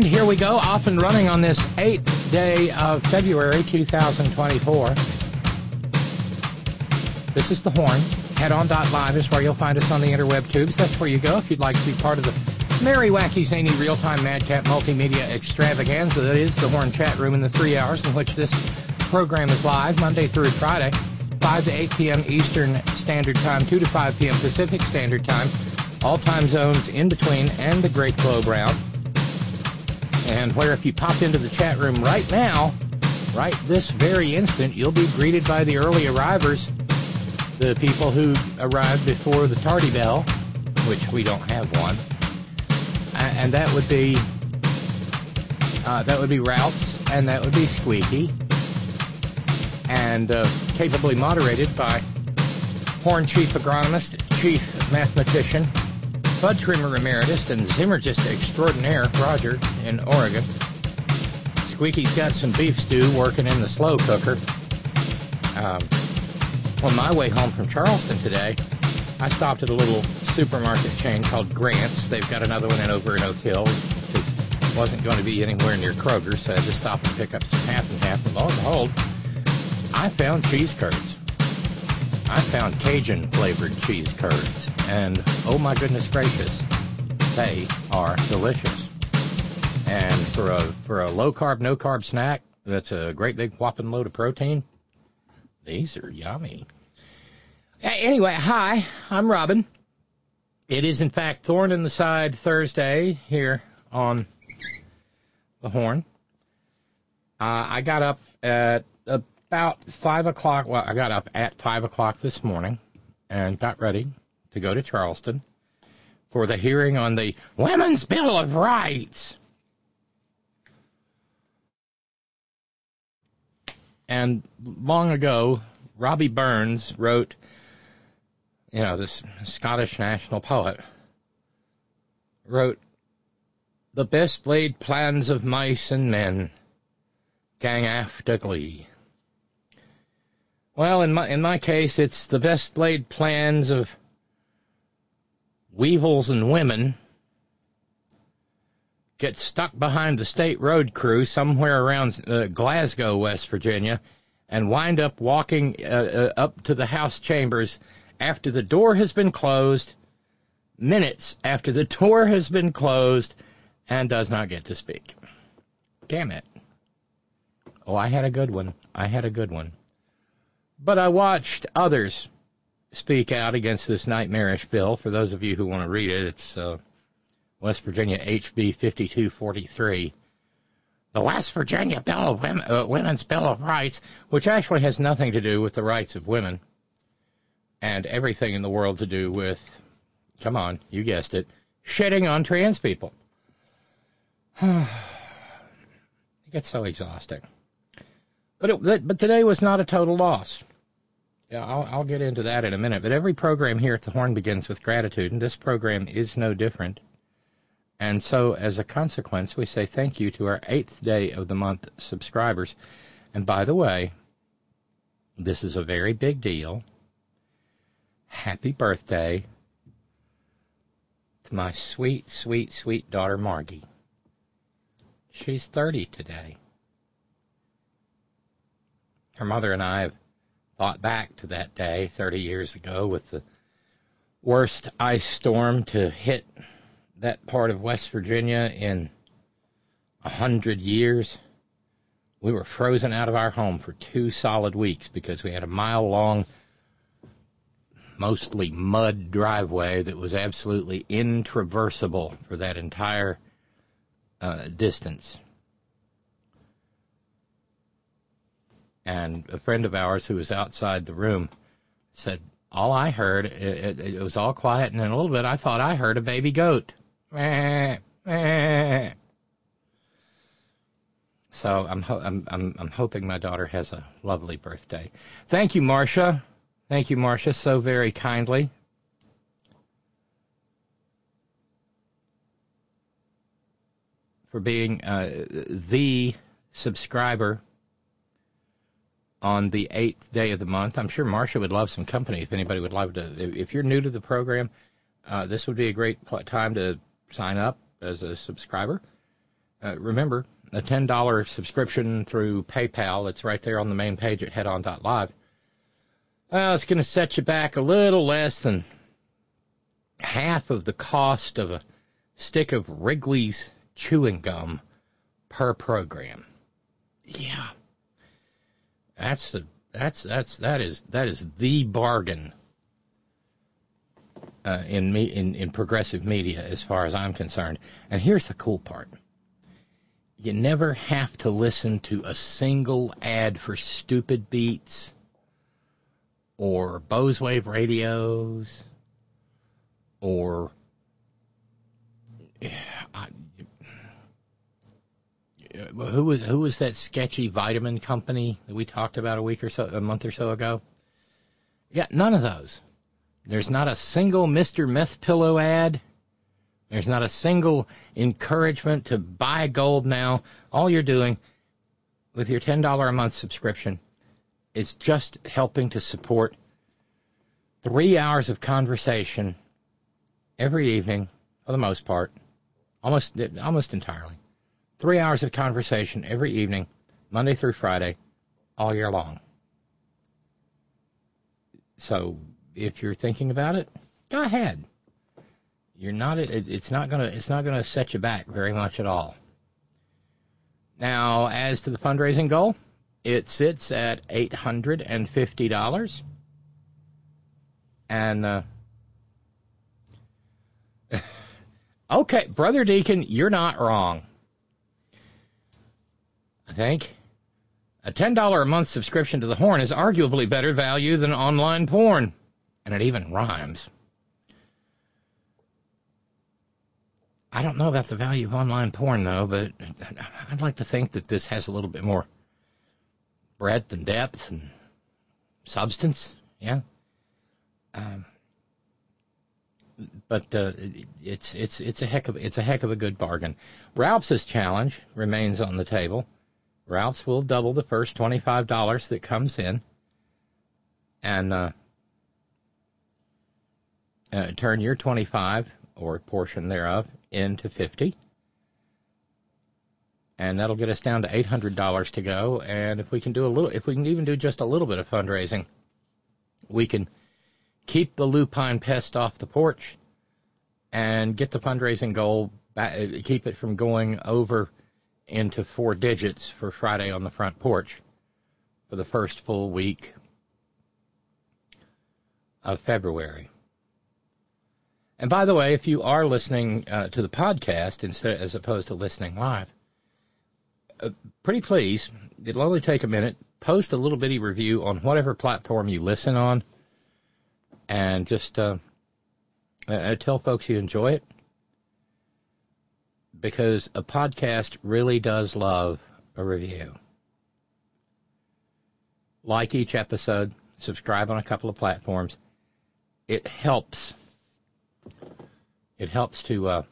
And here we go, off and running on this 8th day of February 2024. This is The Horn. Head Headon.live is where you'll find us on the interweb tubes. That's where you go if you'd like to be part of the merry, wacky, zany, real-time madcap multimedia extravaganza that is the Horn chat room in the three hours in which this program is live, Monday through Friday, 5 to 8 p.m. Eastern Standard Time, 2 to 5 p.m. Pacific Standard Time, all time zones in between, and the Great Globe Round and where if you pop into the chat room right now, right this very instant, you'll be greeted by the early arrivers, the people who arrived before the tardy bell, which we don't have one, and that would be uh, that would be Routes, and that would be Squeaky, and uh, capably moderated by Horn Chief Agronomist, Chief Mathematician, Bud Trimmer Emeritus and Zymurgist Extraordinaire, Roger, in Oregon. Squeaky's got some beef stew working in the slow cooker. Um, on my way home from Charleston today, I stopped at a little supermarket chain called Grant's. They've got another one in over in Oak Hill. It wasn't going to be anywhere near Kroger, so I just stopped and picked up some half and half. And lo and behold, I found cheese curds. I found Cajun flavored cheese curds, and oh my goodness gracious, they are delicious. And for a for a low carb, no carb snack, that's a great big whopping load of protein. These are yummy. Anyway, hi, I'm Robyn. It is in fact Thorn in the Side Thursday here on the Horn. Uh, I got up at about five o'clock. Well, I got up at five o'clock this morning and got ready to go to Charleston for the hearing on the Women's Bill of Rights. And long ago, Robbie Burns wrote, you know, this Scottish national poet, wrote, The best laid plans of mice and men gang aft agley. Well, in my in my case, it's the best laid plans of weevils and women get stuck behind the state road crew somewhere around uh, Glasgow, West Virginia, and wind up walking uh, uh, up to the House chambers after the door has been closed, minutes after the door has been closed, and does not get to speak. Damn it. Oh, I had a good one. I had a good one. But I watched others speak out against this nightmarish bill. For those of you who want to read it, it's uh, West Virginia HB 5243. The West Virginia Bill of Women, uh, Women's Bill of Rights, which actually has nothing to do with the rights of women and everything in the world to do with, come on, you guessed it, shitting on trans people. it gets so exhausting. But, it, but today was not a total loss. Yeah, I'll, I'll get into that in a minute. But every program here at the Horn begins with gratitude, and this program is no different. And so, as a consequence, we say thank you to our eighth day of the month subscribers. And by the way, this is a very big deal. Happy birthday to my sweet, sweet, sweet daughter, Margie. She's 30 today. Her mother and I have thought back to that day 30 years ago with the worst ice storm to hit that part of West Virginia in a hundred years. We were frozen out of our home for two solid weeks because we had a mile long, mostly mud driveway that was absolutely intraversable for that entire uh, distance. And a friend of ours who was outside the room said, "All I heard, it, it, it was all quiet, and in a little bit, I thought I heard a baby goat." So I'm, ho- I'm I'm I'm hoping my daughter has a lovely birthday. Thank you, Marcia. Thank you, Marcia, so very kindly. For being uh, the subscriber on the eighth day of the month. I'm sure Marcia would love some company if anybody would love to. If you're new to the program, uh, this would be a great time to sign up as a subscriber. Uh, remember, a $10 subscription through PayPal, it's right there on the main page at headon.live. Well, it's going to set you back a little less than half of the cost of a stick of Wrigley's chewing gum per program. Yeah, that's the that's that's that is that is the bargain uh, in me in in progressive media as far as I'm concerned. And here's the cool part: you never have to listen to a single ad for stupid beats or Bose Wave radios or who was who was that sketchy vitamin company that we talked about a week or so, a month or so ago? Yeah, none of those. There's not a single Mr. Meth Pillow ad. There's not a single encouragement to buy gold now. All you're doing with your $10 a month subscription is just helping to support three hours of conversation every evening, for the most part, almost almost entirely Three hours of conversation every evening, Monday through Friday, all year long. So if you're thinking about it, go ahead. You're not. It's not gonna. It's not gonna set you back very much at all. Now, as to the fundraising goal, it sits at eight hundred and fifty dollars, and uh, okay, brother Deacon, you're not wrong. I think. A $10 a month subscription to the Horn is arguably better value than online porn. And it even rhymes. I don't know about the value of online porn, though, but I'd like to think that this has a little bit more breadth and depth and substance. Yeah. Um, but uh, it's it's it's a heck of it's a heck of a good bargain. Ralph's challenge remains on the table. Ralph's will double the first $25 that comes in. And uh, uh, turn your 25 or portion thereof into 50 and that'll get us down to $800 to go. And if we can do a little if we can even do just a little bit of fundraising we can keep the lupine pest off the porch and get the fundraising goal back, keep it from going over into four digits for Friday on the front porch for the first full week of February. And by the way, if you are listening uh, to the podcast instead as opposed to listening live, uh, pretty please, it'll only take a minute. Post a little bitty review on whatever platform you listen on, and just uh, uh tell folks you enjoy it because a podcast really does love a review. Like each episode, subscribe on a couple of platforms. It helps. It helps to uh,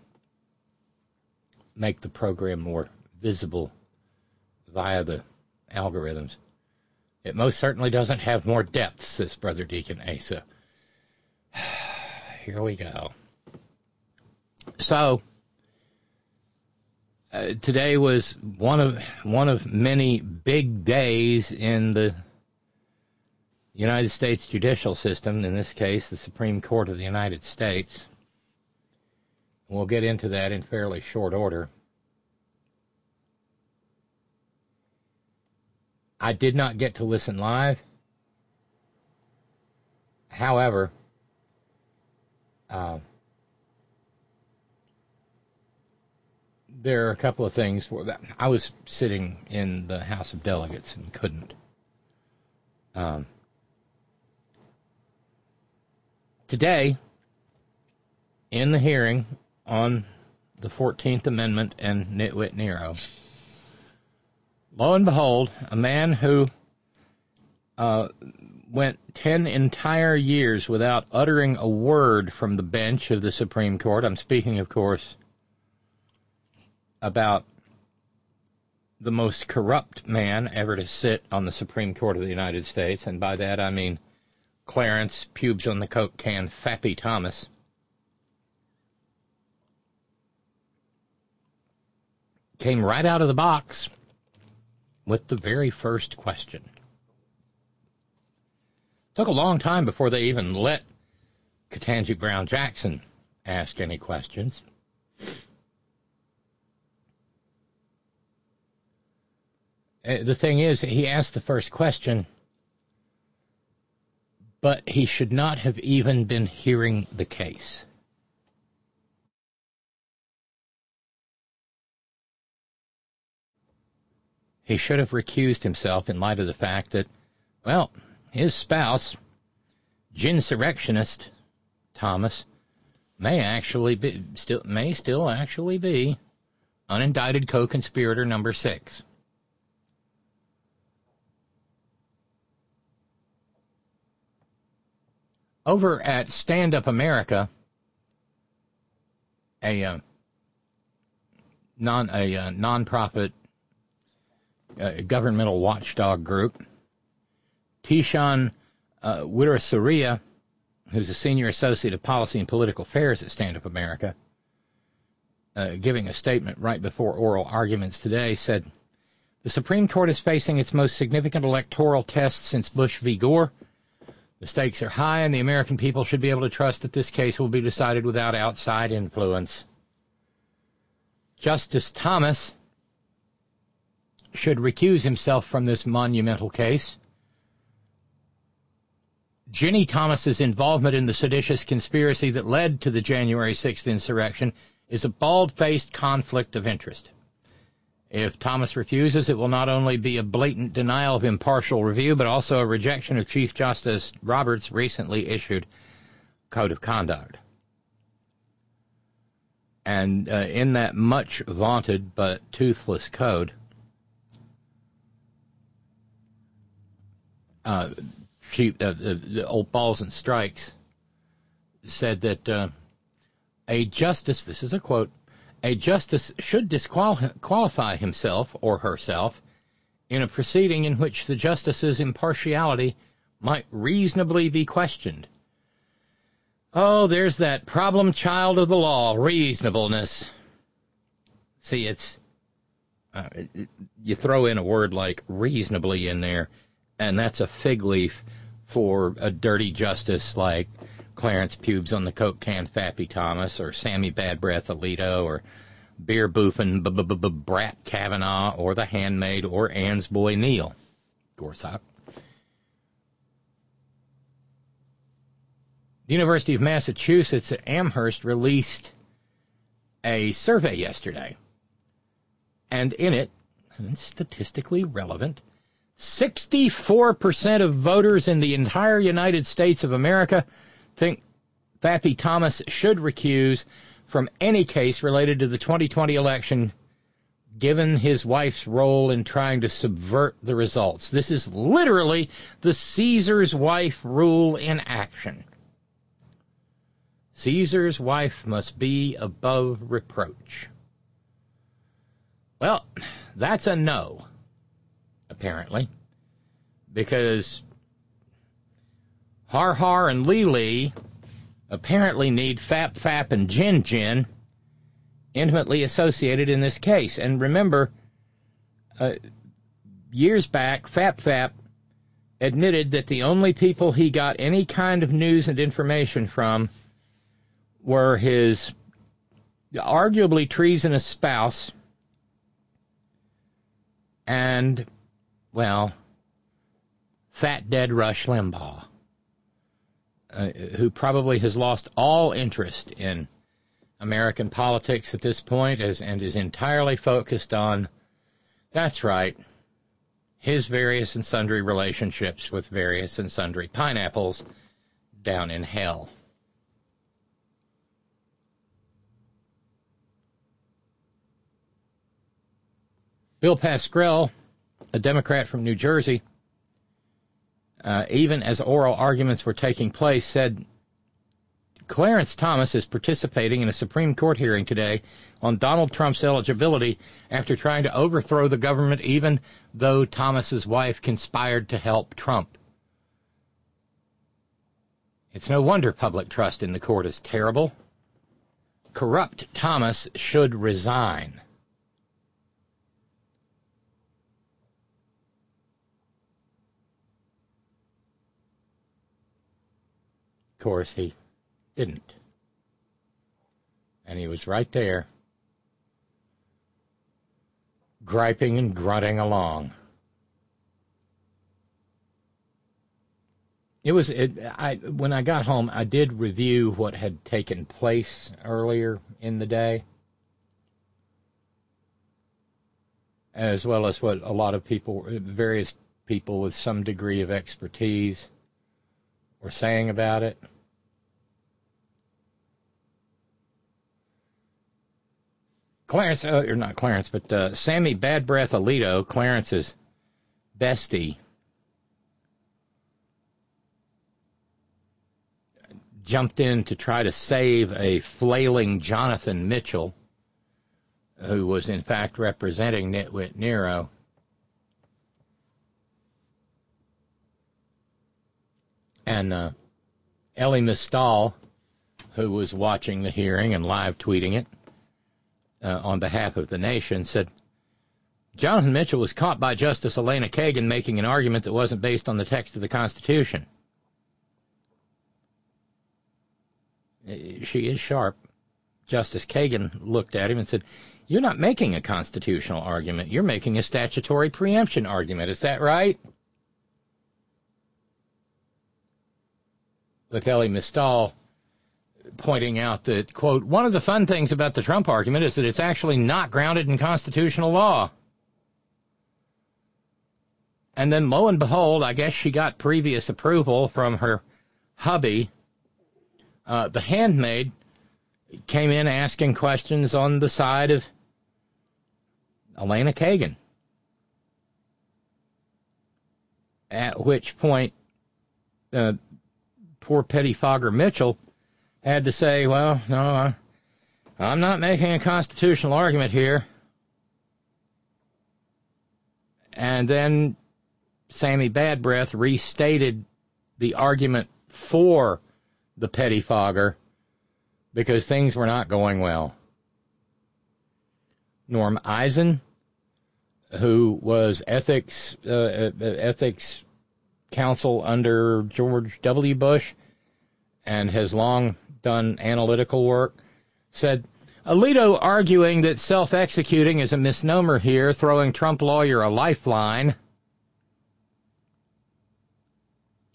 make the program more visible via the algorithms. It most certainly doesn't have more depth, says Brother Deacon Asa. Here we go. So, uh, today was one of one of many big days in the United States judicial system. In this case, the Supreme Court of the United States. We'll get into that in fairly short order. I did not get to listen live. However, uh, there are a couple of things. I was sitting in the House of Delegates and couldn't. Um, today, in the hearing on the 14th Amendment and Nitwit Nero, lo and behold, a man who uh, went 10 entire years without uttering a word from the bench of the Supreme Court. I'm speaking, of course, about the most corrupt man ever to sit on the Supreme Court of the United States, and by that I mean Clarence Pubes on the Coke can Fappy Thomas. Came right out of the box with the very first question. Took a long time before they even let Ketanji Brown Jackson ask any questions. Uh, the thing is, he asked the first question, but he should not have even been hearing the case. He should have recused himself in light of the fact that, well, his spouse, ginsurrectionist Thomas, may actually be still may still actually be unindicted co-conspirator number six. Over at Stand Up America, a uh, non a uh, nonprofit uh, governmental watchdog group, Tishan uh, who's a senior associate of policy and political affairs at Stand Up America, uh, giving a statement right before oral arguments today, said the Supreme Court is facing its most significant electoral test since Bush v. Gore. The stakes are high, and the American people should be able to trust that this case will be decided without outside influence. Justice Thomas should recuse himself from this monumental case. Ginny Thomas's involvement in the seditious conspiracy that led to the January 6th insurrection is a bald-faced conflict of interest. If Thomas refuses, it will not only be a blatant denial of impartial review, but also a rejection of Chief Justice Roberts' recently issued code of conduct. And uh, in that much vaunted but toothless code, uh, Chief, uh, the old balls and strikes said that uh, a justice, this is a quote, a justice should disqualify himself or herself in a proceeding in which the justice's impartiality might reasonably be questioned. Oh, there's that problem child of the law, reasonableness. See, it's uh, you throw in a word like reasonably in there, and that's a fig leaf for a dirty justice like Clarence Pubes on the Coke can Fappy Thomas or Sammy Bad Breath Alito or Beer Boofin Brat Kavanaugh or the handmaid or Ann's boy Neil Gorsuch. The University of Massachusetts at Amherst released a survey yesterday. And in it, and statistically relevant, 64% of voters in the entire United States of America think Fappy Thomas should recuse from any case related to the 2020 election given his wife's role in trying to subvert the results. This is literally the Caesar's wife rule in action. Caesar's wife must be above reproach. Well, that's a no, apparently, because Har Har and Lee Lee apparently need Fap Fap and Jin Jin intimately associated in this case. And remember, uh, years back, Fap Fap admitted that the only people he got any kind of news and information from were his arguably treasonous spouse and, well, fat dead Rush Limbaugh, uh, who probably has lost all interest in American politics at this point is, and is entirely focused on, that's right, his various and sundry relationships with various and sundry pineapples down in hell. Bill Pascrell, a Democrat from New Jersey, uh, even as oral arguments were taking place, said Clarence Thomas is participating in a Supreme Court hearing today on Donald Trump's eligibility after trying to overthrow the government, even though Thomas's wife conspired to help Trump. It's no wonder public trust in the court is terrible. Corrupt Thomas should resign. Of course, he didn't. And he was right there, griping and grunting along. It was it, I when I got home, I did review what had taken place earlier in the day, as well as what a lot of people, various people with some degree of expertise, were saying about it. Clarence, uh, or not Clarence, but uh, Sammy Bad Breath Alito, Clarence's bestie, jumped in to try to save a flailing Jonathan Mitchell, who was in fact representing Nitwit Nero. And uh, Elie Mystal, who was watching the hearing and live tweeting it, uh, on behalf of the nation, said Jonathan Mitchell was caught by Justice Elena Kagan making an argument that wasn't based on the text of the Constitution. Uh, she is sharp. Justice Kagan looked at him and said, You're not making a constitutional argument. You're making a statutory preemption argument. Is that right? With Elie Mystal pointing out that, quote, one of the fun things about the Trump argument is that it's actually not grounded in constitutional law. And then lo and behold, I guess she got previous approval from her hubby. Uh, the handmaid came in asking questions on the side of Elena Kagan. At which point, uh, poor Pettifogger Mitchell had to say, well, no, I'm not making a constitutional argument here. And then Sammy Bad Breath restated the argument for the pettifogger because things were not going well. Norm Eisen, who was ethics uh, uh ethics counsel under George W. Bush and has long done analytical work, said Alito arguing that self executing is a misnomer here, throwing Trump lawyer a lifeline.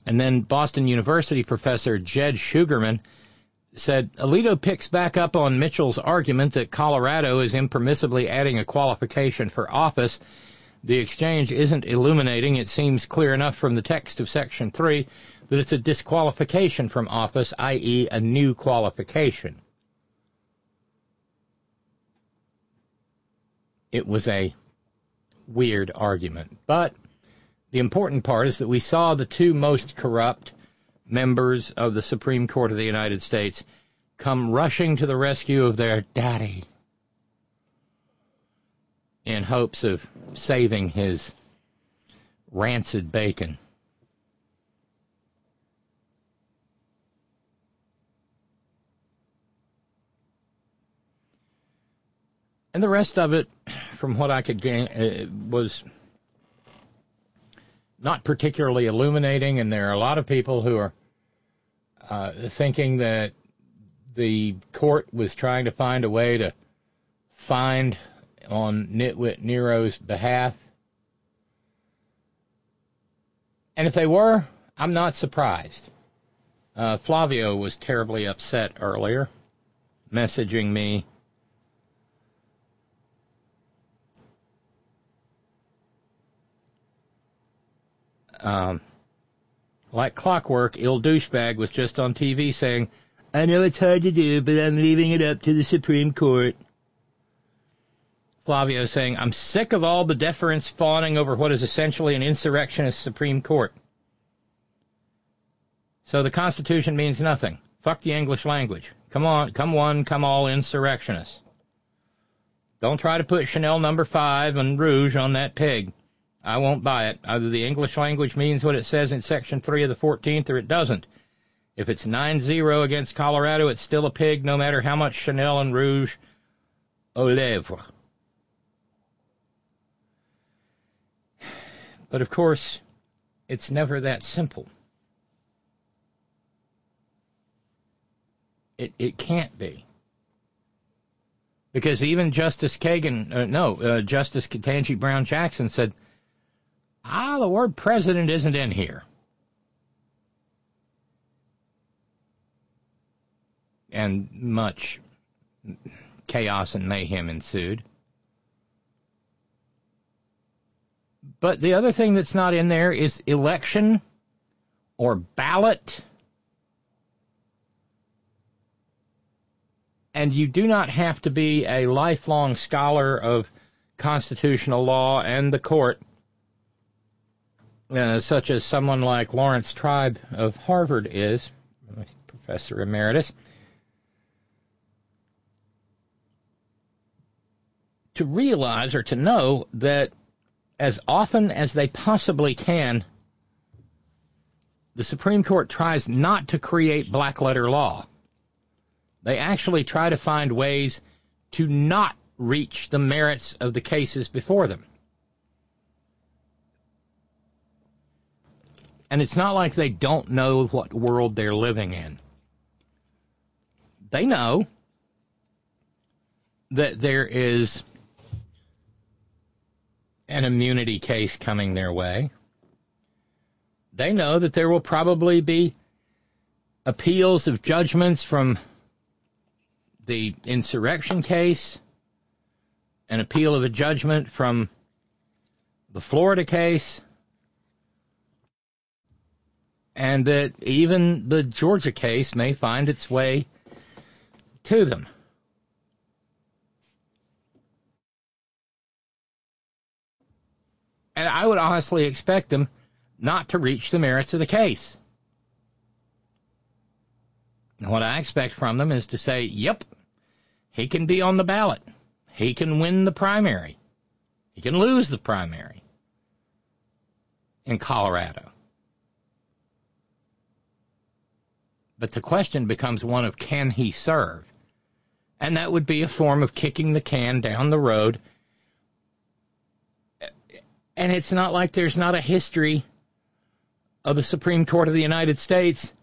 And then Boston University professor Jed Shugerman said Alito picks back up on Mitchell's argument that Colorado is impermissibly adding a qualification for office. The exchange isn't illuminating. It seems clear enough from the text of Section 3 that it's a disqualification from office, i.e., a new qualification. it was a weird argument. But the important part is that we saw the two most corrupt members of the Supreme Court of the United States come rushing to the rescue of their daddy in hopes of saving his rancid bacon. And the rest of it, from what I could gain, uh, was not particularly illuminating, and there are a lot of people who are uh, thinking that the court was trying to find a way to find on Nitwit Nero's behalf. And if they were, I'm not surprised. Uh, Flavio was terribly upset earlier, messaging me um, like clockwork, Il Douchebag was just on TV saying, I know it's hard to do, but I'm leaving it up to the Supreme Court. Flavio saying, I'm sick of all the deference fawning over what is essentially an insurrectionist Supreme Court. So the Constitution means nothing. Fuck the English language. Come on, come one, come all insurrectionists. Don't try to put Chanel number five and Rouge on that pig. I won't buy it. Either the English language means what it says in Section 3 of the 14th or it doesn't. If it's 9-0 against Colorado, it's still a pig no matter how much Chanel and Rouge au lèvres. But of course, it's never that simple. It, it can't be. Because even Justice Kagan, uh, no, uh, Justice Ketanji Brown Jackson said Ah, the word president isn't in here. And much chaos and mayhem ensued. But the other thing that's not in there is election or ballot. And you do not have to be a lifelong scholar of constitutional law and the court uh, such as someone like Laurence Tribe of Harvard is, professor emeritus, to realize or to know that as often as they possibly can, the Supreme Court tries not to create black letter law. They actually try to find ways to not reach the merits of the cases before them. And it's not like they don't know what world they're living in. They know that there is an immunity case coming their way. They know that there will probably be appeals of judgments from the insurrection case, an appeal of a judgment from the Florida case, and that even the Georgia case may find its way to them. And I would honestly expect them not to reach the merits of the case. what I expect from them is to say, yep, he can be on the ballot. He can win the primary. He can lose the primary in Colorado. But the question becomes one of can he serve? And that would be a form of kicking the can down the road. And it's not like there's not a history of the Supreme Court of the United States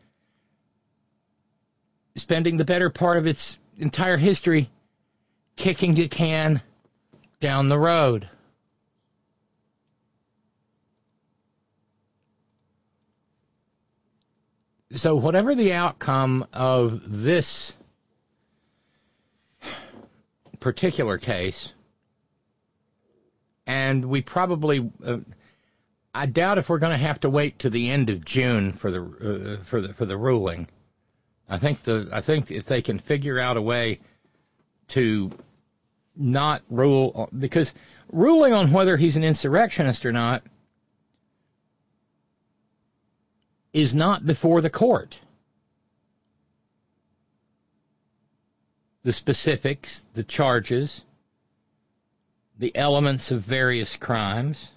spending the better part of its entire history kicking the can down the road. So whatever the outcome of this particular case, and we probably, uh, I doubt if we're going to have to wait to the end of June for the uh, for the for the ruling. I think the I think if they can figure out a way to not rule because ruling on whether he's an insurrectionist or not is not before the court. The specifics, the charges, the elements of various crimes.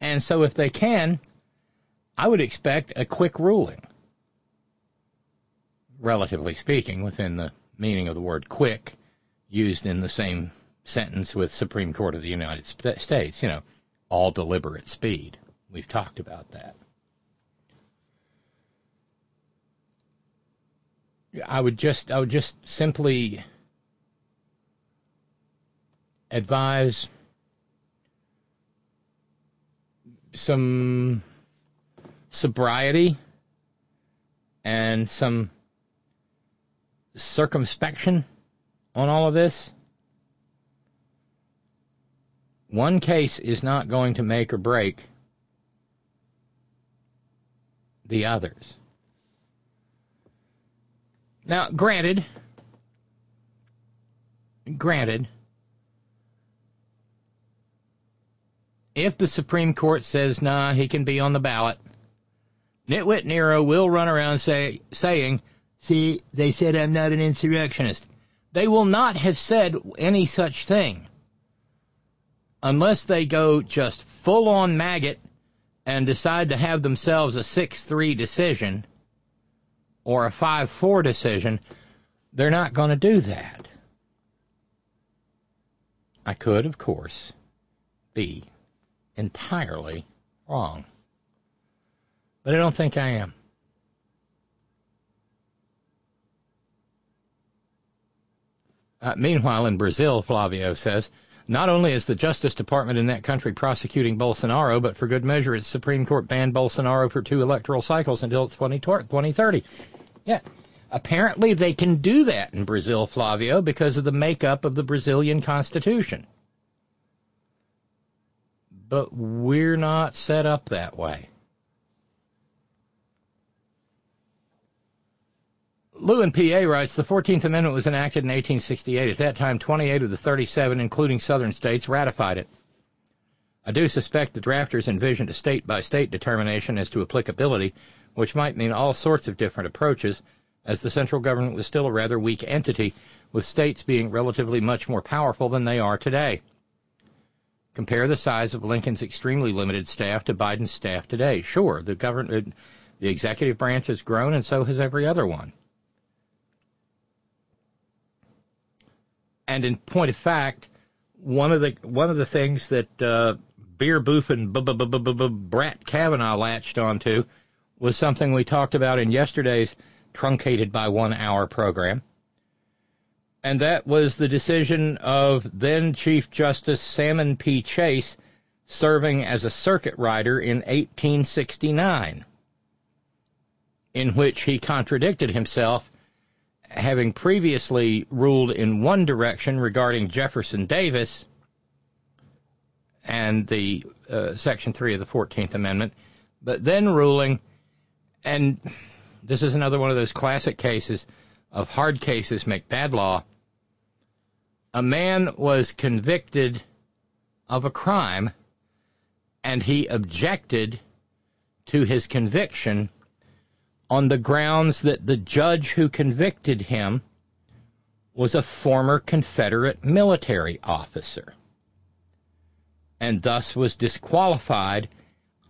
And so if they can, I would expect a quick ruling. Relatively speaking, within the meaning of the word quick used in the same sentence with Supreme Court of the United States, you know, all deliberate speed. We've talked about that. I would just I would just simply advise some sobriety and some circumspection on all of this. One case is not going to make or break the others. Now, granted, granted, if the Supreme Court says, nah, he can be on the ballot, Nitwit Nero will run around say, saying, see, they said I'm not an insurrectionist. They will not have said any such thing unless they go just full on maggot and decide to have themselves a 6-3 decision or a 5-4 decision, they're not going to do that. I could, of course, be entirely wrong. But I don't think I am. Uh, meanwhile, in Brazil, Flavio says, not only is the Justice Department in that country prosecuting Bolsonaro, but for good measure, its Supreme Court banned Bolsonaro for two electoral cycles until 2030. Yeah. Apparently, they can do that in Brazil, Flavio, because of the makeup of the Brazilian Constitution. But we're not set up that way. Lewin PA writes, the 14th Amendment was enacted in 1868. At that time, 28 of the 37, including southern states, ratified it. I do suspect the drafters envisioned a state-by-state determination as to applicability, which might mean all sorts of different approaches, as the central government was still a rather weak entity, with states being relatively much more powerful than they are today. Compare the size of Lincoln's extremely limited staff to Biden's staff today. Sure, the government, the executive branch has grown, and so has every other one. And in point of fact, one of the one of the things that uh, beer boofing Brett Kavanaugh latched onto was something we talked about in yesterday's truncated by one hour program. And that was the decision of then Chief Justice Salmon P. Chase serving as a circuit rider in 1869, in which he contradicted himself having previously ruled in one direction regarding Jefferson Davis and the uh, Section 3 of the 14th Amendment, but then ruling, and this is another one of those classic cases of hard cases make bad law. A man was convicted of a crime and he objected to his conviction on the grounds that the judge who convicted him was a former Confederate military officer and thus was disqualified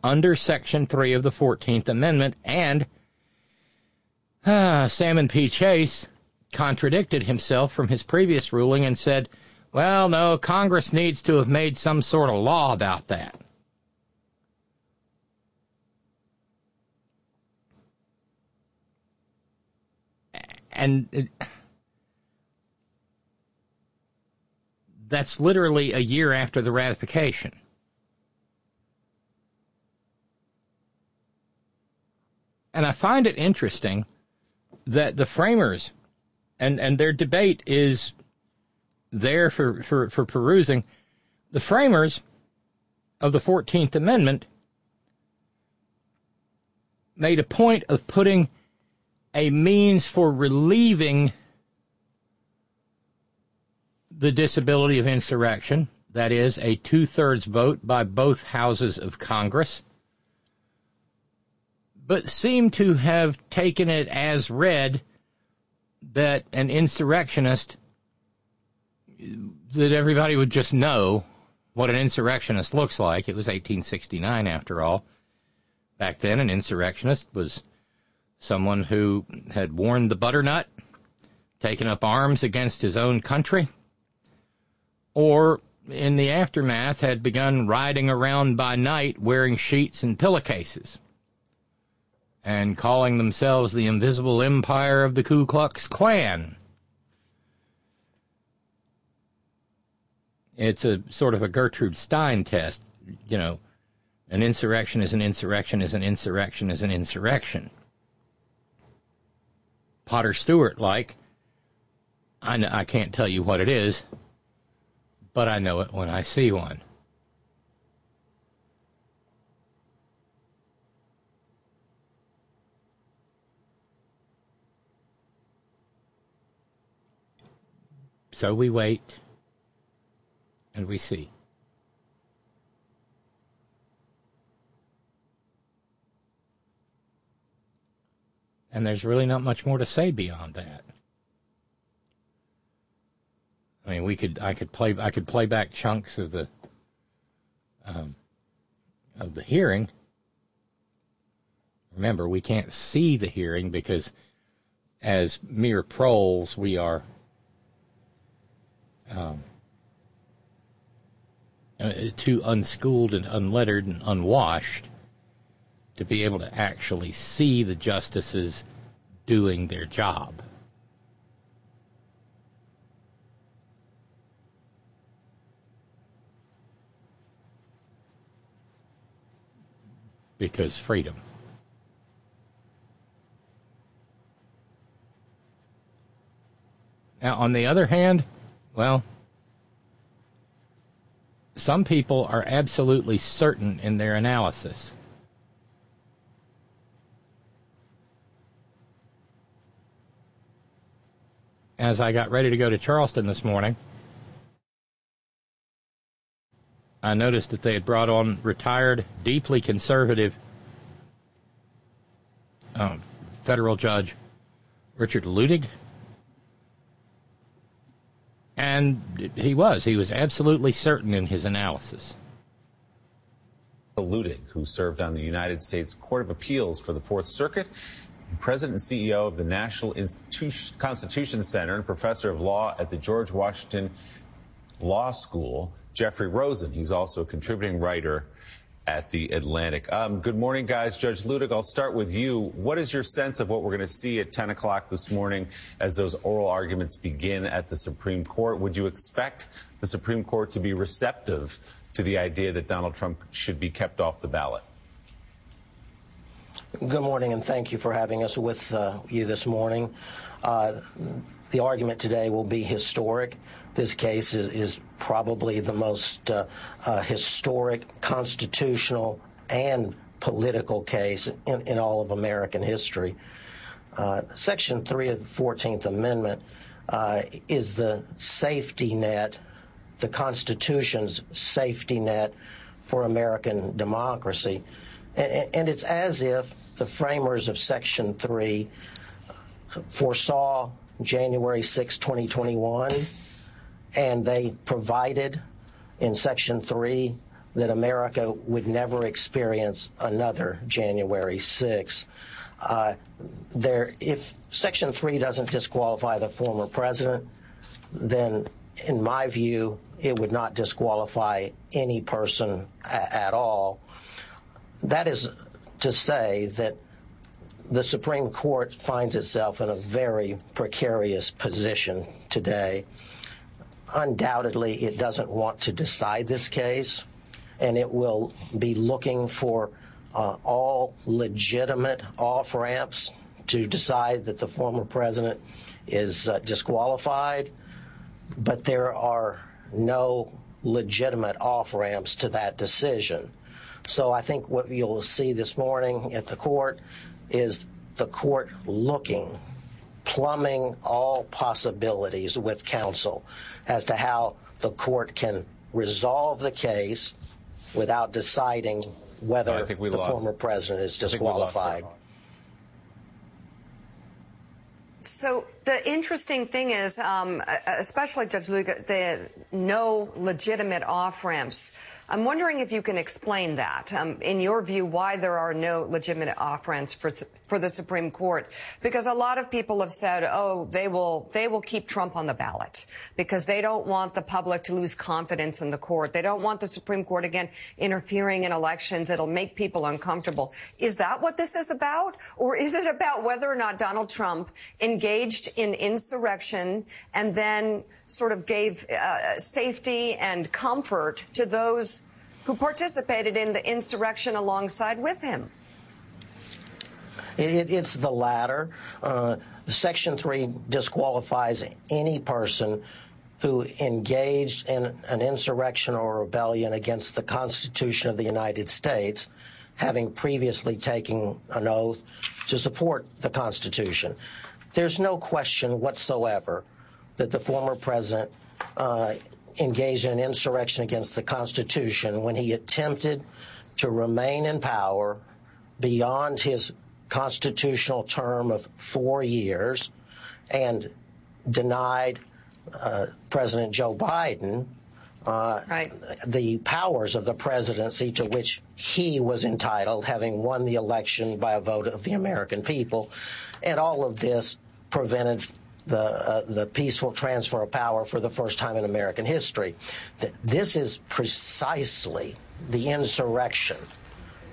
under Section 3 of the 14th Amendment. And uh, Salmon P. Chase contradicted himself from his previous ruling and said, well, no, Congress needs to have made some sort of law about that. And it, that's literally a year after the ratification. And I find it interesting that the framers and, and their debate is there for, for, for perusing. The framers of the 14th Amendment made a point of putting a means for relieving the disability of insurrection, that is, a two thirds vote by both houses of Congress, but seem to have taken it as read that an insurrectionist, that everybody would just know what an insurrectionist looks like. It was 1869 after all. Back then, an insurrectionist was someone who had worn the butternut, taken up arms against his own country, or in the aftermath had begun riding around by night wearing sheets and pillowcases and calling themselves the invisible empire of the Ku Klux Klan. It's a sort of a Gertrude Stein test, you know, an insurrection is an insurrection is an insurrection is an insurrection. Potter Stewart like, I, I can't tell you what it is, but I know it when I see one. So we wait and we see. And there's really not much more to say beyond that. I mean, we could I could play I could play back chunks of the um, of the hearing. Remember, we can't see the hearing because, as mere proles, we are um, uh, too unschooled and unlettered and unwashed to be able to actually see the justices doing their job. Because freedom. Now, on the other hand, well, some people are absolutely certain in their analysis. As I got ready to go to Charleston this morning, I noticed that they had brought on retired, deeply conservative uh, federal judge Richard Luttig and he was. He was absolutely certain in his analysis. Luttig, who served on the United States Court of Appeals for the Fourth Circuit, president and CEO of the National Institution, Constitution Center and professor of law at the George Washington Law School, Jeffrey Rosen. He's also a contributing writer at the Atlantic. Um, good morning, guys. Judge Luttig, I'll start with you. What is your sense of what we're going to see at 10 o'clock this morning as those oral arguments begin at the Supreme Court? Would you expect the Supreme Court to be receptive to the idea that Donald Trump should be kept off the ballot? Good morning, and thank you for having us with uh, you this morning. Uh, the argument today will be historic. This case is, is probably the most uh, uh, historic constitutional and political case in, in all of American history. Uh, Section 3 of the 14th Amendment uh, is the safety net, the Constitution's safety net for American democracy. And, and it's as if the framers of Section 3 foresaw January 6, 2021 and they provided in Section 3 that America would never experience another January 6. Uh, there, if Section 3 doesn't disqualify the former president, then in my view, it would not disqualify any person a- at all. That is to say that the Supreme Court finds itself in a very precarious position today undoubtedly it doesn't want to decide this case, and it will be looking for uh, all legitimate off ramps to decide that the former president is uh, disqualified. But there are no legitimate off ramps to that decision. So I think what you'll see this morning at the court is the court looking plumbing all possibilities with counsel as to how the court can resolve the case without deciding whether I think we the lost- former president is I think we lost disqualified. So the interesting thing is, um, especially Judge Luttig, the no legitimate off ramps. I'm wondering if you can explain that. Um, in your view, why there are no legitimate off ramps for for the Supreme Court? Because a lot of people have said, oh, they will they will keep Trump on the ballot because they don't want the public to lose confidence in the court. They don't want the Supreme Court again interfering in elections. It'll make people uncomfortable. Is that what this is about, or is it about whether or not Donald Trump engaged in insurrection and then sort of gave uh, safety and comfort to those who participated in the insurrection alongside with him? It, it, it's the latter. Uh, Section 3 disqualifies any person who engaged in an insurrection or rebellion against the Constitution of the United States, having previously taken an oath to support the Constitution. There's no question whatsoever that the former president uh, engaged in an insurrection against the Constitution when he attempted to remain in power beyond his constitutional term of four years and denied uh, President Joe Biden uh, Right. the powers of the presidency to which he was entitled, having won the election by a vote of the American people. And all of this prevented the, uh, the peaceful transfer of power for the first time in American history. This is precisely the insurrection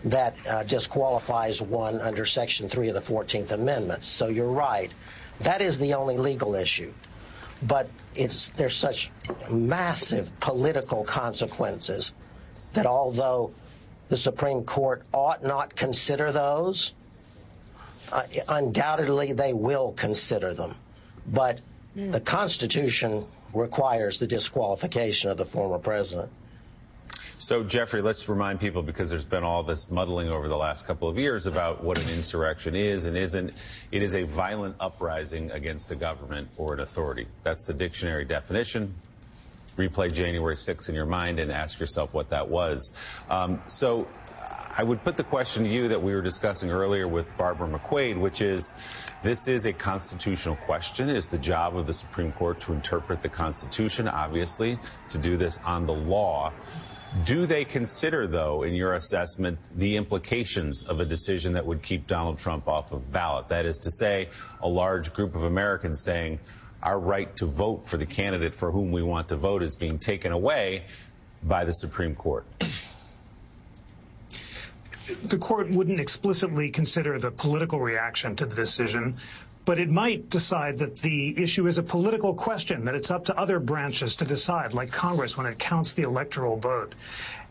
that uh, disqualifies one under Section 3 of the 14th Amendment. So you're right. That is the only legal issue. But it's, there's such massive political consequences that although the Supreme Court ought not consider those, uh, undoubtedly they will consider them. But the Constitution requires the disqualification of the former president. So, Jeffrey, let's remind people because there's been all this muddling over the last couple of years about what an insurrection is and isn't. It is a violent uprising against a government or an authority. That's the dictionary definition. Replay January 6th in your mind and ask yourself what that was. Um, so, I would put the question to you that we were discussing earlier with Barbara McQuade, which is this is a constitutional question. It is the job of the Supreme Court to interpret the Constitution, obviously, to do this on the law. Do they consider, though, in your assessment, the implications of a decision that would keep Donald Trump off of ballot? That is to say, a large group of Americans saying our right to vote for the candidate for whom we want to vote is being taken away by the Supreme Court. The court wouldn't explicitly consider the political reaction to the decision, but it might decide that the issue is a political question, that it's up to other branches to decide, like Congress when it counts the electoral vote.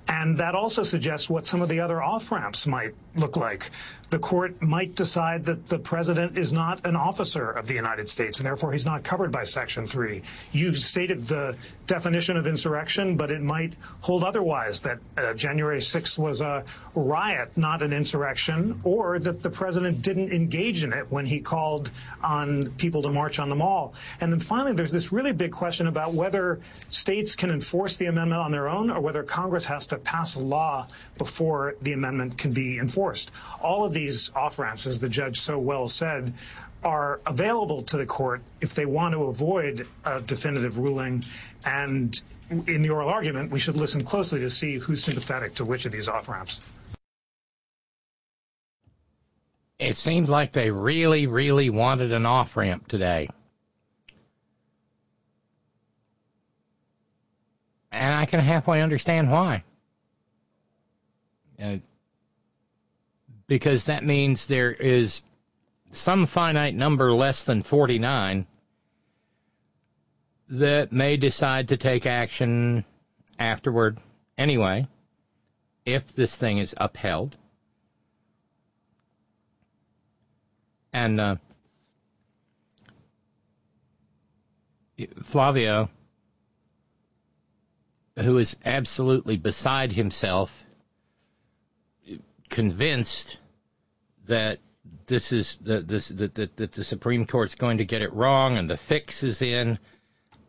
And that also suggests what some of the other off ramps might look like. The court might decide that the president is not an officer of the United States and therefore he's not covered by Section 3. You stated the definition of insurrection, but it might hold otherwise that uh, January 6th was a riot, not an insurrection, or that the president didn't engage in it when he called on people to march on the mall. And then finally, there's this really big question about whether states can enforce the amendment on their own or whether Congress has to pass a law before the amendment can be enforced. All of these off ramps, as the judge so well said, are available to the court if they want to avoid a definitive ruling. And in the oral argument, we should listen closely to see who's sympathetic to which of these off ramps. It seems like they really, really wanted an off ramp today. And I can halfway understand why. Uh, because that means there is some finite number less than 49 that may decide to take action afterward anyway if this thing is upheld. And uh, Flavio, who is absolutely beside himself, convinced that this is the, this that the, the, the Supreme Court's going to get it wrong and the fix is in,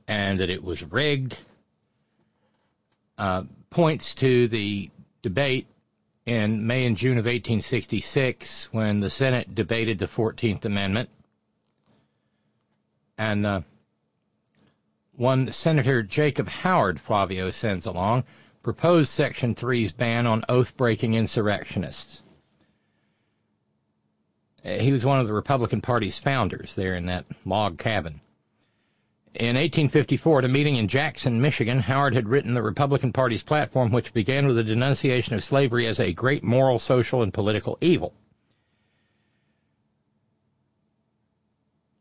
and that it was rigged. Uh, points to the debate in May and June of 1866 when the Senate debated the 14th Amendment. And uh, one Senator Jacob Howard, Flavio sends along, proposed Section 3's ban on oath breaking insurrectionists. Uh, he was one of the Republican Party's founders there in that log cabin. In 1854, at a meeting in Jackson, Michigan, Howard had written the Republican Party's platform, which began with a denunciation of slavery as a great moral, social, and political evil.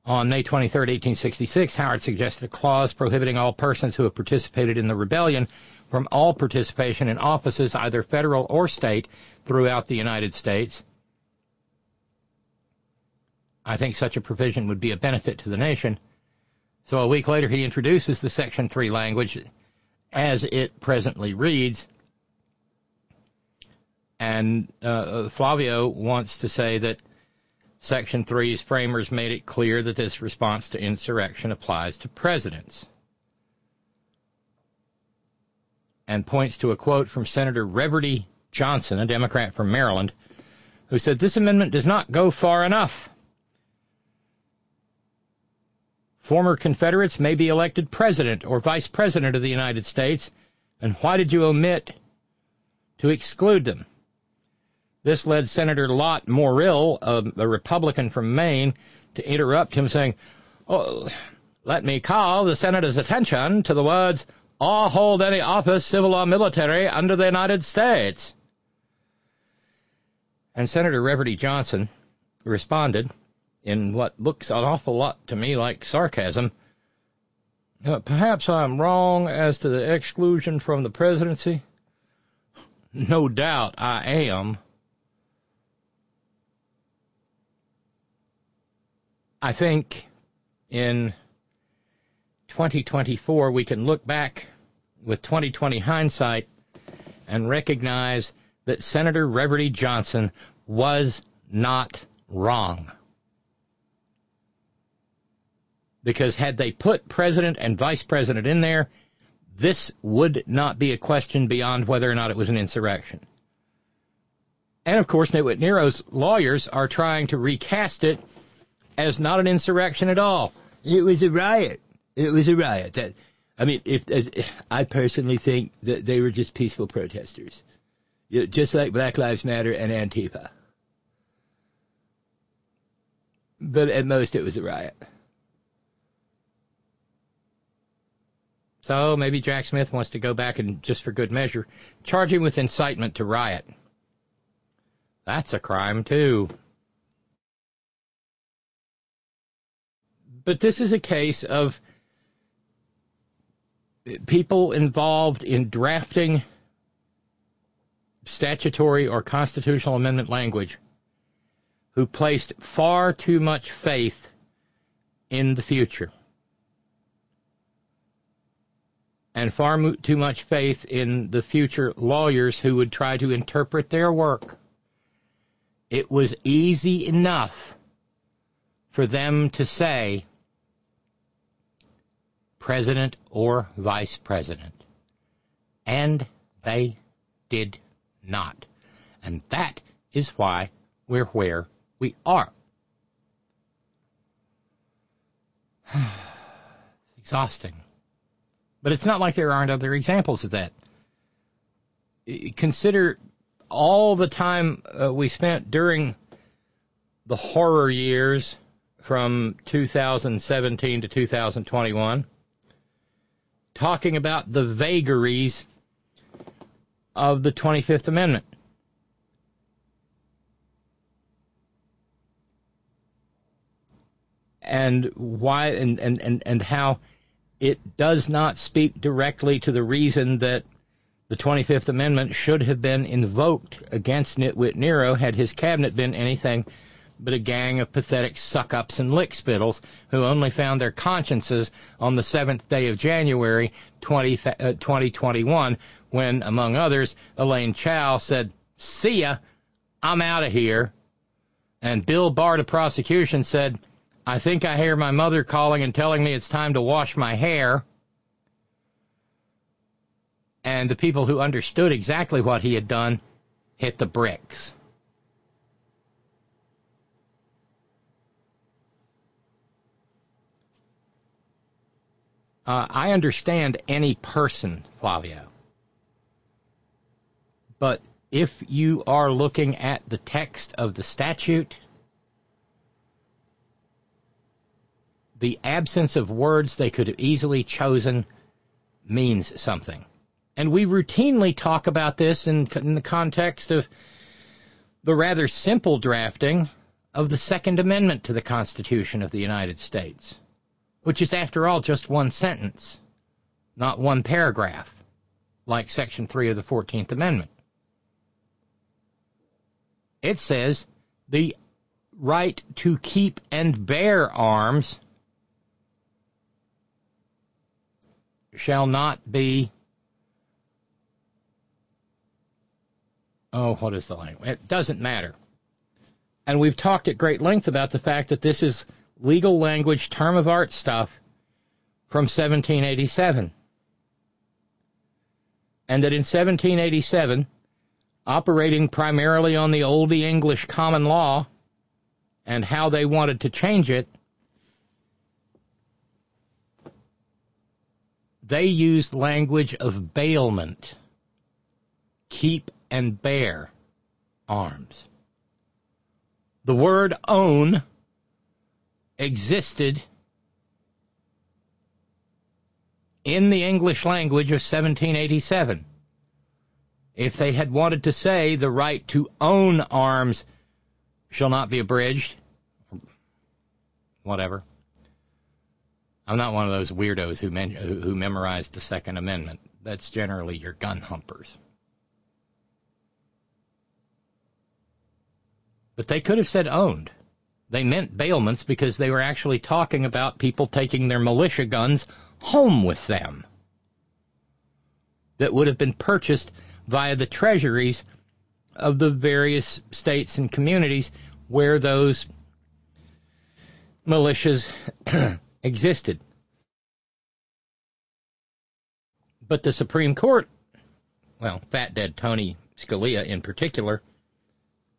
On May 23, 1866, Howard suggested a clause prohibiting all persons who have participated in the rebellion from all participation in offices, either federal or state, throughout the United States. I think such a provision would be a benefit to the nation. So a week later, he introduces the Section 3 language as it presently reads. And uh, Flavio wants to say that Section 3's framers made it clear that this response to insurrection applies to presidents. And points to a quote from Senator Reverdy Johnson, a Democrat from Maryland, who said, This amendment does not go far enough. Former Confederates may be elected president or vice president of the United States, and why did you omit to exclude them? This led Senator Lot Morrill, a, a Republican from Maine, to interrupt him, saying, oh, let me call the Senator's attention to the words, or hold any office, civil or military, under the United States. And Senator Reverdy Johnson responded, in what looks an awful lot to me like sarcasm. Uh, perhaps I'm wrong as to the exclusion from the presidency. No doubt I am. I think in 2024 we can look back with 2020 hindsight and recognize that Senator Reverdy Johnson was not wrong because had they put president and vice president in there, this would not be a question beyond whether or not it was an insurrection. And of course, Nero's lawyers are trying to recast it as not an insurrection at all. It was a riot. It was a riot. That, I mean, if as, I personally think that they were just peaceful protesters, you know, just like Black Lives Matter and Antifa. But at most, it was a riot. So maybe Jack Smith wants to go back and, just for good measure, charge him with incitement to riot. That's a crime, too. But this is a case of people involved in drafting statutory or constitutional amendment language who placed far too much faith in the future. And far too much faith in the future lawyers who would try to interpret their work. It was easy enough for them to say president or vice president. And they did not. And that is why we're where we are. exhausting. But it's not like there aren't other examples of that. Consider all the time uh, we spent during the horror years from 2017 to 2021 talking about the vagaries of the 25th Amendment. And why and, and, and, and how it does not speak directly to the reason that the 25th Amendment should have been invoked against Nitwit Nero had his cabinet been anything but a gang of pathetic suck-ups and lickspittles who only found their consciences on the seventh day of January 20, uh, 2021 when, among others, Elaine Chao said, see ya, I'm out of here, And Bill Barr, the prosecution, said, I think I hear my mother calling and telling me it's time to wash my hair. And the people who understood exactly what he had done hit the bricks. Uh, I understand any person, Flavio. But if you are looking at the text of the statute, the absence of words they could have easily chosen means something. And we routinely talk about this in, in, the context of the rather simple drafting of the Second Amendment to the Constitution of the United States which is, after all, just one sentence, not one paragraph, like Section 3 of the 14th Amendment. It says the right to keep and bear arms shall not be. Oh, what is the language? It doesn't matter. And we've talked at great length about the fact that this is legal language, term of art stuff from 1787. And that in 1787, operating primarily on the Old English common law and how they wanted to change it, they used language of bailment, keep and bear arms. The word own existed in the English language of 1787. If they had wanted to say the right to own arms shall not be abridged, whatever. I'm not one of those weirdos who, men- who memorized the Second Amendment. That's generally your gun humpers. But they could have said owned. They meant bailments because they were actually talking about people taking their militia guns home with them that would have been purchased via the treasuries of the various states and communities where those militias existed. But the Supreme Court, well, Fat Dead Tony Scalia in particular,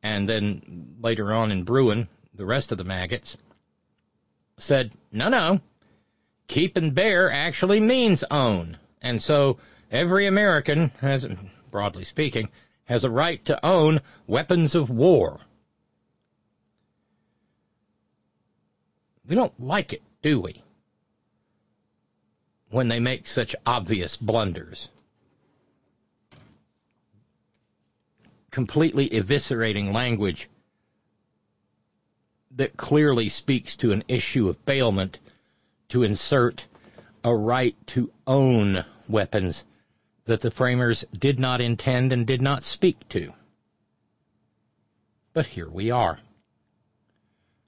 and then later on in Bruen, the rest of the maggots, said, no, no, keep and bear actually means own. And so every American has, broadly speaking, has a right to own weapons of war. We don't like it, do we? When they make such obvious blunders. Completely eviscerating language that clearly speaks to an issue of bailment to insert a right to own weapons that the framers did not intend and did not speak to. But here we are.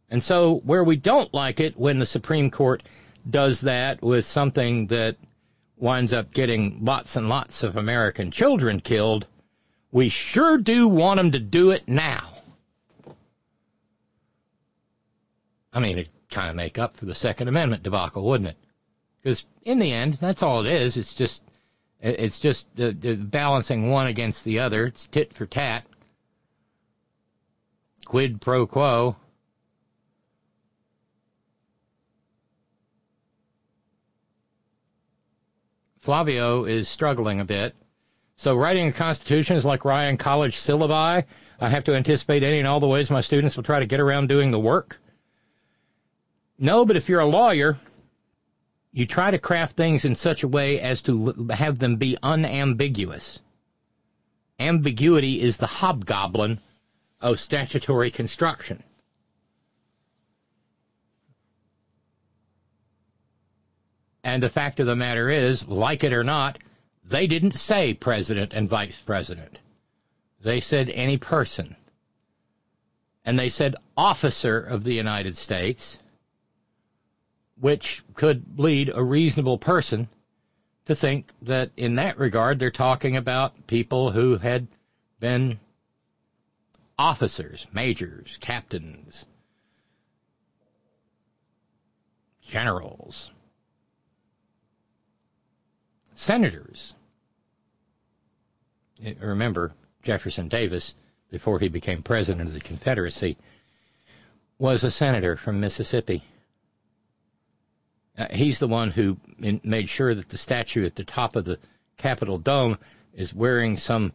And so, where we don't like it when the Supreme Court does that with something that winds up getting lots and lots of American children killed, we sure do want them to do it now. I mean, it'd kind of make up for the Second Amendment debacle, wouldn't it? Because in the end, that's all it is. It's just it's just uh, balancing one against the other. It's tit for tat, quid pro quo. Flavio is struggling a bit. So writing a constitution is like writing college syllabi. I have to anticipate any and all the ways my students will try to get around doing the work. No, but if you're a lawyer, you try to craft things in such a way as to have them be unambiguous. Ambiguity is the hobgoblin of statutory construction. And the fact of the matter is, like it or not, they didn't say president and vice president. They said any person. And they said officer of the United States which could lead a reasonable person to think that in that regard they're talking about people who had been officers, majors, captains, generals, senators. Remember, Jefferson Davis, before he became president of the Confederacy, was a senator from Mississippi. Uh, he's the one who in, made sure that the statue at the top of the Capitol dome is wearing some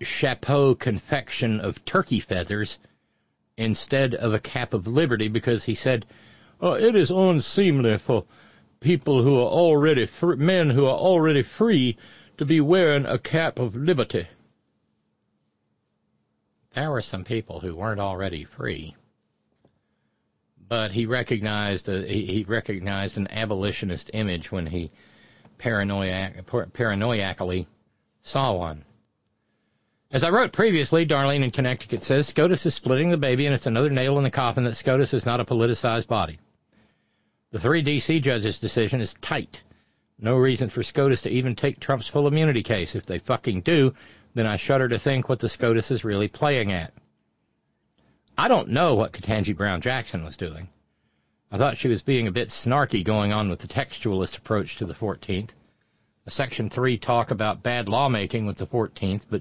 chapeau confection of turkey feathers instead of a cap of liberty because he said, oh, it is unseemly for people who are already free, men who are already free to be wearing a cap of liberty. There were some people who weren't already free, but he recognized a, he, recognized an abolitionist image when he paranoiac, paranoiacally saw one. As I wrote previously, Darlene in Connecticut says SCOTUS is splitting the baby, and it's another nail in the coffin that SCOTUS is not a politicized body. The three D.C. judges' decision is tight. No reason for SCOTUS to even take Trump's full immunity case. If they fucking do, then I shudder to think what the SCOTUS is really playing at. I don't know what Ketanji Brown Jackson was doing. I thought she was being a bit snarky going on with the textualist approach to the 14th. A Section 3 talk about bad lawmaking with the 14th, but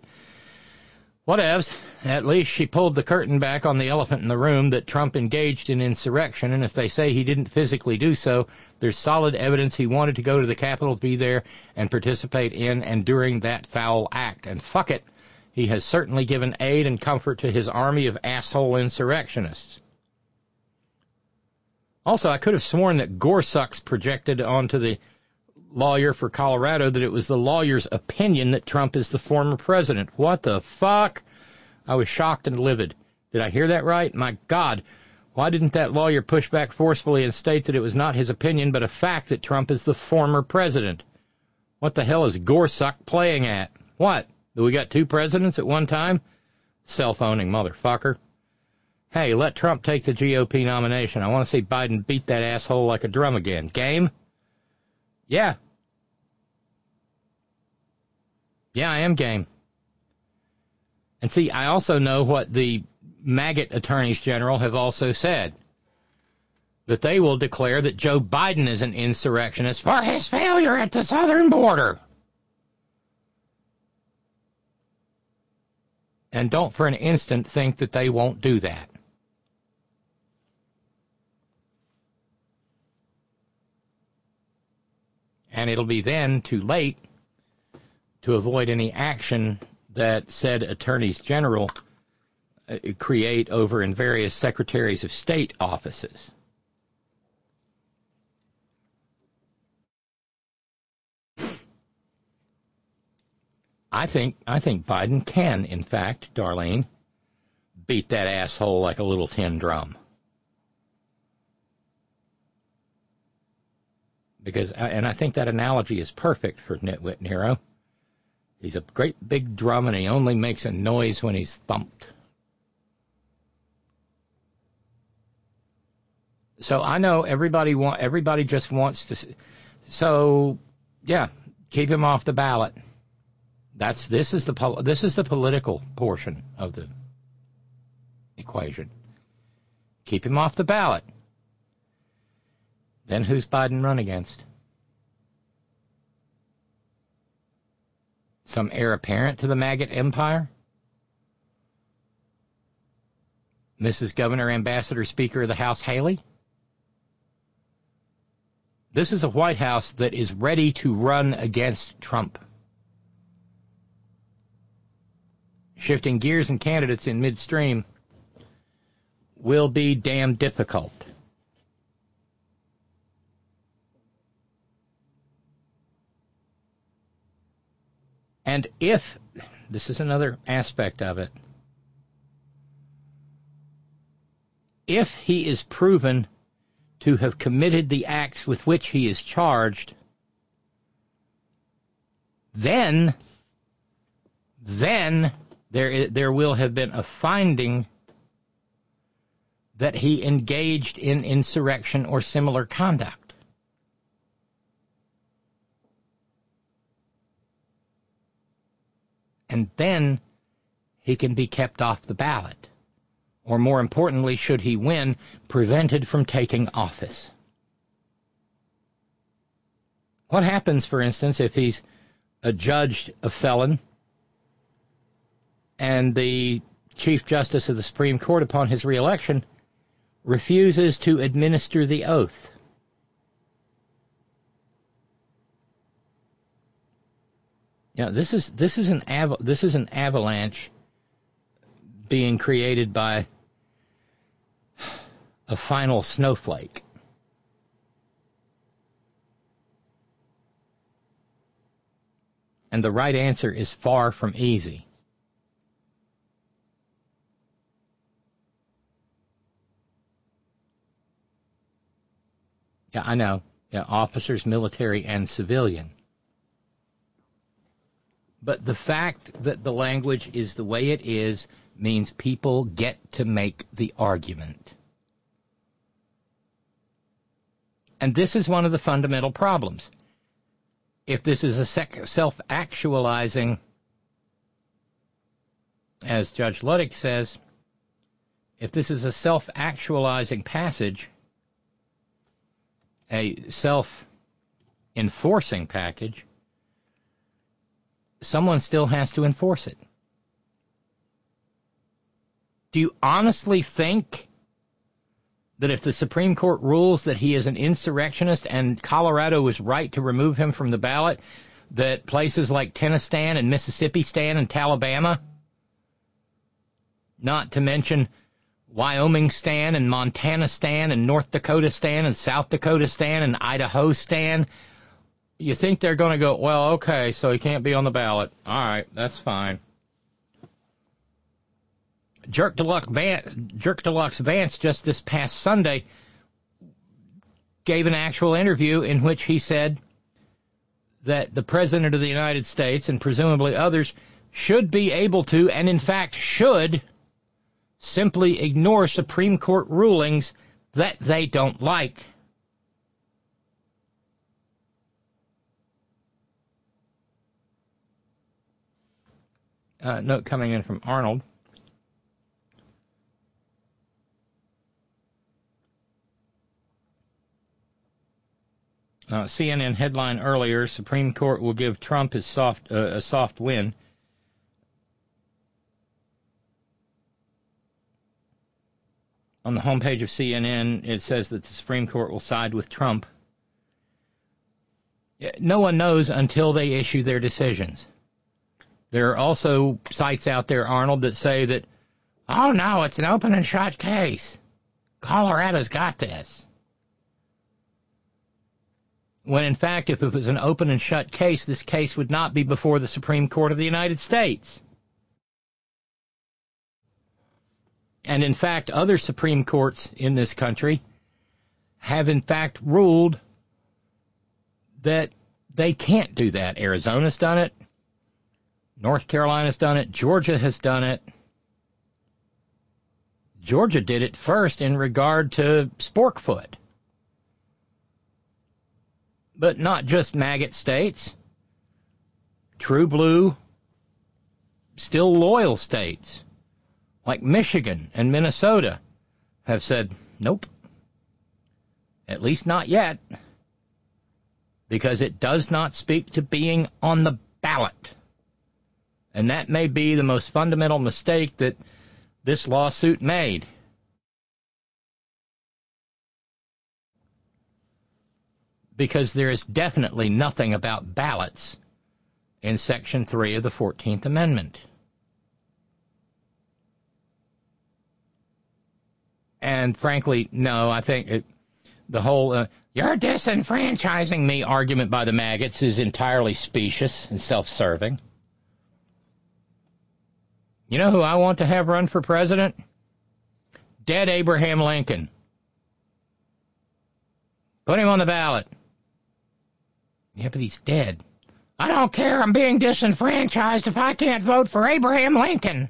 Whatevs. At least she pulled the curtain back on the elephant in the room that Trump engaged in insurrection, and if they say he didn't physically do so, there's solid evidence he wanted to go to the Capitol to be there and participate in and during that foul act. And fuck it, he has certainly given aid and comfort to his army of asshole insurrectionists. Also, I could have sworn that Gorsuchs projected onto the lawyer for Colorado that it was the lawyer's opinion that Trump is the former president. What the fuck? I was shocked and livid. Did I hear that right? My God. Why didn't that lawyer push back forcefully and state that it was not his opinion but a fact that Trump is the former president? What the hell is Gorsuch playing at? What? Do we got two presidents at one time? Self-owning motherfucker. Hey, let Trump take the GOP nomination. I want to see Biden beat that asshole like a drum again. Game? Yeah, Yeah, I am game. And see, I also know what the maggot attorneys general have also said that they will declare that Joe Biden is an insurrectionist for his failure at the southern border. And don't for an instant think that they won't do that. And it'll be then too late to avoid any action that said attorneys general uh, create over in various secretaries of state offices. I think I think Biden can, in fact, Darlene, beat that asshole like a little tin drum. Because, and I think that analogy is perfect for Nitwit Nero. He's a great big drum and he only makes a noise when he's thumped. So I know everybody want everybody just wants to. So yeah, keep him off the ballot. That's this is the this is the political portion of the equation. Keep him off the ballot. Then who's Biden run against? Some heir apparent to the maggot empire? Mrs. Governor, Ambassador, Speaker of the House Haley? This is a White House that is ready to run against Trump. Shifting gears and candidates in midstream will be damn difficult. And if, this is another aspect of it, if he is proven to have committed the acts with which he is charged, then, then there, there will have been a finding that he engaged in insurrection or similar conduct. And then he can be kept off the ballot. Or more importantly, should he win, prevented from taking office. What happens, for instance, if he's adjudged a felon and the Chief Justice of the Supreme Court, upon his reelection, refuses to administer the oath? Yeah, this is this is an av- this is an avalanche being created by a final snowflake. And the right answer is far from easy. Yeah, I know. Yeah, officers, military, and civilian. But the fact that the language is the way it is means people get to make the argument. And this is one of the fundamental problems. If this is a self actualizing, as Judge Luttig says, if this is a self actualizing passage, a self enforcing package, someone still has to enforce it. Do you honestly think that if the Supreme Court rules that he is an insurrectionist and Colorado is right to remove him from the ballot, that places like Tennessee and Mississippi stand and Alabama, not to mention Wyoming stand and Montana stand and North Dakota stand and South Dakota stand and Idaho stand, you think they're going to go, well, okay, so he can't be on the ballot. All right, that's fine. Jerk Deluxe Vance, Jerk Deluxe Vance just this past Sunday gave an actual interview in which he said that the President of the United States and presumably others should be able to, and in fact should, simply ignore Supreme Court rulings that they don't like. Uh, note coming in from Arnold. Uh, CNN headline earlier: Supreme Court will give Trump his soft uh, a soft win. On the homepage of CNN, it says that the Supreme Court will side with Trump. No one knows until they issue their decisions. There are also sites out there, Arnold, that say that, oh no, it's an open and shut case. Colorado's got this. When in fact, if it was an open and shut case, this case would not be before the Supreme Court of the United States. And in fact, other Supreme Courts in this country have in fact ruled that they can't do that. Arizona's done it. North Carolina's done it. Georgia has done it. Georgia did it first in regard to Sporkfoot. But not just maggot states. True blue, still loyal states like Michigan and Minnesota have said, nope. At least not yet. Because it does not speak to being on the ballot. And that may be the most fundamental mistake that this lawsuit made. Because there is definitely nothing about ballots in Section 3 of the 14th Amendment. And frankly, no, I think it, the whole uh, you're disenfranchising me argument by the maggots is entirely specious and self serving. You know who I want to have run for president? Dead Abraham Lincoln. Put him on the ballot. Yeah, but he's dead. I don't care. I'm being disenfranchised if I can't vote for Abraham Lincoln.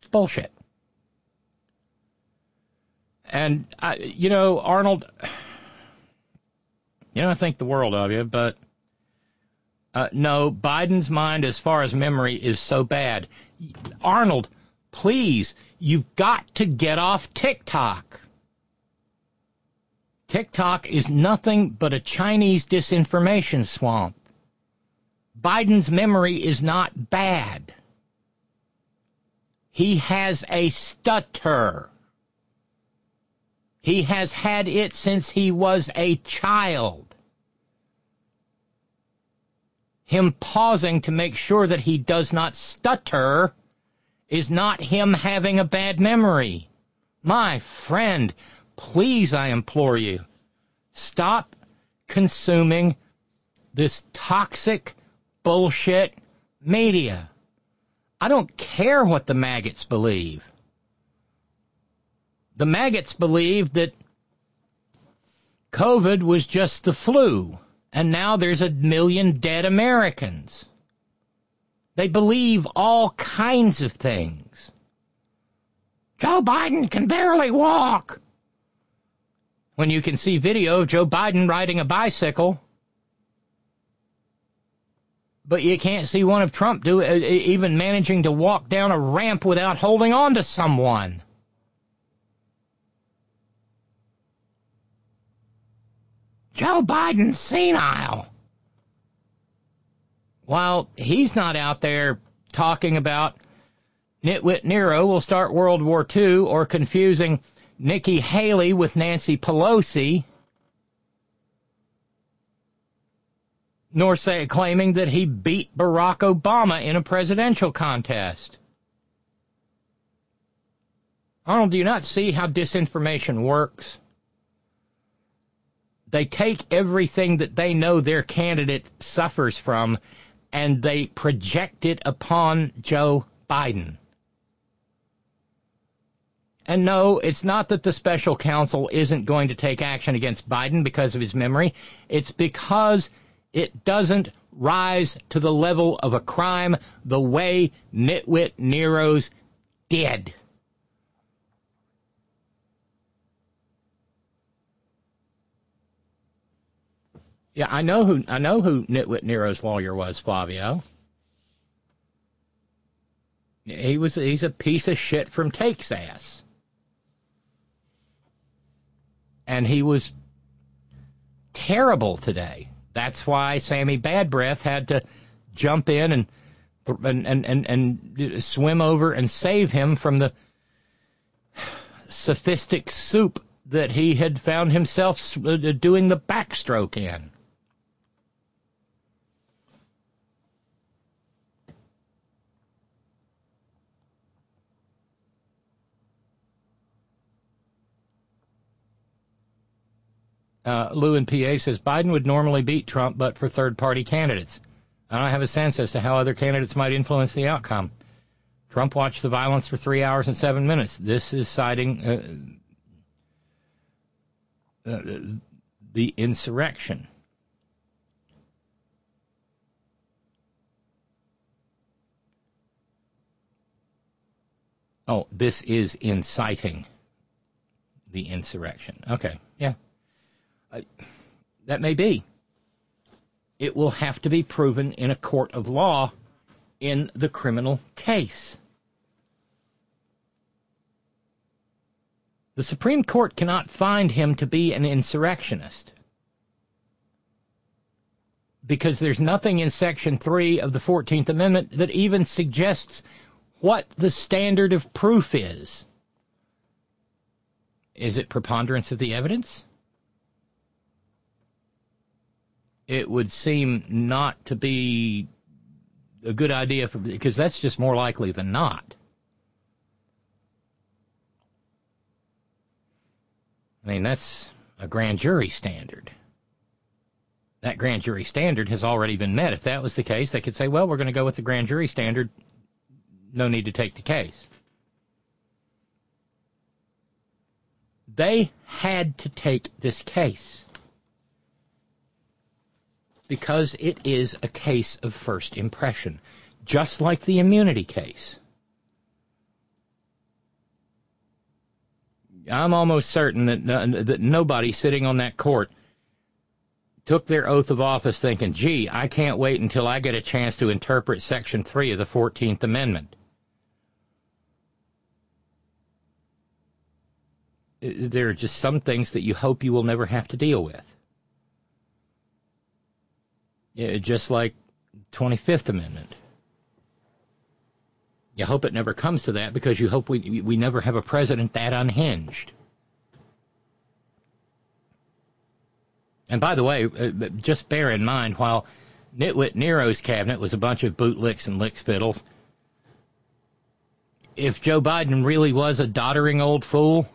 It's bullshit. And, I, you know, Arnold, you know, I think the world of you, but Uh, no, Biden's mind, as far as memory, is so bad. Arnold, please, you've got to get off TikTok. TikTok is nothing but a Chinese disinformation swamp. Biden's memory is not bad. He has a stutter. He has had it since he was a child. Him pausing to make sure that he does not stutter is not him having a bad memory. My friend, please, I implore you, stop consuming this toxic bullshit media. I don't care what the maggots believe. The maggots believe that COVID was just the flu, and now there's a million dead Americans. They believe all kinds of things. Joe Biden can barely walk. When you can see video of Joe Biden riding a bicycle, but you can't see one of Trump do uh, even managing to walk down a ramp without holding on to someone. Joe Biden's senile. While he's not out there talking about Nitwit Nero will start World War II or confusing Nikki Haley with Nancy Pelosi, nor say claiming that he beat Barack Obama in a presidential contest. Arnold, do you not see how disinformation works? They take everything that they know their candidate suffers from and they project it upon Joe Biden. And no, it's not that the special counsel isn't going to take action against Biden because of his memory. It's because it doesn't rise to the level of a crime the way Nitwit Nero's did. Yeah, I know who I know who Nitwit Nero's lawyer was, Flavio. He was he's a piece of shit from Texas. And he was terrible today. That's why Sammy Bad Breath had to jump in and and and and, and swim over and save him from the sophistic soup that he had found himself uh, doing the backstroke in. Uh, Lou in PA says Biden would normally beat Trump, but for third party candidates. I don't have a sense as to how other candidates might influence the outcome. Trump watched the violence for three hours and seven minutes. This is citing uh, uh, the insurrection. Oh, this is inciting the insurrection. Okay, yeah. Uh, that may be. It will have to be proven in a court of law in the criminal case. The Supreme Court cannot find him to be an insurrectionist because there's nothing in Section 3 of the 14th Amendment that even suggests what the standard of proof is. Is it preponderance of the evidence? It would seem not to be a good idea for because that's just more likely than not. I mean, that's a grand jury standard. That grand jury standard has already been met. If that was the case, they could say, well, we're going to go with the grand jury standard. No need to take the case. They had to take this case because it is a case of first impression, just like the immunity case. I'm almost certain that uh, that nobody sitting on that court took their oath of office thinking, gee, I can't wait until I get a chance to interpret Section 3 of the 14th Amendment. There are just some things that you hope you will never have to deal with. Yeah, just like 25th Amendment. You hope it never comes to that because you hope we we never have a president that unhinged. And by the way, uh, just bear in mind, while Nitwit Nero's cabinet was a bunch of bootlicks and lickspittles, if Joe Biden really was a doddering old fool,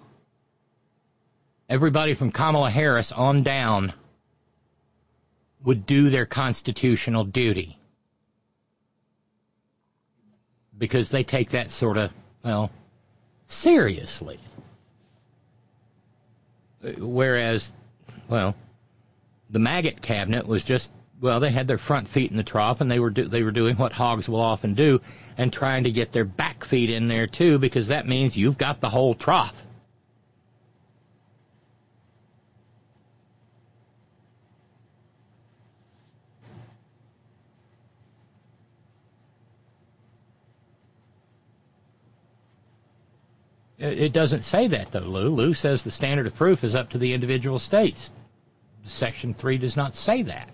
everybody from Kamala Harris on down would do their constitutional duty. Because they take that sort of, well, seriously. Whereas, well, the maggot cabinet was just well, they had their front feet in the trough, and they were do, they were doing what hogs will often do, and trying to get their back feet in there too, because that means you've got the whole trough. It doesn't say that though, Lou. Lou says the standard of proof is up to the individual states. Section 3 does not say that.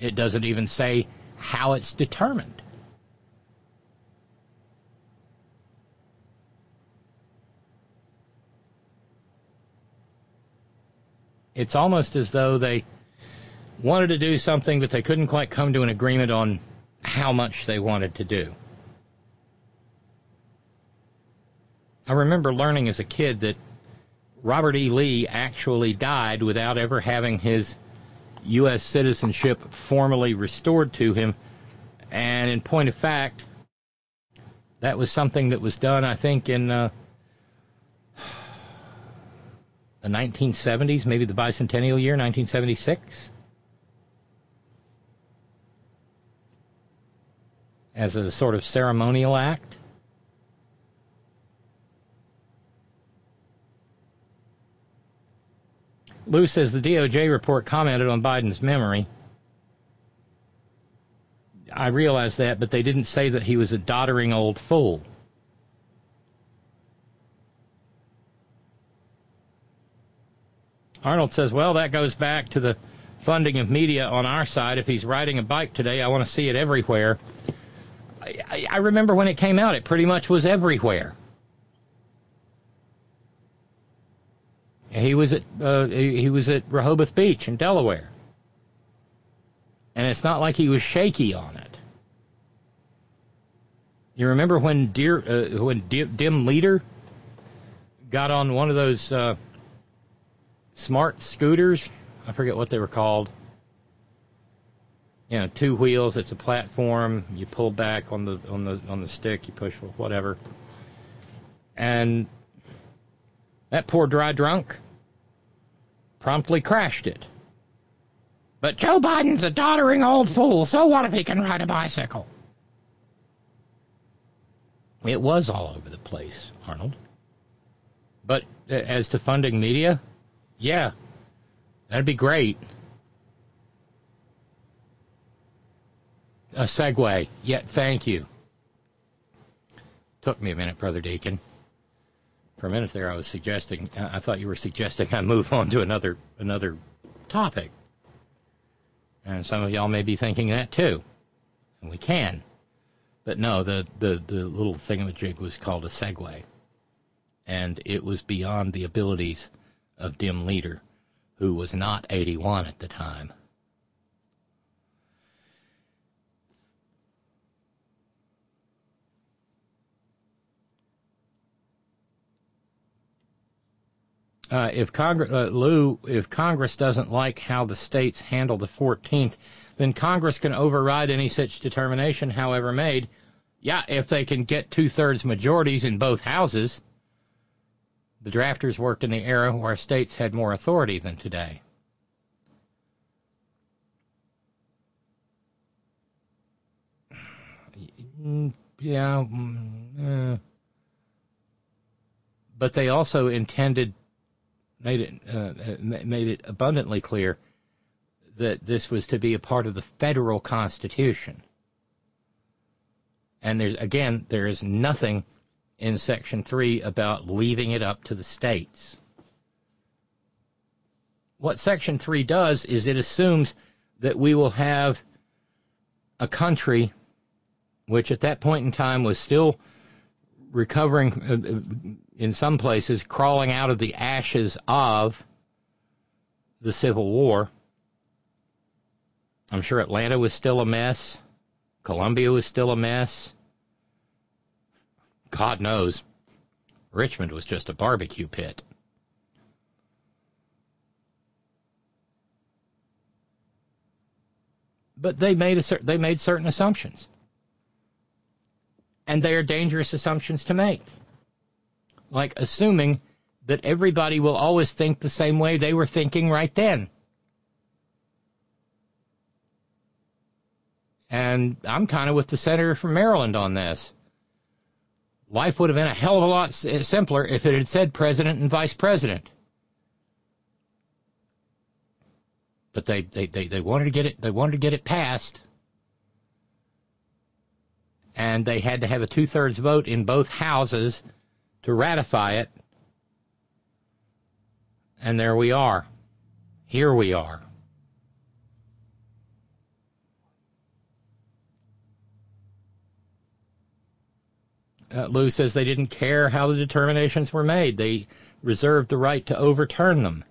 It doesn't even say how it's determined. It's almost as though they wanted to do something, but they couldn't quite come to an agreement on how much they wanted to do. I remember learning as a kid that Robert E. Lee actually died without ever having his U.S. citizenship formally restored to him. And in point of fact, that was something that was done, I think, in uh, the 1970s, maybe the bicentennial year, 1976. As a sort of ceremonial act. Lou says the DOJ report commented on Biden's memory. I realize that, but they didn't say that he was a doddering old fool. Arnold says, well, that goes back to the funding of media on our side. If he's riding a bike today, I want to see it everywhere. I, I remember when it came out, it pretty much was everywhere. He was at uh, he was at Rehoboth Beach in Delaware, and it's not like he was shaky on it. You remember when Dear uh, when Dim Leader got on one of those uh, smart scooters? I forget what they were called. You know, two wheels. It's a platform. You pull back on the on the on the stick. You push whatever. And that poor dry drunk promptly crashed it. But Joe Biden's a doddering old fool, so what if he can ride a bicycle? It was all over the place, Arnold. But uh, as to funding media, yeah, that'd be great. A Segway. Yeah, thank you. Took me a minute, Brother Deacon for a minute there, I was suggesting. I thought you were suggesting I move on to another another topic, and some of y'all may be thinking that too, and we can. But no, the the the little thingamajig was called a Segway, and it was beyond the abilities of Dim Leader, who was not 81 at the time. Uh, if Congress, uh, Lou, if Congress doesn't like how the states handle the 14th, then Congress can override any such determination, however made. Yeah, if they can get two thirds majorities in both houses. The drafters worked in the era where states had more authority than today. Yeah, eh. but they also intended made it uh, made it abundantly clear that this was to be a part of the federal constitution. And there's again, there is nothing in Section 3 about leaving it up to the states. What Section 3 does is it assumes that we will have a country which at that point in time was still recovering uh, uh, in some places, crawling out of the ashes of the Civil War. I'm sure Atlanta was still a mess. Columbia was still a mess. God knows. Richmond was just a barbecue pit. But they made a, they made certain assumptions. And they are dangerous assumptions to make. Like assuming that everybody will always think the same way they were thinking right then. And I'm kind of with the senator from Maryland on this. Life would have been a hell of a lot eh, simpler if it had said president and vice president. But they, they, they, they wanted to get it they wanted to get it passed. And they had to have a two thirds vote in both houses to ratify it. And there we are. Here we are. Uh, Lou says they didn't care how the determinations were made. They reserved the right to overturn them.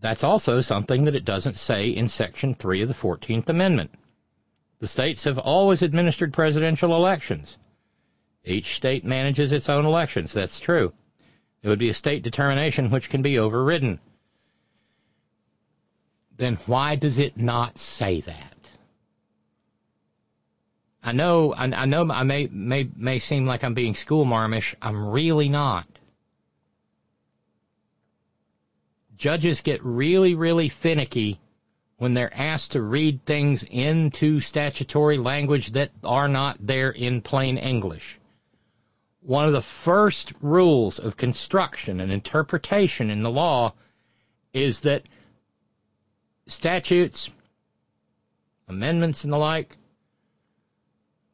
That's also something that it doesn't say in Section 3 of the 14th Amendment. The states have always administered presidential elections. Each state manages its own elections. That's true. It would be a state determination which can be overridden. Then why does it not say that? I know, I, I know, I may may may seem like I'm being schoolmarmish. I'm really not. Judges get really, really finicky when they're asked to read things into statutory language that are not there in plain English. One of the first rules of construction and interpretation in the law is that statutes, amendments, and the like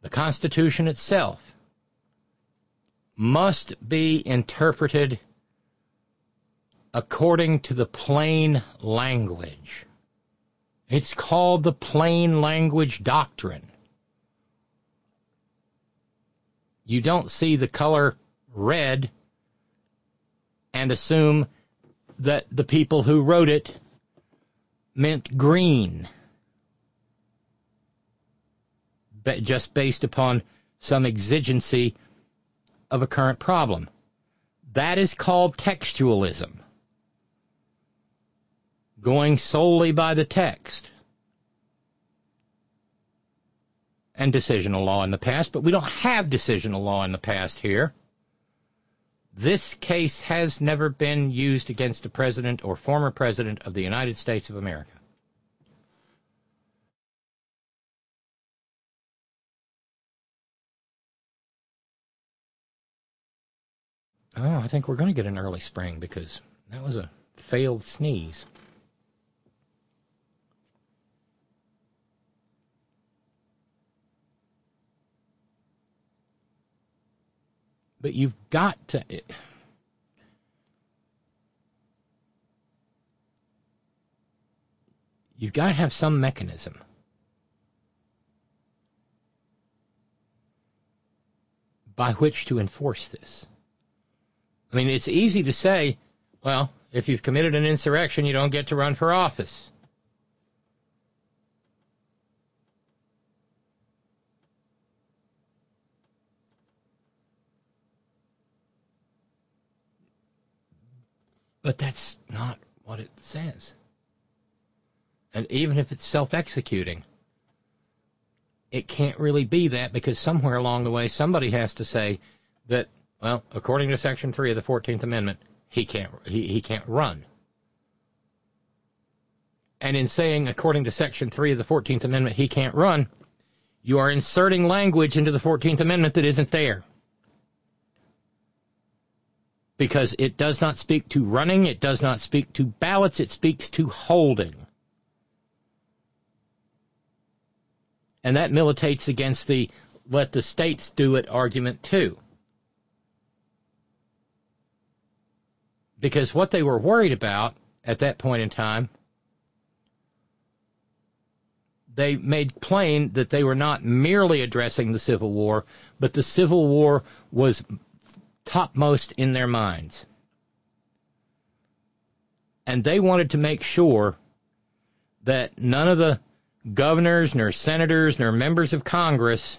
the Constitution itself must be interpreted according to the plain language. It's called the plain language doctrine. You don't see the color red and assume that the people who wrote it meant green but just based upon some exigency of a current problem. That is called textualism. Going solely by the text. And decisional law in the past, but we don't have decisional law in the past here. This case has never been used against a president or former president of the United States of America. Oh, I think we're going to get an early spring because that was a failed sneeze. But you've got to. You've got to have some mechanism. by which to enforce this. I mean, it's easy to say, well, if you've committed an insurrection, you don't get to run for office. But that's not what it says. And even if it's self executing, it can't really be that because somewhere along the way somebody has to say that well, according to Section 3 of the 14th Amendment, he can't, he, he can't run. And in saying, according to Section 3 of the 14th Amendment, he can't run, you are inserting language into the 14th Amendment that isn't there. Because it does not speak to running, it does not speak to ballots, it speaks to holding. And that militates against the let the states do it argument too. Because what they were worried about at that point in time, they made plain that they were not merely addressing the Civil War, but the Civil War was topmost in their minds. And they wanted to make sure that none of the governors, nor senators, nor members of Congress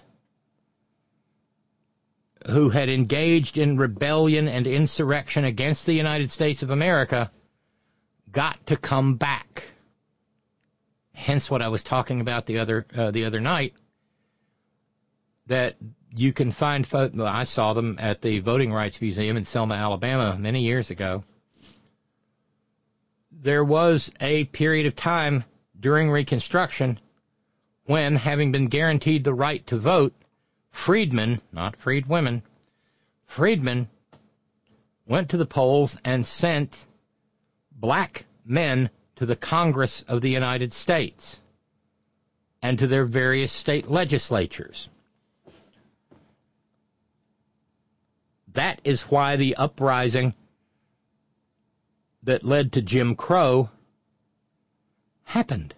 who had engaged in rebellion and insurrection against the United States of America got to come back. Hence, what I was talking about the other uh, the other night. That you can find. I saw them at the Voting Rights Museum in Selma, Alabama, many years ago. There was a period of time during Reconstruction when, having been guaranteed the right to vote, freedmen, not freed women, freedmen went to the polls and sent black men to the Congress of the United States and to their various state legislatures. That is why the uprising that led to Jim Crow happened.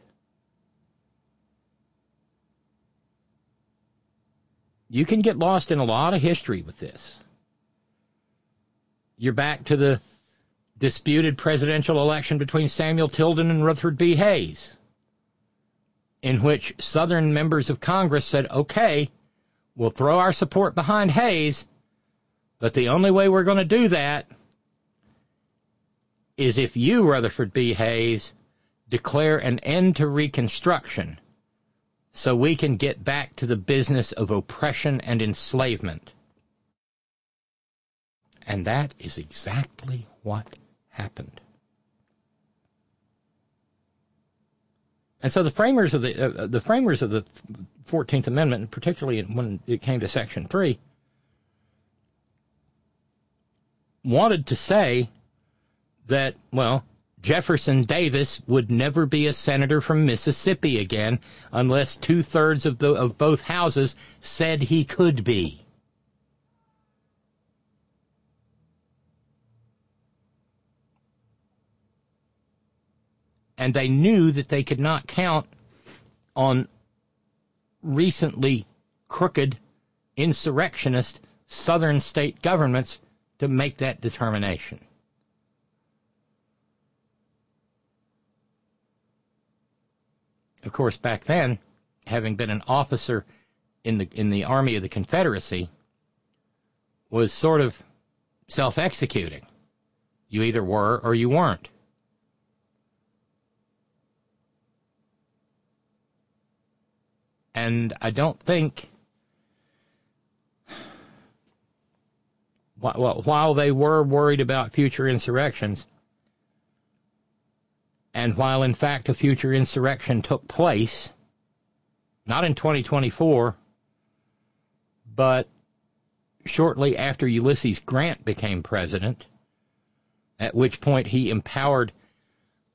You can get lost in a lot of history with this. You're back to the disputed presidential election between Samuel Tilden and Rutherford B. Hayes, in which Southern members of Congress said, okay, we'll throw our support behind Hayes, but the only way we're going to do that is if you, Rutherford B. Hayes, declare an end to Reconstruction so we can get back to the business of oppression and enslavement. And that is exactly what happened. And so the framers of the uh, the framers of the Fourteenth Amendment, particularly when it came to Section Three, wanted to say that well, Jefferson Davis would never be a senator from Mississippi again unless two thirds of, the, of both houses said he could be. And they knew that they could not count on recently crooked insurrectionist southern state governments to make that determination. of course, back then, having been an officer in the in the army of the Confederacy, was sort of self-executing. You either were or you weren't. And I don't think, while they were worried about future insurrections, and while in fact a future insurrection took place, not in 2024, but shortly after Ulysses Grant became president, at which point he empowered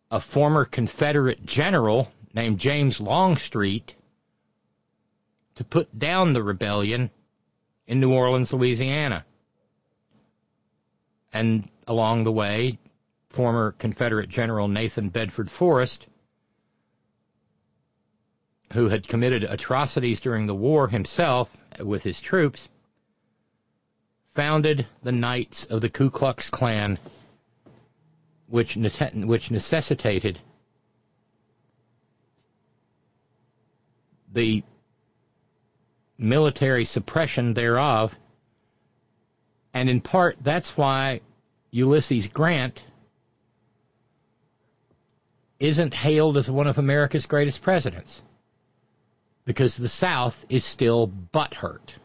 a former Confederate general named James Longstreet to put down the rebellion in New Orleans, Louisiana. And along the way, former Confederate General Nathan Bedford Forrest, who had committed atrocities during the war himself with his troops, founded the Knights of the Ku Klux Klan, which, which necessitated the military suppression thereof. And in part, that's why Ulysses Grant isn't hailed as one of America's greatest presidents because the South is still butthurt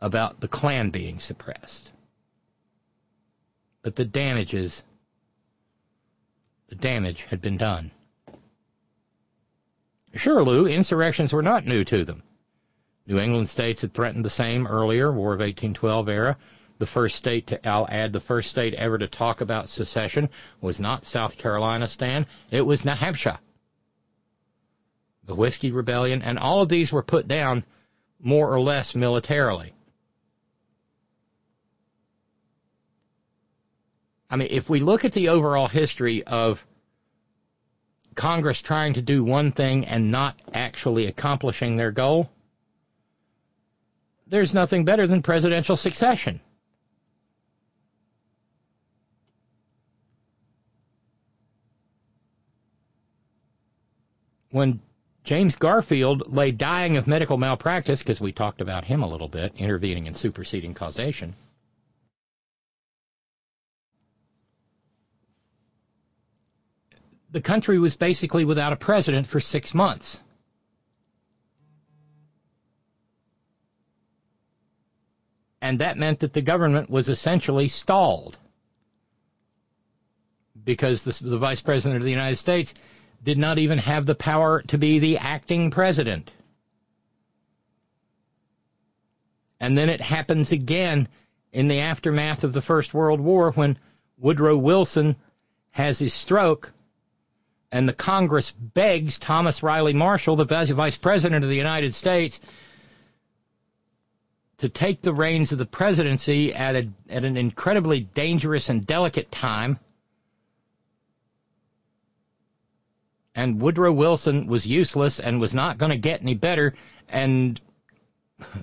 about the Klan being suppressed. But the damages, the damage had been done. Sure, Lou, insurrections were not new to them. New England states had threatened the same earlier, War of 1812 era. The first state to, I'll add, the first state ever to talk about secession was not South Carolina, Stan. It was New Hampshire. The Whiskey Rebellion, and all of these were put down more or less militarily. I mean, if we look at the overall history of Congress trying to do one thing and not actually accomplishing their goal, there's nothing better than presidential succession. When James Garfield lay dying of medical malpractice, because we talked about him a little bit, intervening and superseding causation. The country was basically without a president for six months. And that meant that the government was essentially stalled because the, Vice President of the United States did not even have the power to be the acting president. And then it happens again in the aftermath of the First World War when Woodrow Wilson has his stroke and the Congress begs Thomas Riley Marshall, the Vice President of the United States, to take the reins of the presidency at, a, at an incredibly dangerous and delicate time. And Woodrow Wilson was useless and was not going to get any better. And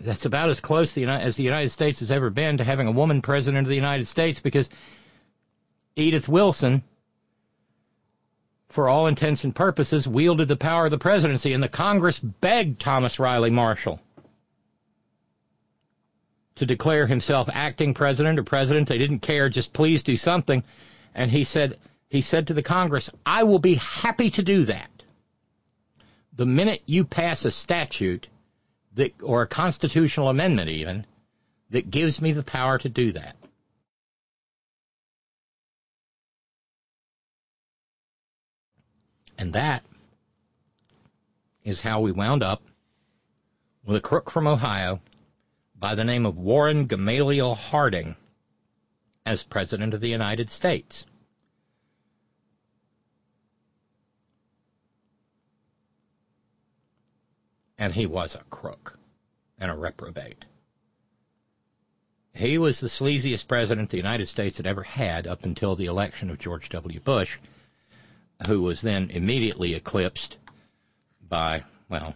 that's about as close the, as the United States has ever been to having a woman president of the United States because Edith Wilson, for all intents and purposes, wielded the power of the presidency, and the Congress begged Thomas Riley Marshall to declare himself acting president or president. They didn't care, just please do something. And he said, he said to the Congress, I will be happy to do that. The minute you pass a statute that, or a constitutional amendment even, that gives me the power to do that. And that is how we wound up with a crook from Ohio by the name of Warren Gamaliel Harding as President of the United States. And he was a crook and a reprobate. He was the sleaziest president the United States had ever had up until the election of George W. Bush, who was then immediately eclipsed by, well,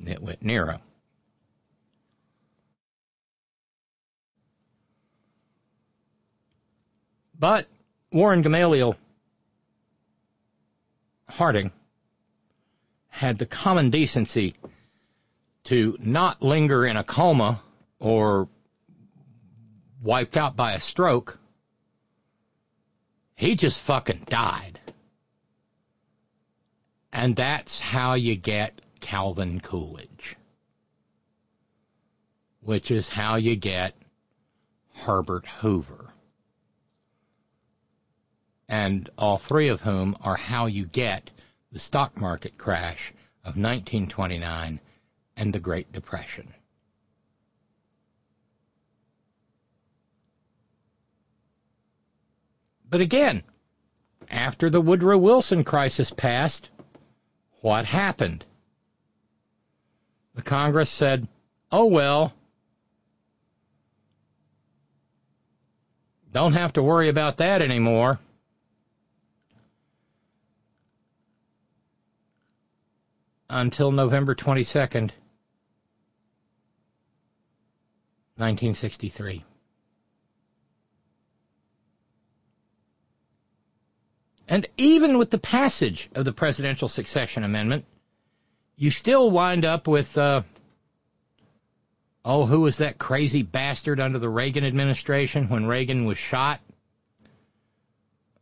Nitwit Nero. But Warren Gamaliel Harding had the common decency to not linger in a coma or wiped out by a stroke. He just fucking died. And that's how you get Calvin Coolidge. Which is how you get Herbert Hoover and all three of whom are how you get the stock market crash of 1929 and the Great Depression. But again, after the Woodrow Wilson crisis passed, what happened? The Congress said, oh well, don't have to worry about that anymore. Until November 22nd, 1963. And even with the passage of the Presidential Succession Amendment, you still wind up with, uh, oh, who was that crazy bastard under the Reagan administration when Reagan was shot?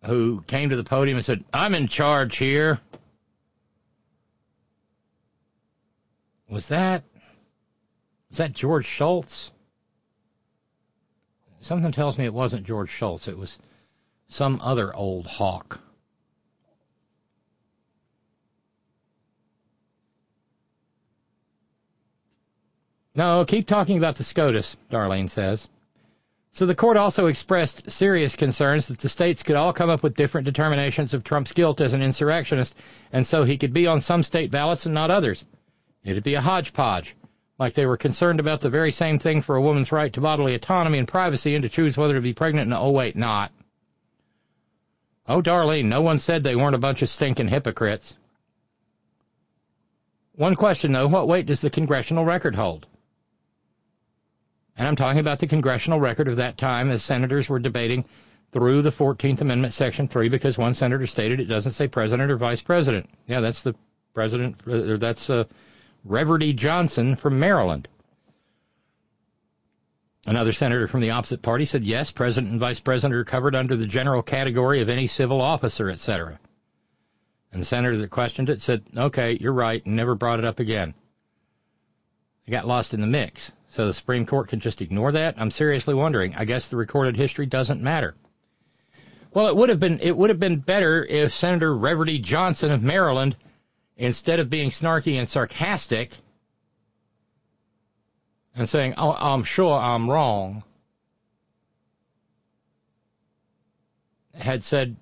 Who came to the podium and said, I'm in charge here. Was that was that George Shultz? Something tells me it wasn't George Shultz. It was some other old hawk. No, keep talking about the SCOTUS, Darlene says. So the court also expressed serious concerns that the states could all come up with different determinations of Trump's guilt as an insurrectionist, and so he could be on some state ballots and not others. It'd be a hodgepodge, like they were concerned about the very same thing for a woman's right to bodily autonomy and privacy and to choose whether to be pregnant and oh wait, not. Oh, Darlene, no one said they weren't a bunch of stinking hypocrites. One question though, what weight does the congressional record hold? And I'm talking about the congressional record of that time as senators were debating through the 14th Amendment, Section 3, because one senator stated it doesn't say president or vice president. Yeah, that's the president, or that's uh, Reverdy Johnson from Maryland. Another senator from the opposite party said, yes, president and vice president are covered under the general category of any civil officer, etc. And the senator that questioned it said, okay, you're right, and never brought it up again. It got lost in the mix. So the Supreme Court can just ignore that? I'm seriously wondering. I guess the recorded history doesn't matter. Well, it would have been it would have been better if Senator Reverdy Johnson of Maryland, instead of being snarky and sarcastic and saying, "Oh, I'm sure I'm wrong," had said,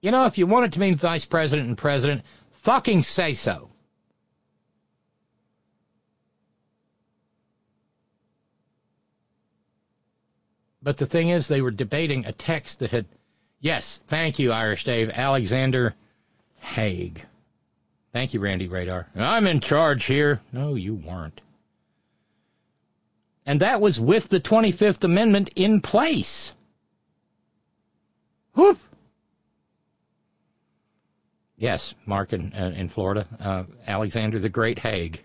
"You know, if you wanted to mean vice president and president, fucking say so." But the thing is, they were debating a text that had, yes, thank you, Irish Dave, Alexander Haig. Thank you, Randy Radar. I'm in charge here. No, you weren't. And that was with the 25th Amendment in place. Whoop. Yes, Mark in, uh, in Florida, uh, Alexander the Great Haig.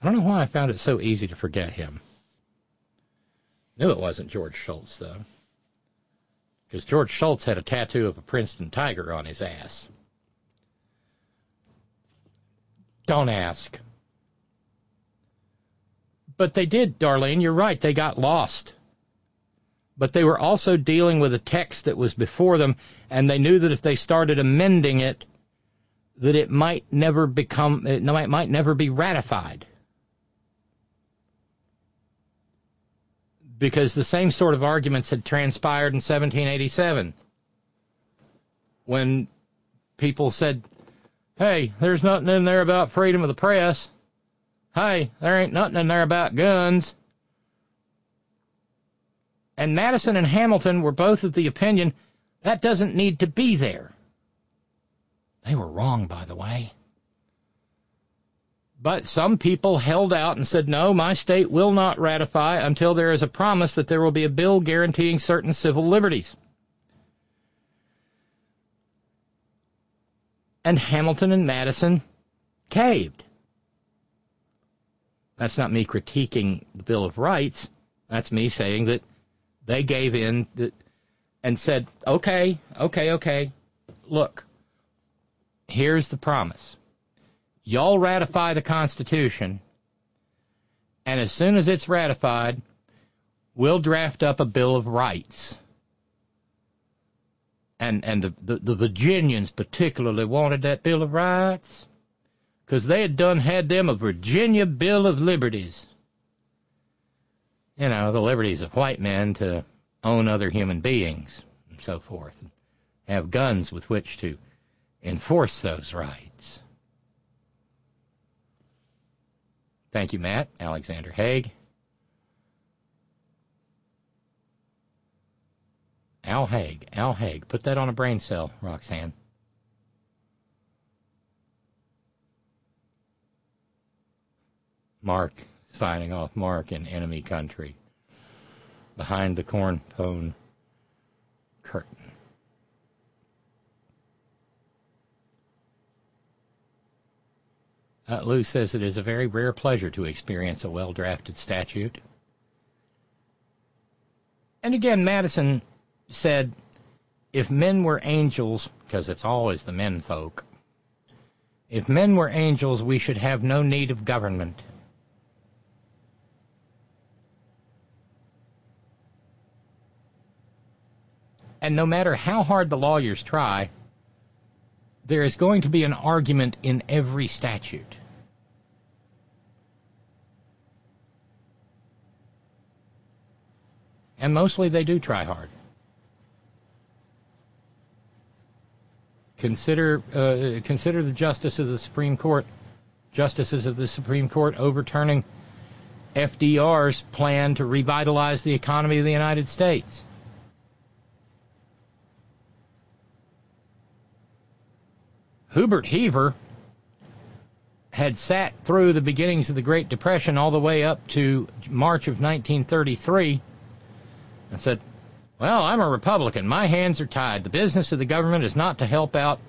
I don't know why I found it so easy to forget him. Knew it wasn't George Shultz, though. Because George Shultz had a tattoo of a Princeton tiger on his ass. Don't ask. But they did, Darlene. You're right. They got lost. But they were also dealing with a text that was before them, and they knew that if they started amending it, that it might never become, it might, might never be ratified. Because the same sort of arguments had transpired in 1787 when people said, hey, there's nothing in there about freedom of the press. Hey, there ain't nothing in there about guns. And Madison and Hamilton were both of the opinion that doesn't need to be there. They were wrong, by the way. But some people held out and said, no, my state will not ratify until there is a promise that there will be a bill guaranteeing certain civil liberties. And Hamilton and Madison caved. That's not me critiquing the Bill of Rights. That's me saying that they gave in and said, okay, okay, okay, look, here's the promise y'all ratify the Constitution, and as soon as it's ratified, we'll draft up a Bill of Rights. And and the, the, the Virginians particularly wanted that Bill of Rights because they had done had them a Virginia Bill of Liberties. You know, the liberties of white men to own other human beings and so forth, and have guns with which to enforce those rights. Thank you, Matt. Alexander Haig. Al Haig. Al Haig. Put that on a brain cell, Roxanne. Mark signing off. Mark in enemy country. Behind the corn Uh, Lou says it is a very rare pleasure to experience a well drafted statute. And again, Madison said, if men were angels, because it's always the men folk, if men were angels, we should have no need of government. And no matter how hard the lawyers try, there is going to be an argument in every statute. And mostly they do try hard. Consider uh, consider the justice of the Supreme Court, justices of the Supreme Court overturning FDR's plan to revitalize the economy of the United States. Hubert Heaver had sat through the beginnings of the Great Depression all the way up to March of 1933 and said, Well, I'm a Republican. My hands are tied. The business of the government is not to help out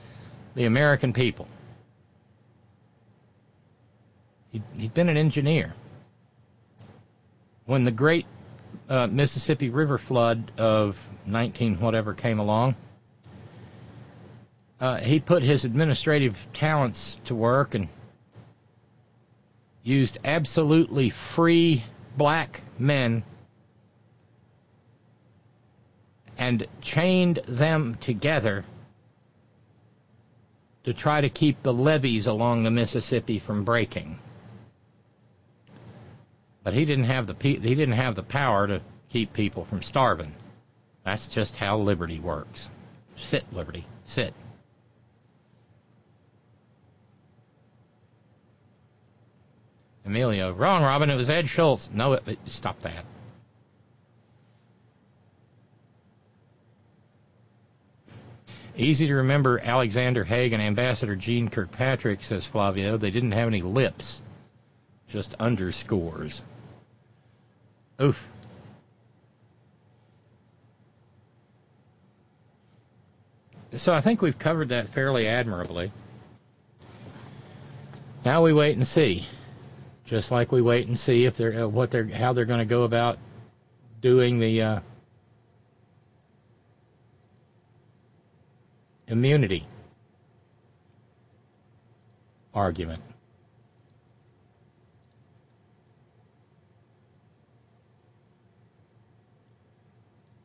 the American people. He'd, he'd been an engineer. When the great uh, Mississippi River flood of 19 whatever came along, uh, he put his administrative talents to work and used absolutely free black men and chained them together to try to keep the levees along the Mississippi from breaking. But he didn't have the he didn't have the power to keep people from starving. That's just how liberty works. Sit, liberty, sit. Emilio, wrong, Robyn. It was Ed Schultz. No, it, it, stop that. Easy to remember Alexander Haig and Ambassador Jeane Kirkpatrick, says Flavio. They didn't have any lips, just underscores. Oof. So I think we've covered that fairly admirably. Now we wait and see, just like we wait and see if they're uh, what they're how they're going to go about doing the uh, immunity argument.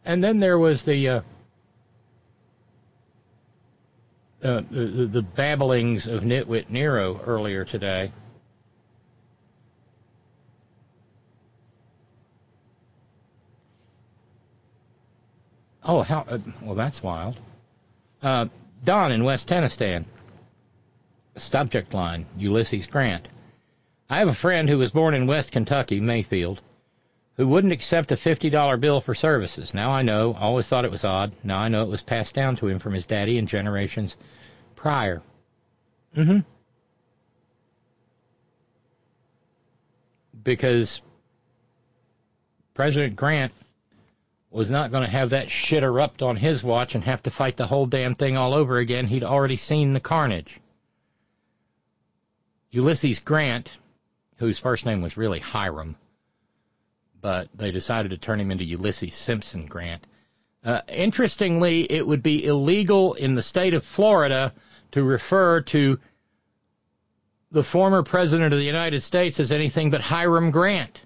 And then there was the uh, uh, the, the babblings of Nitwit Nero earlier today. Oh, how? Uh, well, that's wild. Uh, Don in West Tennessee. Subject line: Ulysses Grant. I have a friend who was born in West Kentucky, Mayfield, who wouldn't accept a $50 bill for services. Now I know, always thought it was odd. Now I know it was passed down to him from his daddy and generations prior. Mm-hmm. Because President Grant was not going to have that shit erupt on his watch and have to fight the whole damn thing all over again. He'd already seen the carnage. Ulysses Grant, whose first name was really Hiram, but they decided to turn him into Ulysses Simpson Grant. Uh, interestingly, it would be illegal in the state of Florida to refer to the former president of the United States as anything but Hiram Grant.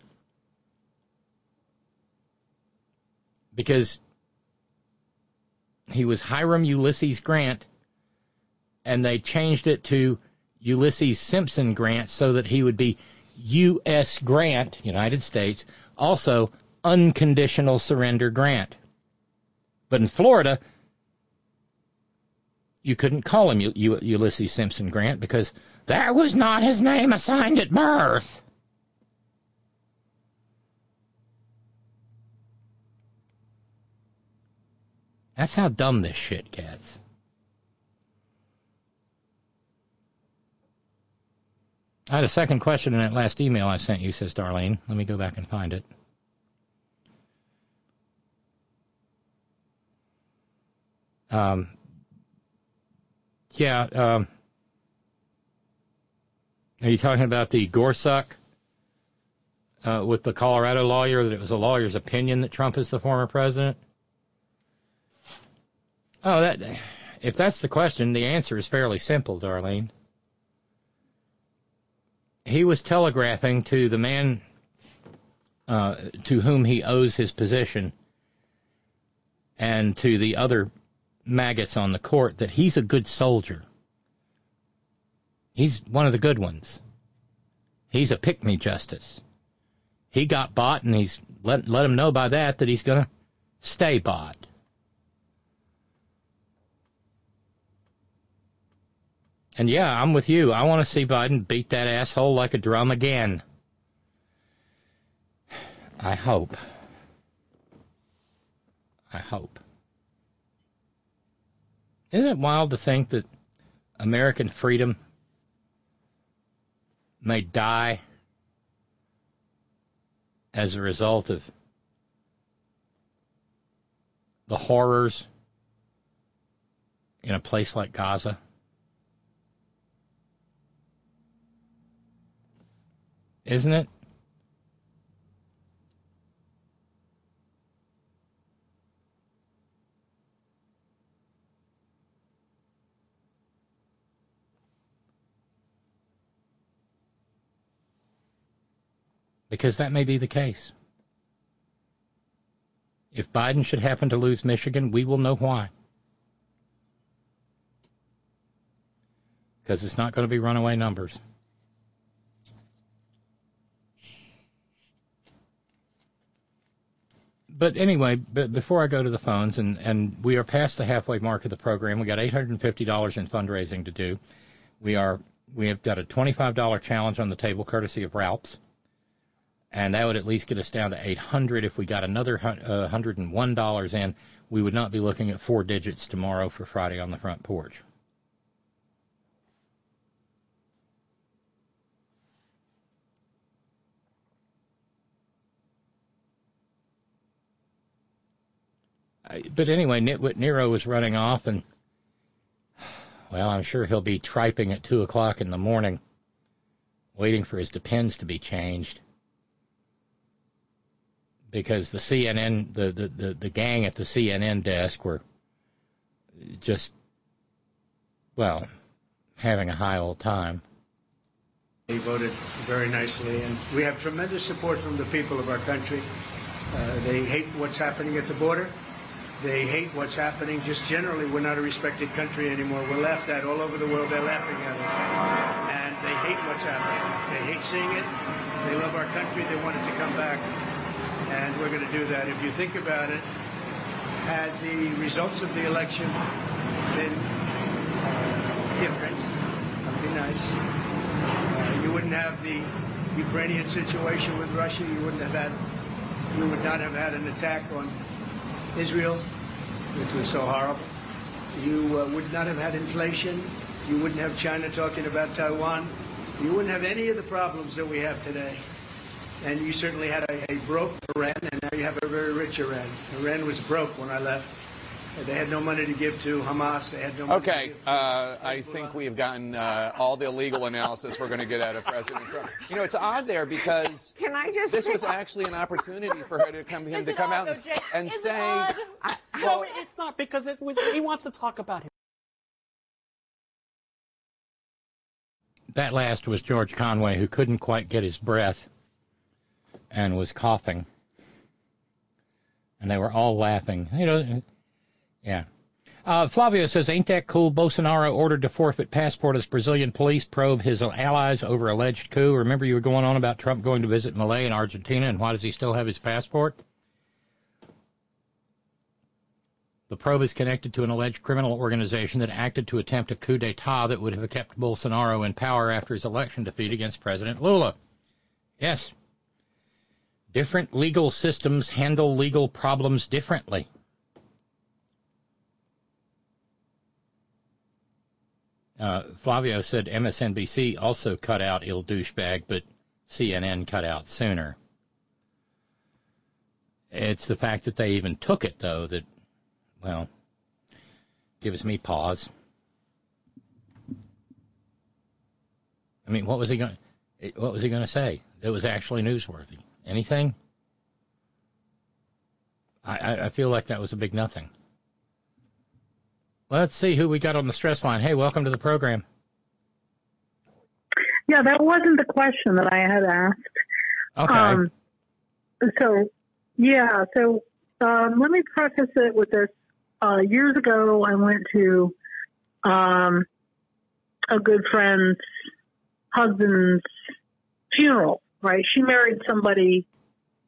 Because he was Hiram Ulysses Grant, and they changed it to Ulysses Simpson Grant so that he would be U.S. Grant, United States, also unconditional surrender grant. But in Florida, you couldn't call him U- U- Ulysses Simpson Grant because that was not his name assigned at birth. That's how dumb this shit gets. I had a second question in that last email I sent you, says Darlene. Let me go back and find it. Um, yeah, um, are you talking about the Gorsuch uh, with the Colorado lawyer that it was a lawyer's opinion that Trump is the former president? Oh, that if that's the question, the answer is fairly simple, Darlene he was telegraphing to the man uh, to whom he owes his position and to the other maggots on the court that he's a good soldier. He's one of the good ones. He's a pick me justice. He got bought and he's let let him know by that that he's going to stay bought. And yeah, I'm with you. I want to see Biden beat that asshole like a drum again. I hope. I hope. Isn't it wild to think that American freedom may die as a result of the horrors in a place like Gaza? Isn't it? because that may be the case. If Biden should happen to lose Michigan, we will know why. Because it's not going to be runaway numbers. But anyway, but before I go to the phones, and, and we are past the halfway mark of the program, we got $850 in fundraising to do. We are we have got a $25 challenge on the table, courtesy of Ralph's and that would at least get us down to 800. If we got another uh, $101 in, we would not be looking at four digits tomorrow for Friday on the front porch. But anyway, Nitwit Nero was running off, and well, I'm sure he'll be triping at two o'clock in the morning, waiting for his depends to be changed because the CNN, the, the, the, the gang at the CNN desk were just, well, having a high old time. He voted very nicely, and we have tremendous support from the people of our country. Uh, they hate what's happening at the border. They hate what's happening just generally. We're not a respected country anymore. We're laughed at all over the world. They're laughing at us. And they hate what's happening. They hate seeing it. They love our country. They want it to come back and we're going to do that. If you think about it, had the results of the election been uh, different, that'd be nice. Uh, you wouldn't have the Ukrainian situation with Russia. You wouldn't have had, you would not have had an attack on Israel, which was so horrible. You uh, would not have had inflation. You wouldn't have China talking about Taiwan. You wouldn't have any of the problems that we have today and you certainly had a, a broke Iran, and now you have a very rich Iran. Iran was broke when I left. They had no money to give to Hamas. They had no money okay, uh, I think we have gotten uh, all the legal analysis we're going to get out of President Trump. You know, it's odd there because Can I just this was actually an opportunity for her to come him to come out and, and say, I, well, no, it's not because it was. He wants to talk about him. That last was George Conway, who couldn't quite get his breath and was coughing. And they were all laughing. You know, yeah. Uh, Flavio says, ain't that cool? Bolsonaro ordered to forfeit passport as Brazilian police probe his allies over alleged coup. Remember you were going on about Trump going to visit Milei in Argentina, and why does he still have his passport? The probe is connected to an alleged criminal organization that acted to attempt a coup d'etat that would have kept Bolsonaro in power after his election defeat against President Lula. Yes, Different legal systems handle legal problems differently. Uh, Flavio said MSNBC also cut out Il douchebag, but CNN cut out sooner. It's the fact that they even took it, though, that, well, gives me pause. I mean, what was he going? What was he going to say that was actually newsworthy? Anything? I, I feel like that was a big nothing. Let's see who we got on the stress line. Hey, welcome to the program. Yeah, that wasn't the question that I had asked. Okay. Um, so, yeah, so um, let me preface it with this. Uh, years ago, I went to um, a good friend's husband's funeral, right? She married somebody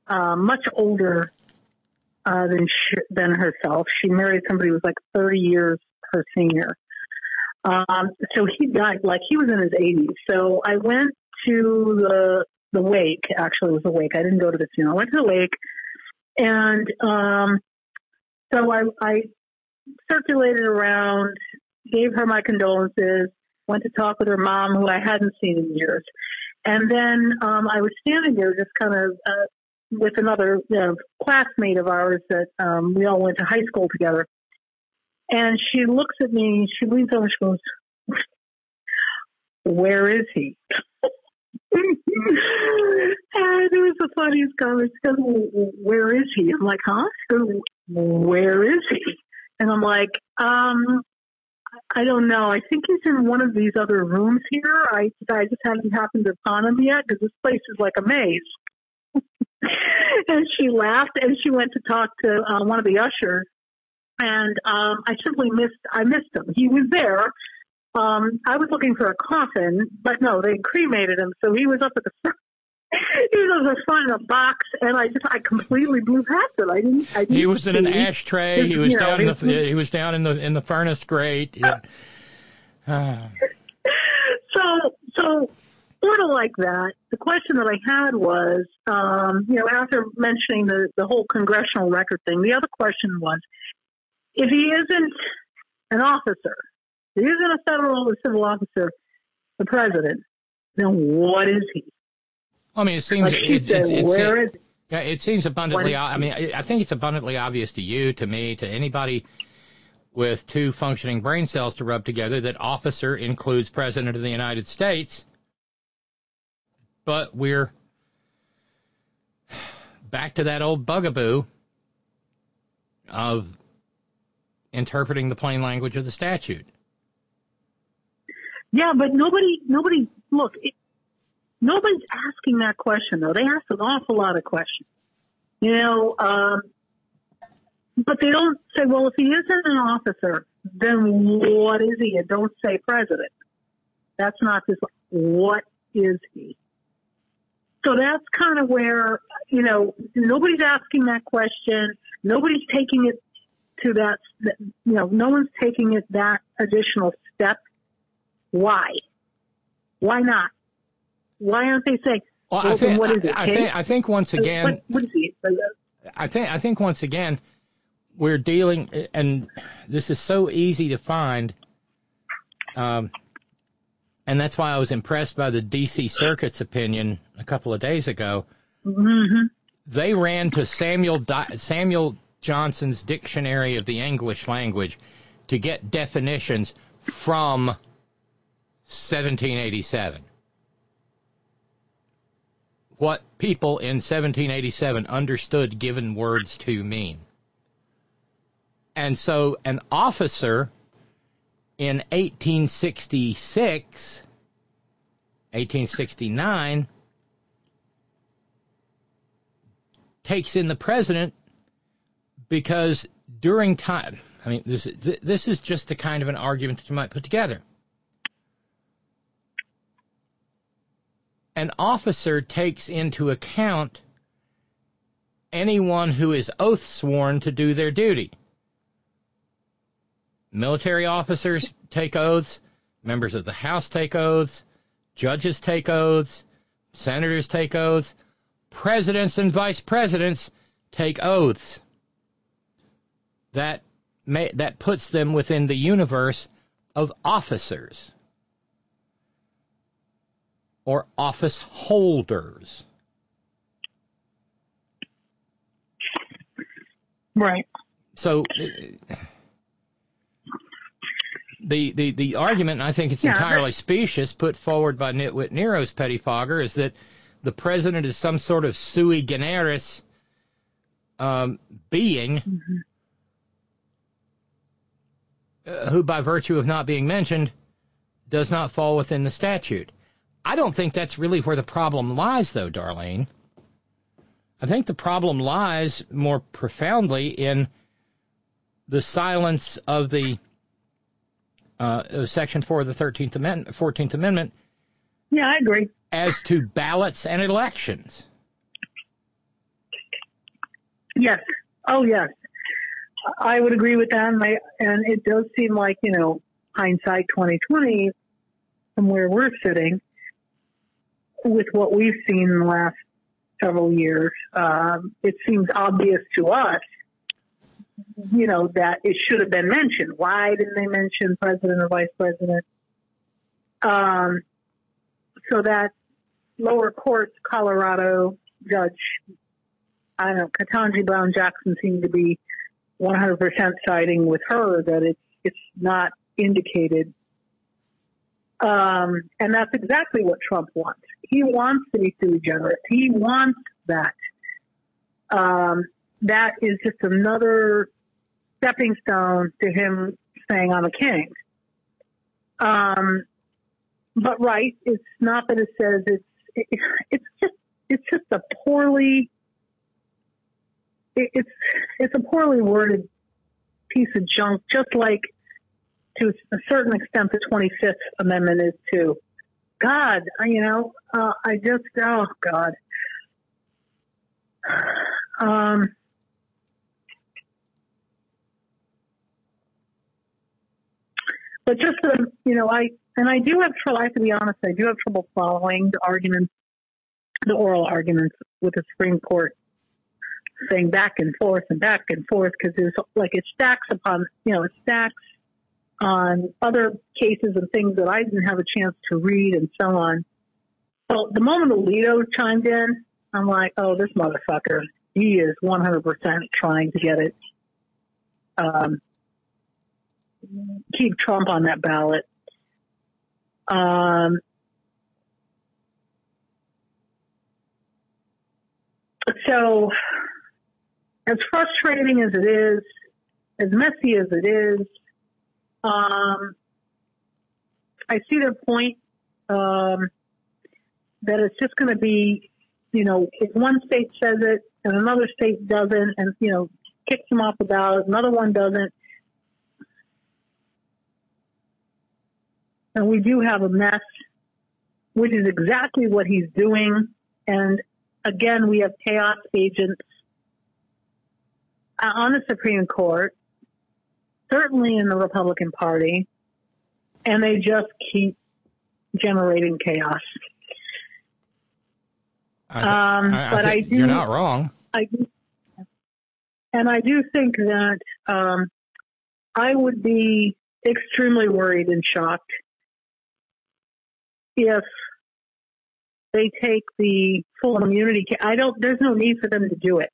uh, much older uh, than sh- than herself. She married somebody who was like 30 years her senior. Um, so he died like he was in his 80s. So I went to the the wake. Actually, it was the wake. I didn't go to the funeral. I went to the wake, and um, so I, I circulated around, gave her my condolences, went to talk with her mom, who I hadn't seen in years, and then um, I was standing there just kind of uh, with another you know, classmate of ours that um, we all went to high school together. And she looks at me, she leans over, she goes, Where is he? and it was the funniest comment. She goes, Where is he? I'm like, Huh? She goes, Where is he? And I'm like, um, I don't know. I think he's in one of these other rooms here. I I just haven't happened upon him yet because this place is like a maze. and she laughed and she went to talk to uh, one of the ushers and um I simply missed I missed him. He was there. Um I was looking for a coffin, but no, they cremated him, so he was up at the front. he was up the front of a box, and I just I completely blew past it. I didn't. I didn't he was in an ashtray. He was you know, down in the he was down in the in the furnace grate. Yeah. Ah. so so sort of like that. The question that I had was, um, you know, after mentioning the the whole congressional record thing, the other question was, if he isn't an officer, if he isn't a federal or civil officer, the president, then what is he? I mean, it seems Like it, said, it, where it, is yeah, it seems abundantly. I mean, I think it's abundantly obvious to you, to me, to anybody with two functioning brain cells to rub together that officer includes president of the United States. But we're back to that old bugaboo of interpreting the plain language of the statute. Yeah, but nobody, nobody, look, it, nobody's asking that question though. They ask an awful lot of questions, you know, um, but they don't say, well, if he isn't an officer, then what is he? And don't say president. That's not this. What is he? So that's kind of where, you know, nobody's asking that question. Nobody's taking it to that, you know, no one's taking it that additional step. Why? Why not? Why aren't they saying, Well, well, I think what is it? I, I think I think once again. What, what is he? I think I think once again we're dealing, and this is so easy to find, um, and that's why I was impressed by the D.C. Circuit's opinion a couple of days ago. Mm-hmm. They ran to Samuel Di- Samuel Johnson's Dictionary of the English Language to get definitions from 1787. What people in 1787 understood given words to mean. And so an officer in 1866, 1869, takes in the president because during time, I mean, this, this is just the kind of an argument that you might put together. An officer takes into account anyone who is oath sworn to do their duty. Military officers take oaths, members of the House take oaths, judges take oaths, senators take oaths, presidents and vice presidents take oaths. That may, that puts them within the universe of officers or office holders. Right. So the the the argument, and I think it's Yeah, entirely specious, put forward by Nitwit Nero's pettifogger, is that the president is some sort of sui generis um, being uh, who, by virtue of not being mentioned, does not fall within the statute. I don't think that's really where the problem lies, though, Darlene. I think the problem lies more profoundly in the silence of the uh, Section 4 of the 13th Amendment, 14th Amendment Yeah, I agree. as to ballots and elections. Yes. Oh, yes. I would agree with that. And, I, and it does seem like, you know, hindsight 2020 from where we're sitting with what we've seen in the last several years, um, it seems obvious to us, you know, that it should have been mentioned. Why didn't they mention president or vice president? Um, so that lower court Colorado judge, I don't know, Ketanji Brown Jackson seemed to be 100% siding with her that it's it's not indicated. Um, and that's exactly what Trump wants. He wants to be sui generis. He wants that. Um, that is just another stepping stone to him saying, I'm a king. Um, but right, it's not that it says it's, it, it's just, it's just a poorly, it, it's, it's a poorly worded piece of junk, just like to a certain extent the 25th Amendment is too. God, you know, uh, I just, oh God. Um, but just, um, you know, I, and I do have trouble, I have to be honest, I do have trouble following the arguments, the oral arguments with the Supreme Court saying back and forth and back and forth because there's like it stacks upon, you know, it stacks on other cases and things that I didn't have a chance to read and so on. So the moment Alito chimed in, I'm like, oh, this motherfucker, he is 100% trying to get it, um, keep Trump on that ballot. Um, so as frustrating as it is, as messy as it is, um, I see their point um, that it's just going to be, you know, if one state says it and another state doesn't, and you know, kicks them off the ballot, another one doesn't, and we do have a mess, which is exactly what he's doing. And again, we have chaos agents on the Supreme Court certainly in the Republican Party, and they just keep generating chaos. I, Um, I, I but I do- you're not wrong. I do, and I do think that um, I would be extremely worried and shocked if they take the full immunity. I don't. There's no need for them to do it.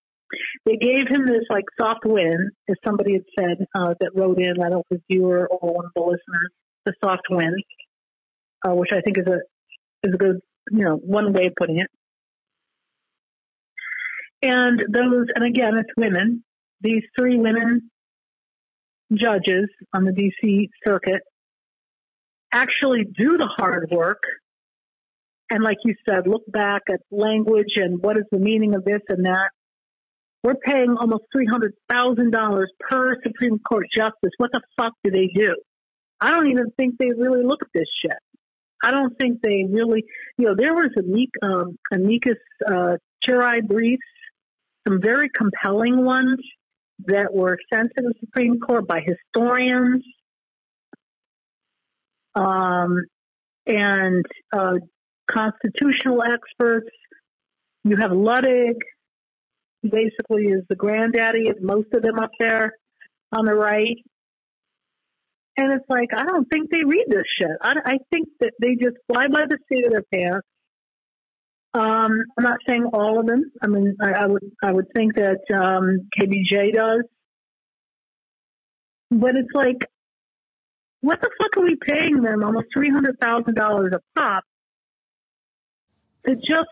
They gave him this like soft win, as somebody had said uh, that wrote in. I don't know if it was you or, or one of the listeners. The soft win, uh, which I think is a is a good you know one way of putting it. And those, and again, it's women. These three women judges on the DC circuit actually do the hard work. And like you said, look back at language and what is the meaning of this and that. We're paying almost $300,000 per Supreme Court justice. What the fuck do they do? I don't even think they really look at this shit. I don't think they really, you know, there was amic, um, amicus uh, curiae briefs, some very compelling ones that were sent to the Supreme Court by historians um, and uh, constitutional experts. You have Luttig, basically is the granddaddy of most of them up there on the right. And it's like, I don't think they read this shit. I, I think that they just fly by the seat of their pants. Um, I'm not saying all of them. I mean, I, I would I would think that um, KBJ does, but it's like, what the fuck are we paying them almost three hundred thousand dollars a pop to just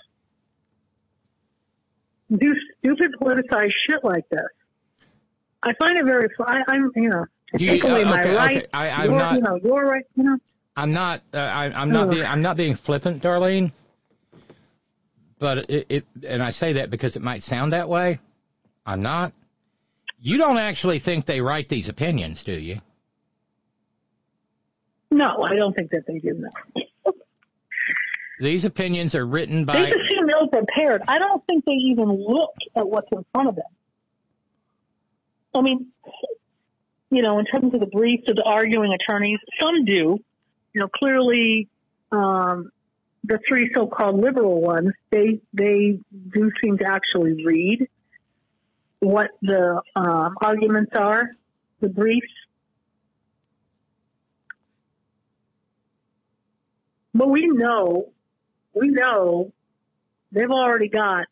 do stupid politicized shit like this? I find it very. I, I'm you know to you- take away uh, my okay, right. okay. I- I'm your, not- You know your right. You know. I'm not. Uh, I, I'm not being. I'm not being flippant, Darlene. But it, it, and I say that because it might sound that way. I'm not. You don't actually think they write these opinions, do you? No, I don't think that they do that. These opinions are written by. They seem ill prepared. I don't think they even look at what's in front of them. I mean, you know, in terms of the briefs of the arguing attorneys, some do. You know, clearly, um, the three so-called liberal ones, they they do seem to actually read what the um, arguments are, the briefs. But we know, we know, they've already got.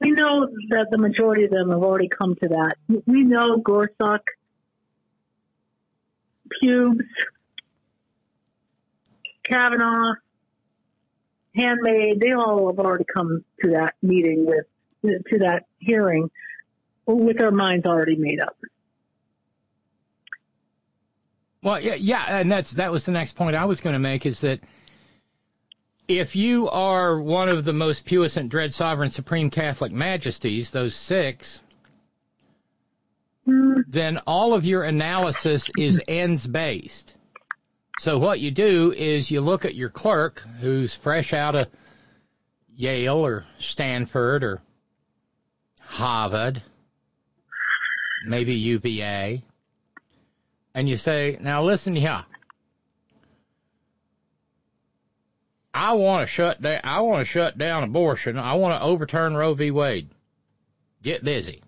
We know that the majority of them have already come to that. We know Gorsuch, Pubes, Kavanaugh, Handmaid, they all have already come to that meeting with, to that hearing with their minds already made up. Well, yeah, yeah, and that's that was the next point I was going to make is that if you are one of the most puissant, dread, sovereign, supreme Catholic majesties, those six, then all of your analysis is ends based. So what you do is you look at your clerk who's fresh out of Yale or Stanford or Harvard, maybe UVA, and you say, now listen here. I want to shut down. I want to shut down abortion. I want to overturn Roe v. Wade. Get busy.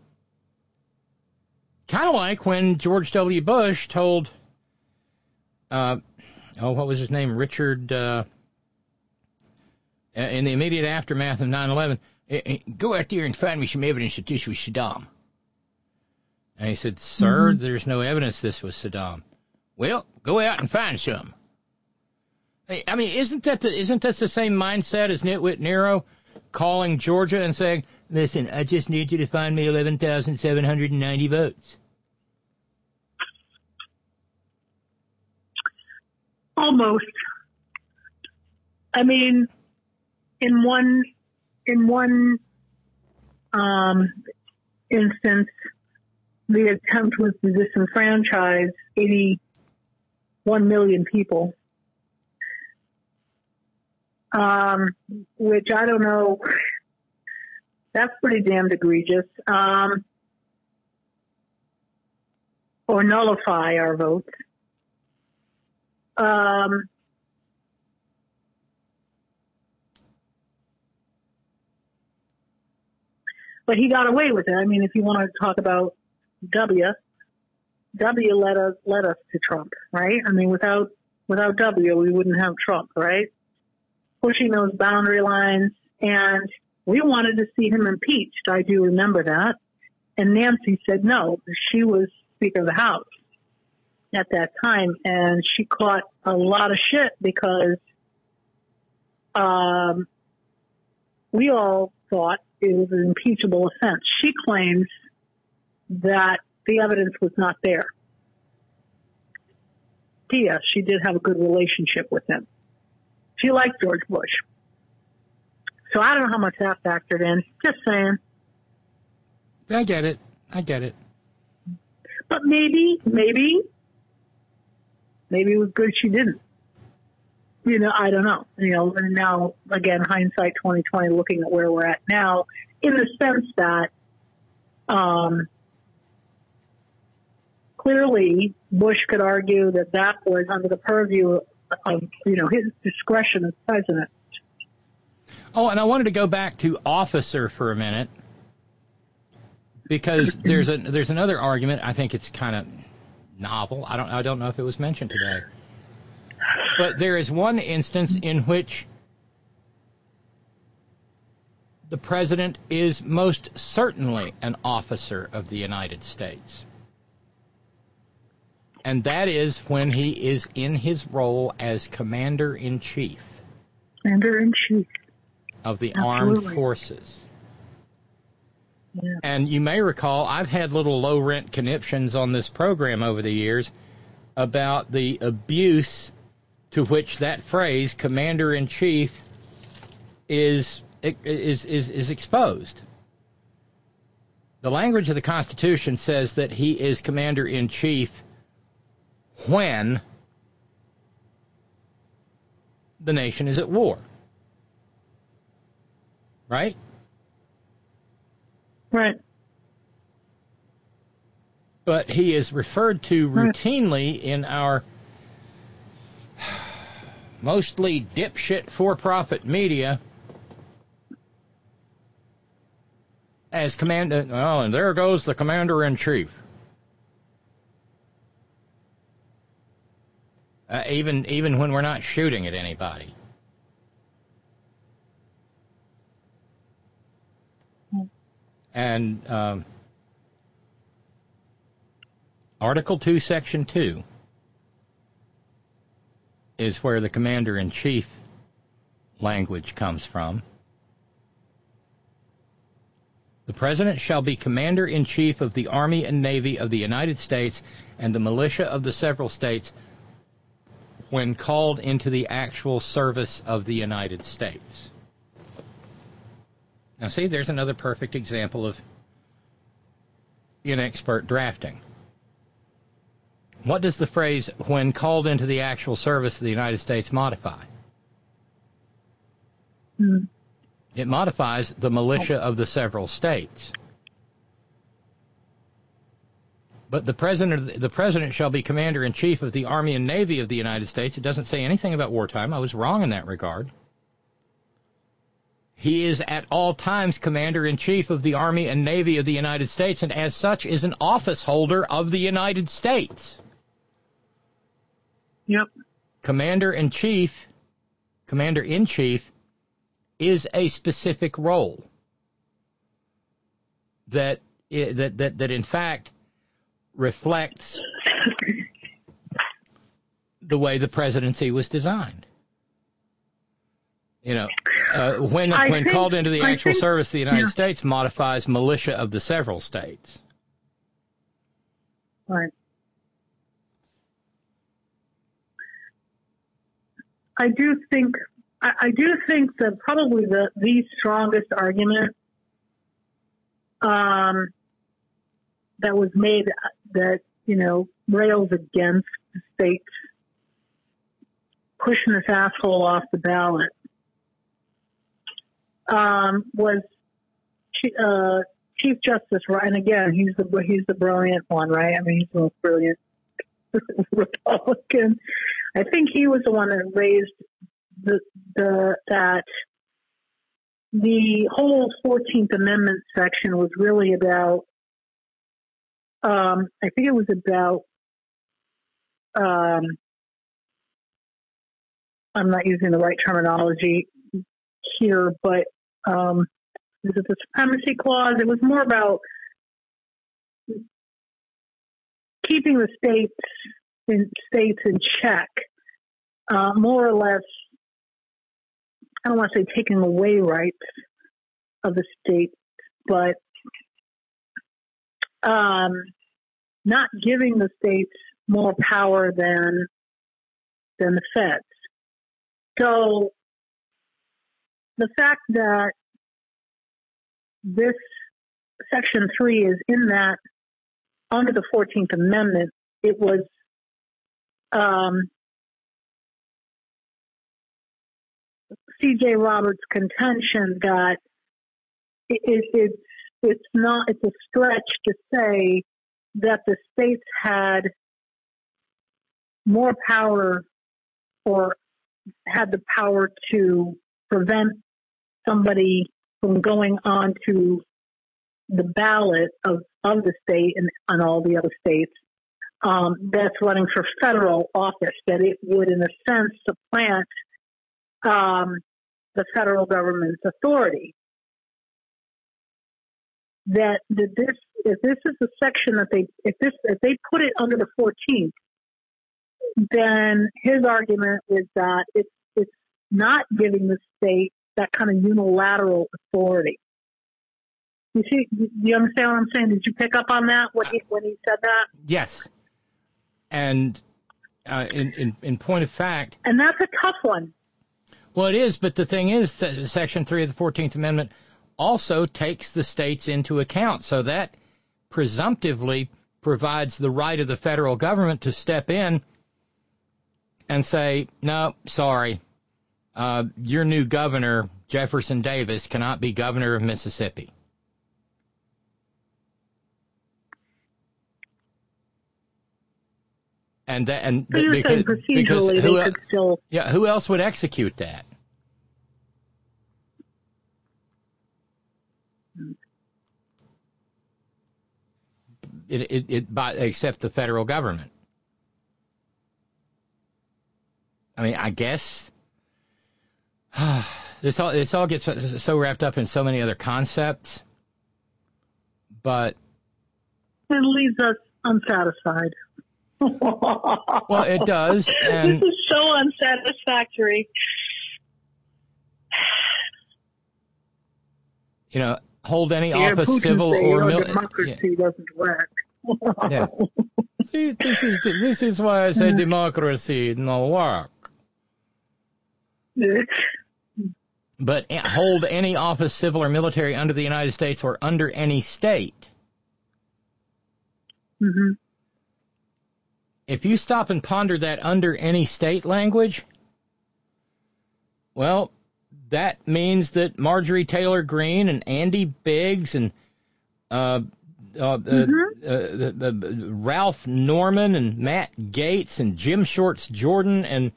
Kind of like when George W. Bush told, uh, oh, what was his name, Richard, uh, in the immediate aftermath of 9/11, go out there and find me some evidence that this was Saddam. And he said, Sir, mm-hmm. there's no evidence this was Saddam. Well, go out and find some. I mean, isn't that the, isn't that the same mindset as Nitwit Nero calling Georgia and saying, "Listen, I just need you to find me eleven thousand seven hundred and ninety votes." Almost. I mean, in one in one um, instance, the attempt was to disenfranchise 81 million people um, which I don't know. That's pretty damned egregious. Um, or nullify our votes. Um, but he got away with it. I mean, if you want to talk about W, W led us led us to Trump, right? I mean, without without W, we wouldn't have Trump, right? Pushing those boundary lines. And we wanted to see him impeached. I do remember that. And Nancy said no. She was Speaker of the House at that time, and she caught a lot of shit because um, we all thought it was an impeachable offense. She claims that the evidence was not there. P.S. She did have a good relationship with him. She liked George Bush. So I don't know how much that factored in. Just saying. I get it. I get it. But maybe, maybe, maybe it was good she didn't. You know, I don't know. You know, and now again, hindsight 2020, looking at where we're at now, in the sense that, um, clearly Bush could argue that that was under the purview of you know his discretion as president. Oh, and I wanted to go back to officer for a minute because there's a there's another argument. I think it's kind of novel. I don't I don't know if it was mentioned today, but there is one instance in which the president is most certainly an officer of the United States and that is when he is in his role as commander in chief. Commander in chief of the Absolutely. armed forces. Yeah. And you may recall I've had little low rent conniptions on this program over the years about the abuse to which that phrase commander in chief is is is is exposed. The language of the Constitution says that he is commander in chief when the nation is at war. Right? Right. but he is referred to routinely in our mostly dipshit for-profit media as commander. Oh, and there goes the commander in chief. Uh, even even when we're not shooting at anybody. And um, Article 2, Section 2 is where the commander in chief language comes from. The President shall be Commander in Chief of the Army and Navy of the United States and the militia of the several states when called into the actual service of the United States. Now, see, there's another perfect example of inexpert drafting. What does the phrase, when called into the actual service of the United States, modify? Mm. It modifies the militia of the several states. But the president, the president shall be commander in chief of the Army and Navy of the United States. It doesn't say anything about wartime. I was wrong in that regard. He is at all times commander in chief of the Army and Navy of the United States, and as such is an office holder of the United States. Yep. Commander in chief, commander in chief is a specific role that that that that in fact reflects the way the presidency was designed. You know, uh, when I when think- called into the I actual think- service the United yeah. States modifies militia of the several states. Right. I do think I, I do think that probably the the strongest argument um, that was made that you know rails against the states pushing this asshole off the ballot um, was uh, Chief Justice Ryan. And again, he's the he's the brilliant one, right? I mean, he's the most brilliant Republican. I think he was the one that raised the the that the whole Fourteenth Amendment section was really about. Um, I think it was about. Um, I'm not using the right terminology here, but um, is it the supremacy clause? It was more about keeping the states in states in check, uh, more or less. I don't want to say taking away rights of the state, but um, not giving the states more power than than the feds. So the fact that this section three is in that under the Fourteenth Amendment, it was um, C.J. Roberts' contention that it, it, it's it's not it's a stretch to say that the states had more power or had the power to prevent somebody from going on to the ballot of, of the state and on all the other states um, that's running for federal office, that it would, in a sense, supplant um, the federal government's authority. That, that this, if this is the section that they, if this, if they put it under the 14th, then his argument is that it's it's not giving the state that kind of unilateral authority. You see, you understand what I'm saying? Did you pick up on that when he when he said that? Yes. And uh, in, in in point of fact, And that's a tough one. well, it is. But the thing is, that Section Three of the Fourteenth Amendment also takes the states into account, so that presumptively provides the right of the federal government to step in and say, "No, sorry, uh, your new governor Jefferson Davis cannot be governor of Mississippi." And that, and So because, because procedurally who, they el- could still. yeah, who else would execute that? It, it, it by, except the federal government. I mean, I guess this all this all gets so wrapped up in so many other concepts, but It leaves us unsatisfied. well, it does, and this is so unsatisfactory. you know, hold any Yeah, office, Putin civil say, or military. democracy doesn't work. Yeah. See, this is this is why I say democracy no work. But hold any office, civil or military, under the United States or under any state. hmm If you stop and ponder that under any state language, well, that means that Marjorie Taylor Greene and Andy Biggs and uh, uh, uh, uh, uh, uh, Ralph Norman and Matt Gaetz and Jim Shorts Jordan and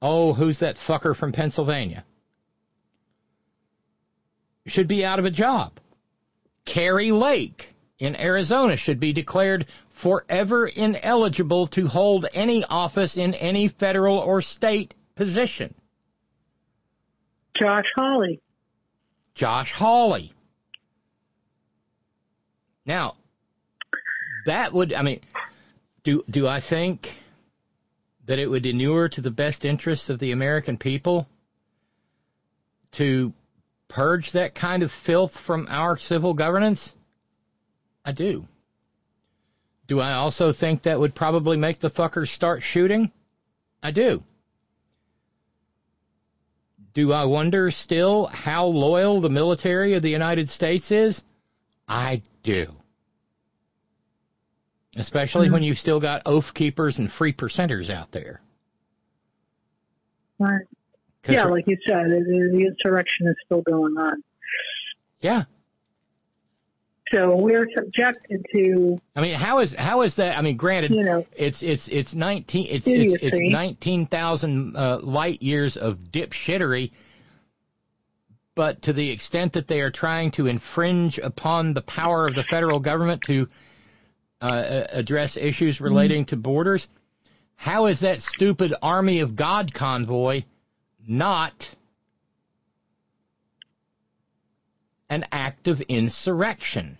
oh, who's that fucker from Pennsylvania? Should be out of a job. Kari Lake in Arizona should be declared forever ineligible to hold any office in any federal or state position. Josh Hawley. Josh Hawley. Now, that would, I mean, do, do I think that it would inure to the best interests of the American people to purge that kind of filth from our civil governance? I do. Do I also think that would probably make the fuckers start shooting? I do. Do I wonder still how loyal the military of the United States is? I do. Especially mm-hmm. when you've still got oath keepers and three percenters out there. Right. Yeah, like you said, the, the insurrection is still going on. Yeah. So we're subjected to, I mean, how is how is that? I mean, granted, you know, it's it's it's nineteen it's it's it's nineteen thousand uh, light years of dipshittery. But to the extent that they are trying to infringe upon the power of the federal government to uh, uh, address issues relating to borders, how is that stupid army of God convoy not an act of insurrection?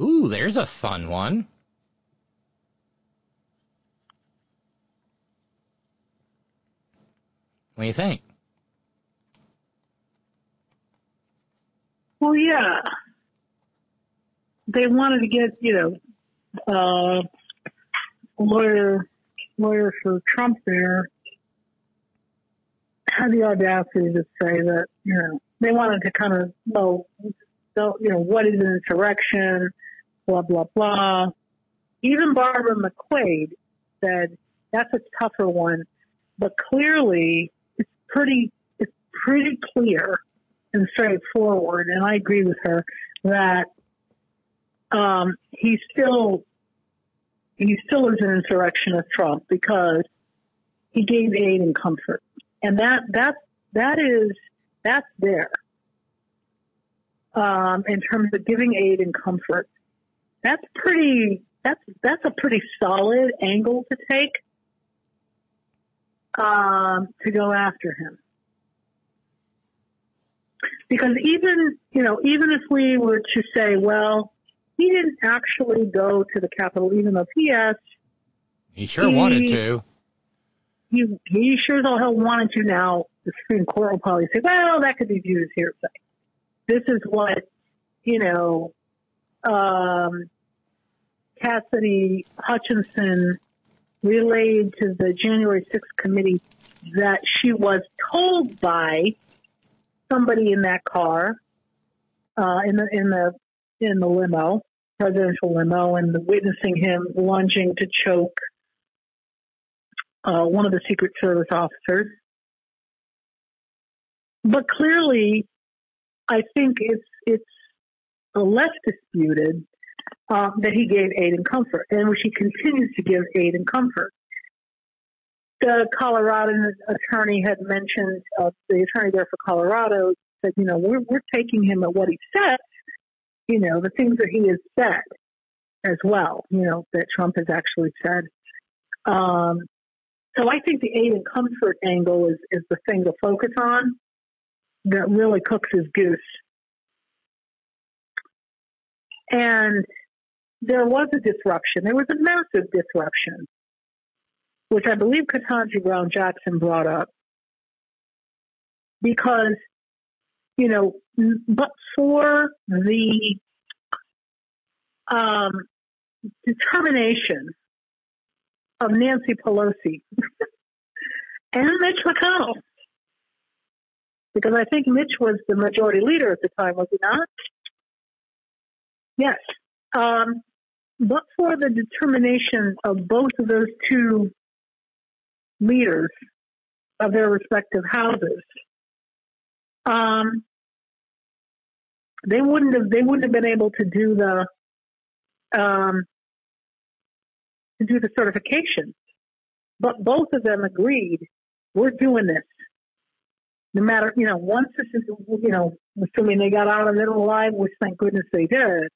Ooh, there's a fun one. What do you think? well, yeah. They wanted to get, you know, uh, lawyer, lawyer for Trump there had the audacity to say that, you know, they wanted to kind of know, you know, what is an insurrection, blah, blah, blah. Even Barbara McQuade said that's a tougher one, but clearly it's pretty, it's pretty clear and straightforward. And I agree with her that, um, he still, he still is an insurrectionist Trump because he gave aid and comfort. And that, that, that is, that's there. Um, in terms of giving aid and comfort. That's pretty, that's, that's a pretty solid angle to take, um, to go after him. Because even, you know, even if we were to say, well, he didn't actually go to the Capitol, even though he P.S. He sure He- wanted to. he he sure as all hell wanted to now. The Supreme Court will probably say, well, that could be viewed as hearsay. This is what, you know, um, Cassidy Hutchinson relayed to the January 6th committee that she was told by somebody in that car, uh, in the, in the, in the limo, presidential limo, and witnessing him lunging to choke uh, one of the Secret Service officers. But clearly, I think it's it's less disputed um, that he gave aid and comfort, and which he continues to give aid and comfort. The Colorado attorney had mentioned, uh, the attorney there for Colorado said, you know, we're, we're taking him at what he says, you know, the things that he has said as well, you know, that Trump has actually said. Um, so I think the aid and comfort angle is, is the thing to focus on that really cooks his goose. And there was a disruption. There was a massive disruption, which I believe Ketanji Brown Jackson brought up. Because, you know, but for the um, determination of Nancy Pelosi and Mitch McConnell, because I think Mitch was the majority leader at the time, was he not? Yes. Um, but for the determination of both of those two leaders of their respective houses, um, they wouldn't have they wouldn't have been able to do the um, to do the certification. But both of them agreed, we're doing this. No matter, you know, once this is, you know, assuming they got out of it alive, which thank goodness they did,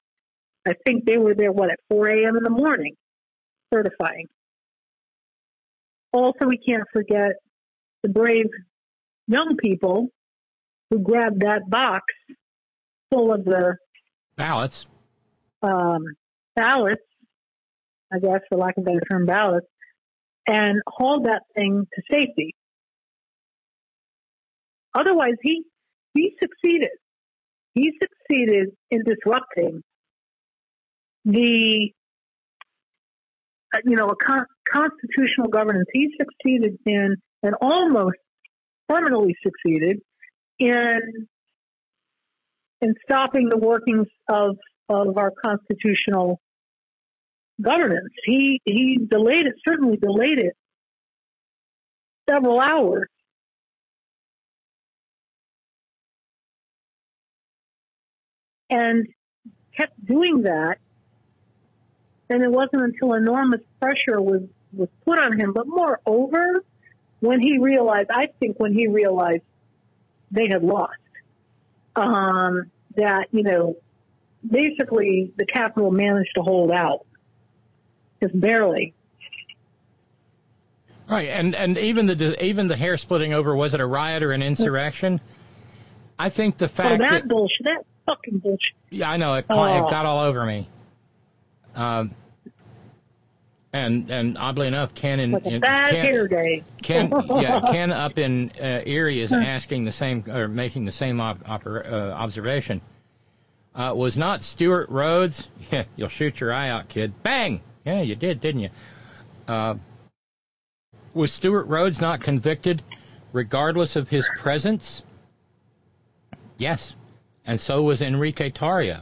I think they were there, what, at 4 a.m. in the morning certifying. Also, we can't forget the brave young people who grabbed that box full of the ballots, um, ballots, I guess, for lack of a better term, ballots, and hauled that thing to safety. Otherwise, he he succeeded. He succeeded in disrupting the uh, you know a con- constitutional governance. He succeeded in and almost permanently succeeded in in stopping the workings of of our constitutional governance. He he delayed it, certainly delayed it several hours. And kept doing that. And it wasn't until enormous pressure was, was put on him, but moreover, when he realized, I think when he realized they had lost, um, that, you know, basically the Capitol managed to hold out just barely. Right, and and even the even the hair splitting over was it a riot or an insurrection? I think the fact oh, that, that bullshit, that fucking bullshit. Yeah, I know it, Oh. it got all over me. Um, and and oddly enough, Ken in, in bad Ken, hair day. Ken, yeah, Ken up in uh, Erie is asking the same or making the same op- oper- uh, observation. Uh, was not Stewart Rhodes? Yeah, you'll shoot your eye out, kid. Bang! Yeah, you did, didn't you? Uh, was Stewart Rhodes not convicted, regardless of his presence? Yes, and so was Enrique Tarrio.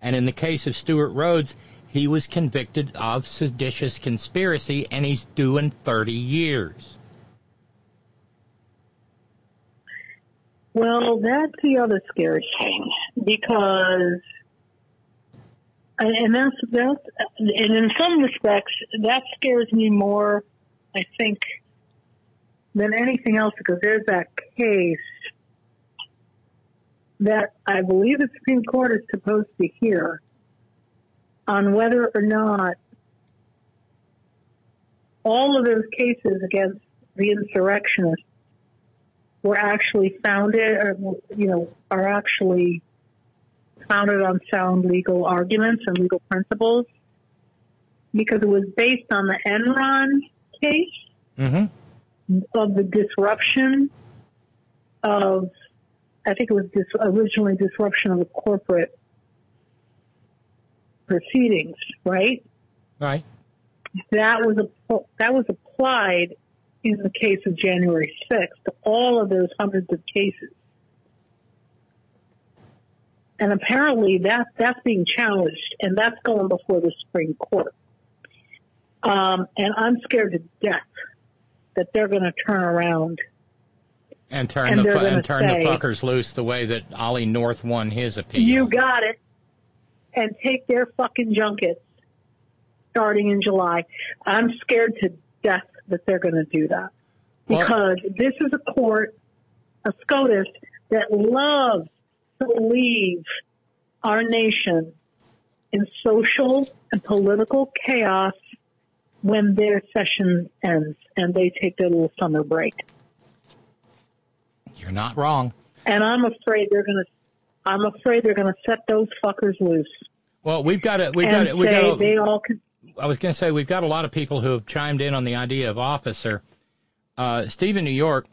And in the case of Stewart Rhodes, he was convicted of seditious conspiracy, and he's doing 30 years. Well, that's the other scary thing because, and that's that's, and in some respects, that scares me more, I think, than anything else because there's that case that I believe the Supreme Court is supposed to hear on whether or not all of those cases against the insurrectionists were actually founded or you know are actually founded on sound legal arguments and legal principles because it was based on the Enron case Mm-hmm. of the disruption of I think it was dis- originally disruption of the corporate proceedings, right? Right. That was a, that was applied in the case of January 6th to all of those hundreds of cases. And apparently that, that's being challenged and that's going before the Supreme Court. Um, and I'm scared to death that they're going to turn around. And turn And the fu- and turn say- the fuckers loose the way that Ollie North won his appeal. You got it. and take their fucking junkets starting in July. I'm scared to death that they're going to do that Well- because this is a court, a SCOTUS, that loves to leave our nation in social and political chaos when their session ends and they take their little summer break. You're not wrong. And I'm afraid they're going to. I'm afraid they're going to set those fuckers loose. Well, we've got to. We've got to. We've got to. they all can. I was going to say we've got a lot of people who have chimed in on the idea of officer. Uh, Steve in New York,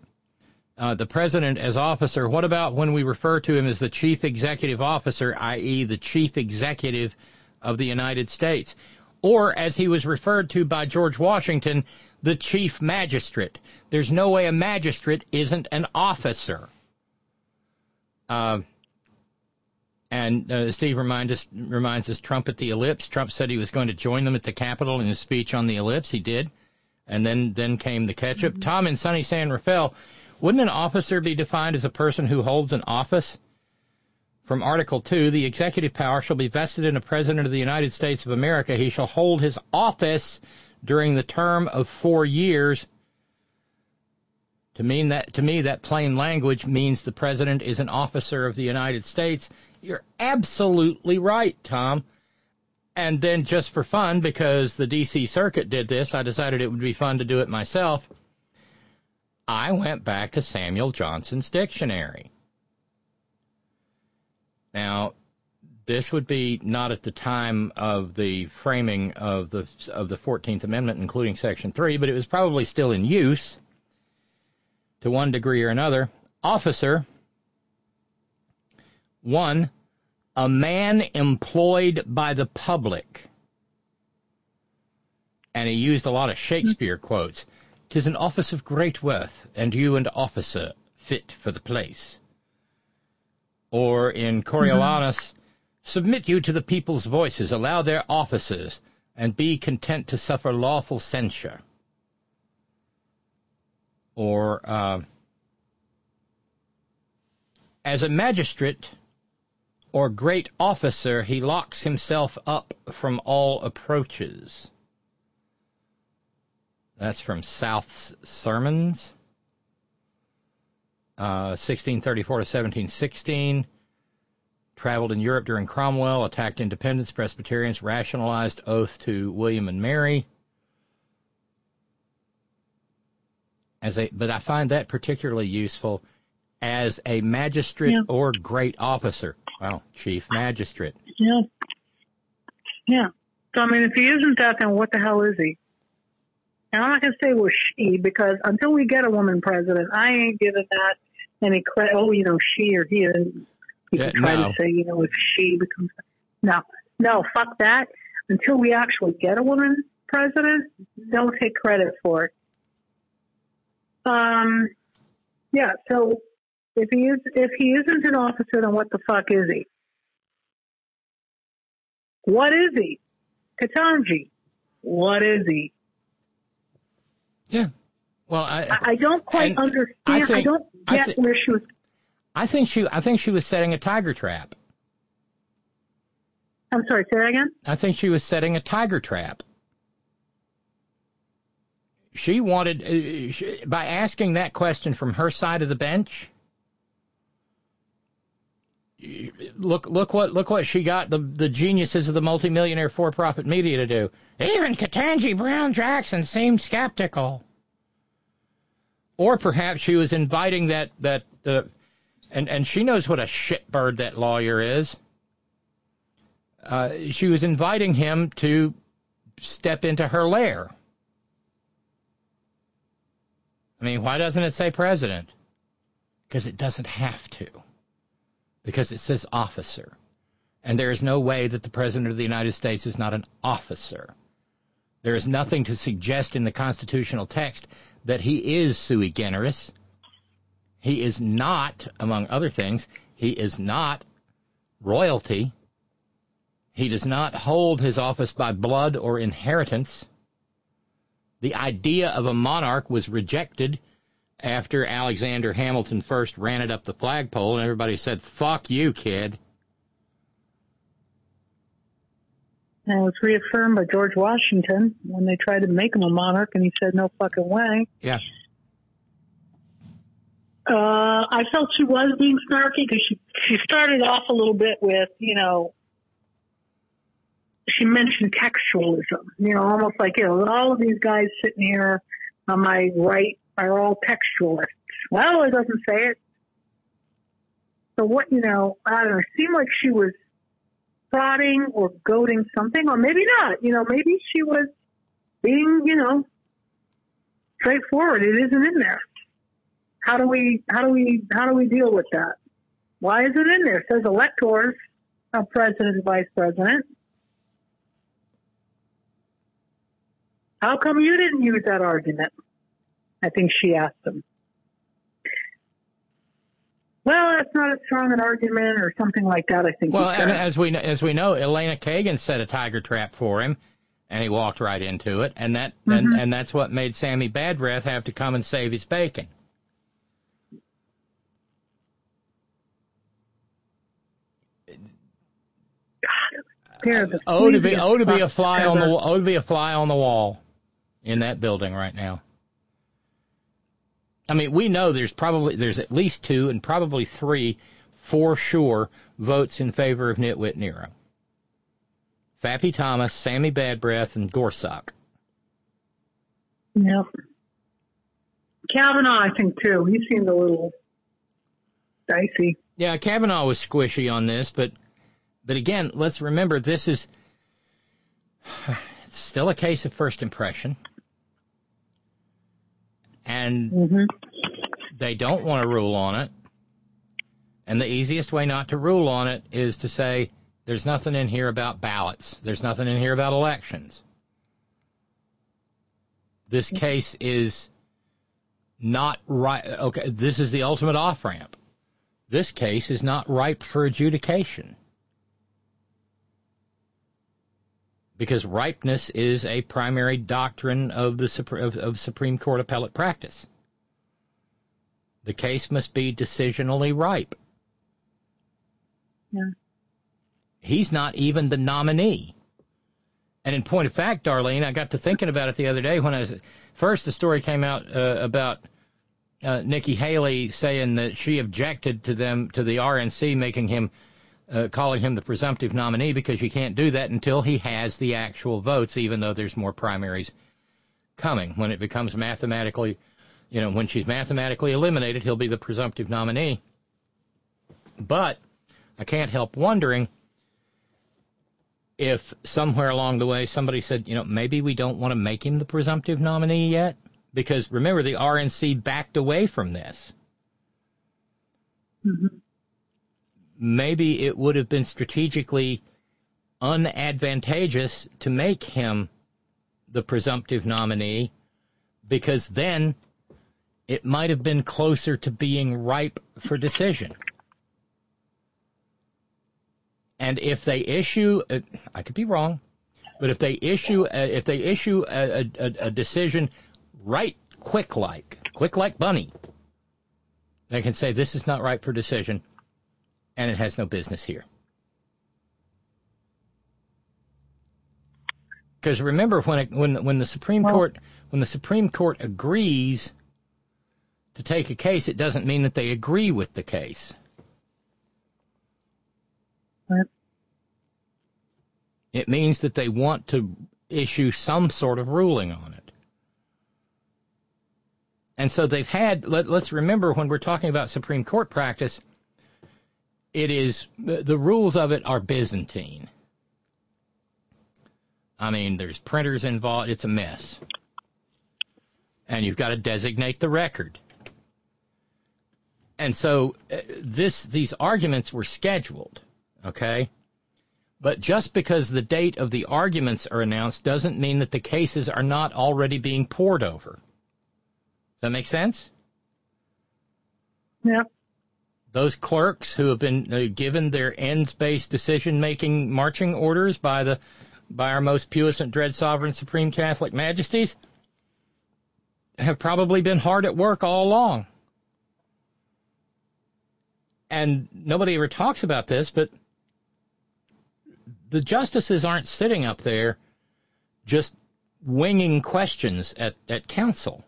uh, the president as officer. What about when we refer to him as the chief executive officer, i.e., the chief executive of the United States, or as he was referred to by George Washington, the chief magistrate? There's no way a magistrate isn't an officer. Uh, and uh, Steve reminds us, reminds us Trump at the ellipse. Trump said he was going to join them at the Capitol in his speech on the ellipse. He did. And then, then came the ketchup. Tom and sunny San Rafael, wouldn't an officer be defined as a person who holds an office? From Article 2, the executive power shall be vested in a President of the United States of America. He shall hold his office during the term of four years. To mean that, to me, that plain language means the President is an officer of the United States. You're absolutely right, Tom. And then just for fun, because the DC Circuit did this, I decided it would be fun to do it myself. I went back to Samuel Johnson's dictionary. Now, this would be not at the time of the framing of the of the 14th Amendment, including Section 3, but it was probably still in use to one degree or another. Officer, one, a man employed by the public. And he used a lot of Shakespeare quotes. Tis an office of great worth, and you and officer fit for the place. Or in Coriolanus, submit you to the people's voices, allow their offices, and be content to suffer lawful censure. Or, uh, as a magistrate or great officer, he locks himself up from all approaches. That's from South's Sermons, uh, 1634 to 1716. Traveled in Europe during Cromwell, attacked independents, Presbyterians, rationalized oath to William and Mary. As a, but I find that particularly useful as a magistrate Yeah. or great officer. Well, chief magistrate. Yeah. Yeah. So I mean, if he isn't that, then what the hell is he? And I'm not going to say was she because until we get a woman president, I ain't giving that any credit. Oh, you know, she or he. And you Yeah, try no. to say, you know, if she becomes no, no, fuck that. Until we actually get a woman president, don't take credit for it. Um, yeah. So if he is, if he isn't an officer, then what the fuck is he? What is he? Ketanji. What is he? Yeah. Well, I I, I don't quite understand. I I, don't I get where she was. I think she I think she was setting a tiger trap. I'm sorry. Say that again. I think she was setting a tiger trap. She wanted uh, she, by asking that question from her side of the bench. Look! Look what! Look what she got the the geniuses of the multimillionaire for-profit media to do. Even Ketanji Brown Jackson seemed skeptical. Or perhaps she was inviting that that uh, and and she knows what a shitbird that lawyer is. Uh, she was inviting him to step into her lair. I mean, why doesn't it say president? Because it doesn't have to. Because it says officer. And there is no way that the president of the United States is not an officer. There is nothing to suggest in the constitutional text that he is sui generis. He is not, among other things, he is not royalty. He does not hold his office by blood or inheritance. The idea of a monarch was rejected after Alexander Hamilton first ran it up the flagpole, and everybody said, fuck you, kid. And it was reaffirmed by George Washington when they tried to make him a monarch, and he said, no fucking way. Yeah. Uh, I felt she was being snarky because she, she started off a little bit with, you know, she mentioned textualism, you know, almost like, you know, all of these guys sitting here on my right are all textualists. Well, it doesn't say it. So what, you know, I don't know, it seemed like she was prodding or goading something, or maybe not, you know, maybe she was being, you know, straightforward. It isn't in there. How do we, how do we, how do we deal with that? Why is it in there? It says electors of president and vice president. How come you didn't use that argument? I think she asked him. Well, that's not as strong an argument, or something like that. I think. Well, and as we as we know, Elena Kagan set a tiger trap for him, and he walked right into it, and that and, Mhm. and that's what made Sammy Bad Breath have to come and save his bacon. They're the Oh, to be oh to be a fly on the oh to be a fly on the wall in that building right now. I mean, we know there's probably there's at least two and probably three for sure votes in favor of Nitwit Nero. Fappy Thomas, Sammy Bad Breath, and Gorsuch. Yep. Kavanaugh, I think too. He seemed a little dicey. Yeah, Kavanaugh was squishy on this, but but again, let's remember this is it's still a case of first impression. And Mm-hmm. they don't want to rule on it. And the easiest way not to rule on it is to say there's nothing in here about ballots. There's nothing in here about elections. This case is not right. Okay, this is the ultimate off ramp. This case is not ripe for adjudication. Because ripeness is a primary doctrine of the of, of Supreme Court appellate practice. The case must be decisionally ripe. Yeah. He's not even the nominee. And in point of fact, Darlene, I got to thinking about it the other day when I was first the story came out uh, about uh, Nikki Haley saying that she objected to them to the RNC making him uh, calling him the presumptive nominee because you can't do that until he has the actual votes, even though there's more primaries coming. When it becomes mathematically, you know, when she's mathematically eliminated, he'll be the presumptive nominee. But I can't help wondering if somewhere along the way somebody said, you know, maybe we don't want to make him the presumptive nominee yet. Because remember, the RNC backed away from this. Mm-hmm. Maybe it would have been strategically unadvantageous to make him the presumptive nominee because then it might have been closer to being ripe for decision. And if they issue, uh, I could be wrong, but if they issue, if they issue a, a, a decision right quick like, quick like bunny, they can say this is not right for decision, and it has no business here. Because remember when it, when when the Supreme Court when the Supreme Court agrees to take a case, it doesn't mean that they agree with the case. Right. It means that they want to issue some sort of ruling on it. And so they've had, let, us remember when we're talking about Supreme Court practice, it is, the, the rules of it are Byzantine. I mean, there's printers involved, it's a mess. And you've got to designate the record. And so uh, this, these arguments were scheduled, okay? But just because the date of the arguments are announced doesn't mean that the cases are not already being pored over. Does that make sense? Yep. Those clerks who have been uh, given their ends-based decision-making marching orders by the by our most puissant, dread, sovereign, supreme Catholic majesties have probably been hard at work all along. And nobody ever talks about this, but the justices aren't sitting up there just winging questions at, at counsel.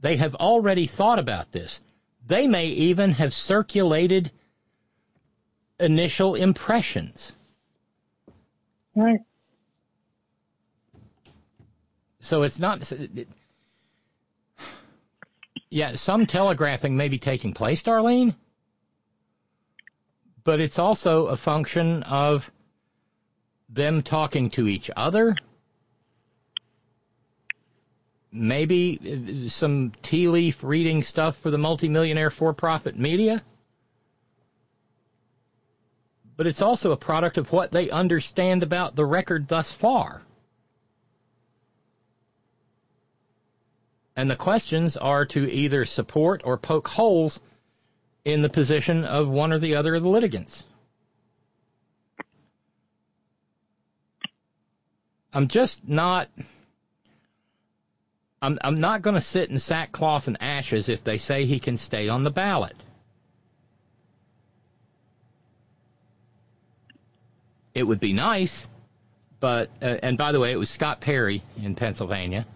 They have already thought about this. They may even have circulated initial impressions. Right. So it's not. It, yeah, some telegraphing may be taking place, Darlene, but it's also a function of them talking to each other. Maybe uh, some tea leaf reading stuff for the multimillionaire for profit media. But it's also a product of what they understand about the record thus far. And the questions are to either support or poke holes in the position of one or the other of the litigants. I'm just not. I'm, I'm not going to sit in sackcloth and ashes if they say he can stay on the ballot. It would be nice, but uh, and by the way, it was Scott Perry in Pennsylvania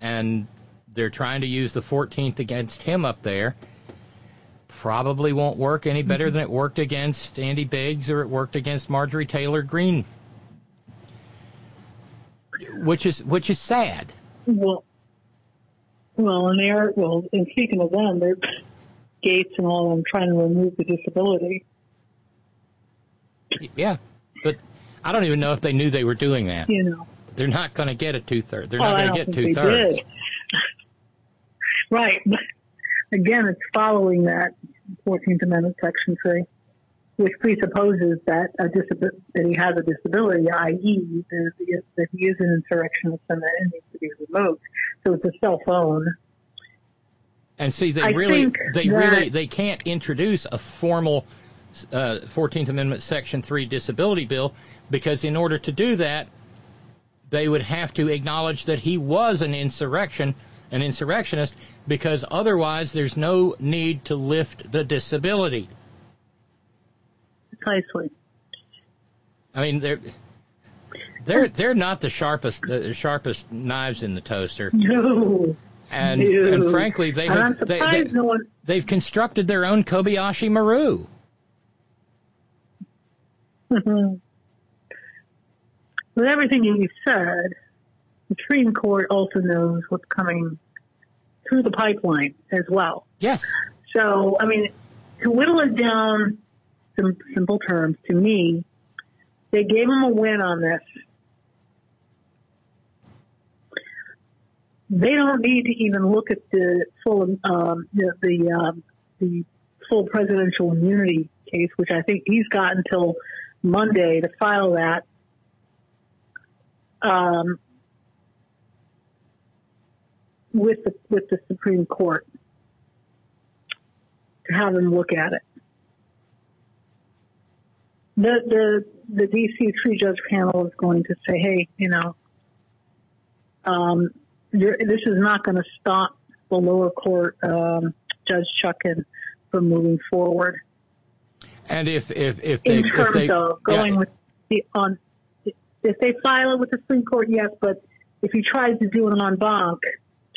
and they're trying to use the 14th against him up there. Probably won't work any better than it worked against Andy Biggs or it worked against Marjorie Taylor Greene, which is which is sad. Well, well, and they're well, and speaking of them, they're Gaetz and all of them trying to remove the disability. Yeah, but I don't even know if they knew they were doing that. You know. They're not going to get a two thirds. They're oh, not going to get two thirds. right. But again, it's following that 14th Amendment, Section 3, which presupposes that a disab- that he has a disability, i.e., that he is an insurrectionist and that it needs to be removed. So it's a cell phone. And see, they I really, they really, they can't introduce a formal uh, 14th Amendment Section 3 disability bill because in order to do that, they would have to acknowledge that he was an insurrection, an insurrectionist, because otherwise there's no need to lift the disability. Precisely. I mean, they're they're they're not the sharpest the sharpest knives in the toaster. No. And no. and frankly, they have they, they, no one... they've constructed their own Kobayashi Maru. Mm-hmm. with everything you said, the Supreme Court also knows what's coming through the pipeline as well. Yes. So, I mean, to whittle it down some simple terms, to me, they gave him a win on this. They don't need to even look at the full um, the the, um, the full presidential immunity case, which I think he's got until Monday to file that um, with the with the Supreme Court to have them look at it. The the the DC three judge panel is going to say, hey, you know, um, this is not going to stop the lower court um, Judge Chutkan from moving forward. And if if if they in terms if they, of going yeah. with the on if they file it with the Supreme Court, yes, but if you try to do an en banc,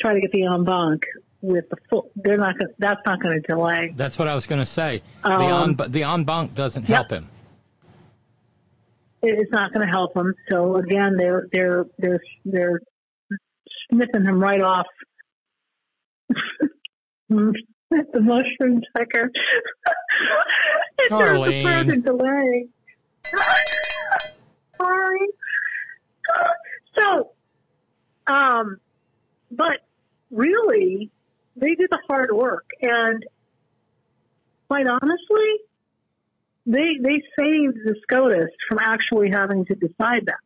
try to get the en banc with the full, they're not Gonna, That's not going to delay. That's what I was going to say. Um, the en the en banc doesn't help him. It's not going to help him. So again, they're they're they're they're sniffing him right off. the mushroom checker. There's a further delay. Sorry. So, um, but really, they did the hard work, and quite honestly, they they saved the SCOTUS from actually having to decide that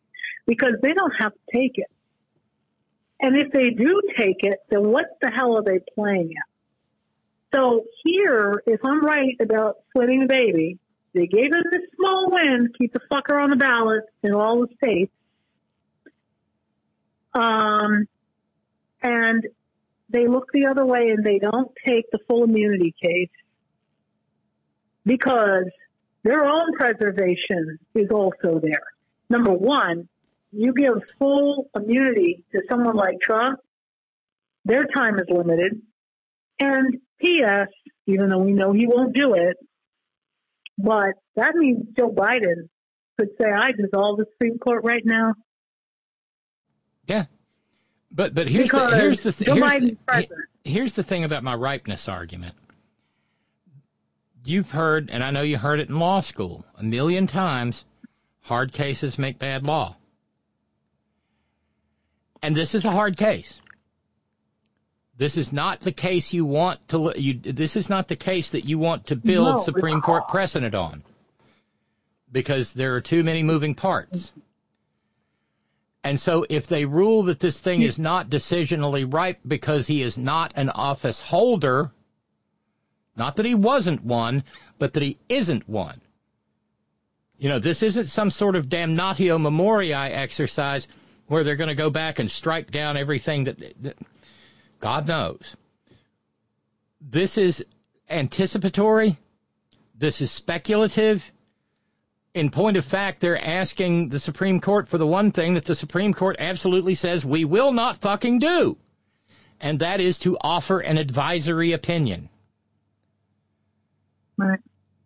because they don't have to take it. And if they do take it, then what the hell are they playing at? So here, if I'm right about splitting the baby, they gave him a small win, keep the fucker on the ballot in all the states. Um, and they look the other way and they don't take the full immunity case because their own preservation is also there. Number one, you give full immunity to someone like Trump, their time is limited. And P.S., even though we know he won't do it, but that means Joe Biden could say, I dissolve the Supreme Court right now. Yeah. But but here's Because the here's the Joe here's, the, here's the thing about my ripeness argument. You've heard, and I know you heard it in law school a million times. Hard cases make bad law, and this is a hard case. This is not the case you want to. You, this is not the case that you want to build No, Supreme Court precedent on, because there are too many moving parts. And so if they rule that this thing is not decisionally ripe because he is not an office holder, not that he wasn't one, but that he isn't one. You know, this isn't some sort of damnatio memoriae exercise where they're going to go back and strike down everything that, that God knows. This is anticipatory. This is speculative in point of fact, they're asking the Supreme Court for the one thing that the Supreme Court absolutely says we will not fucking do, and that is to offer an advisory opinion. Right.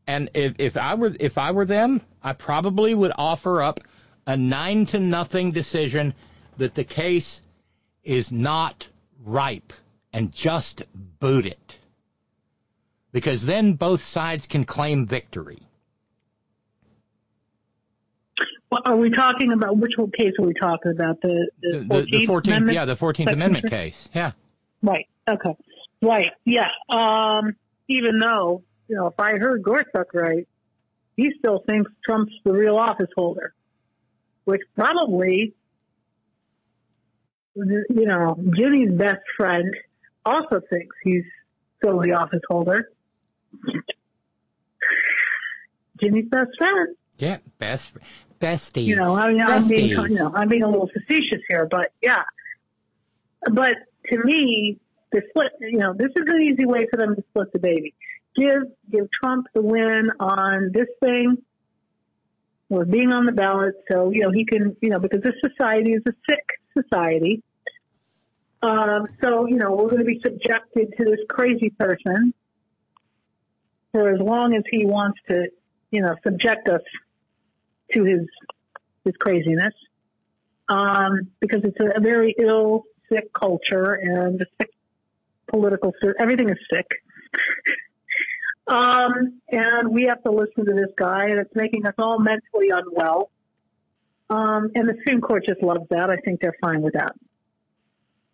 And if, if I were if I were them, I probably would offer up a nine to nothing decision that the case is not ripe and just boot it. Because then both sides can claim victory. Well, are we talking about which case are we talking about? The the, The, the 14th, Amendment? yeah, the 14th Section Amendment three? case. Yeah. Right. Okay. Right. Yeah. Um, even though, you know, if I heard Gorsuch right, he still thinks Trump's the real office holder, which probably, you know, Jimmy's best friend also thinks he's still the office holder. Jimmy's best friend. Yeah, best besties. You know, I mean, I'm being, you know, I'm being a little facetious here, but yeah. But to me, the split, you know, this is an easy way for them to split the baby. Give, give Trump the win on this thing or being on the ballot. So, you know, he can, you know, because this society is a sick society. Um, so, you know, we're going to be subjected to this crazy person for as long as he wants to, you know, subject us to his his craziness, um, because it's a, very ill, sick culture and a sick political. Everything is sick, um, and we have to listen to this guy, and it's making us all mentally unwell. Um, and the Supreme Court just loves that. I think they're fine with that,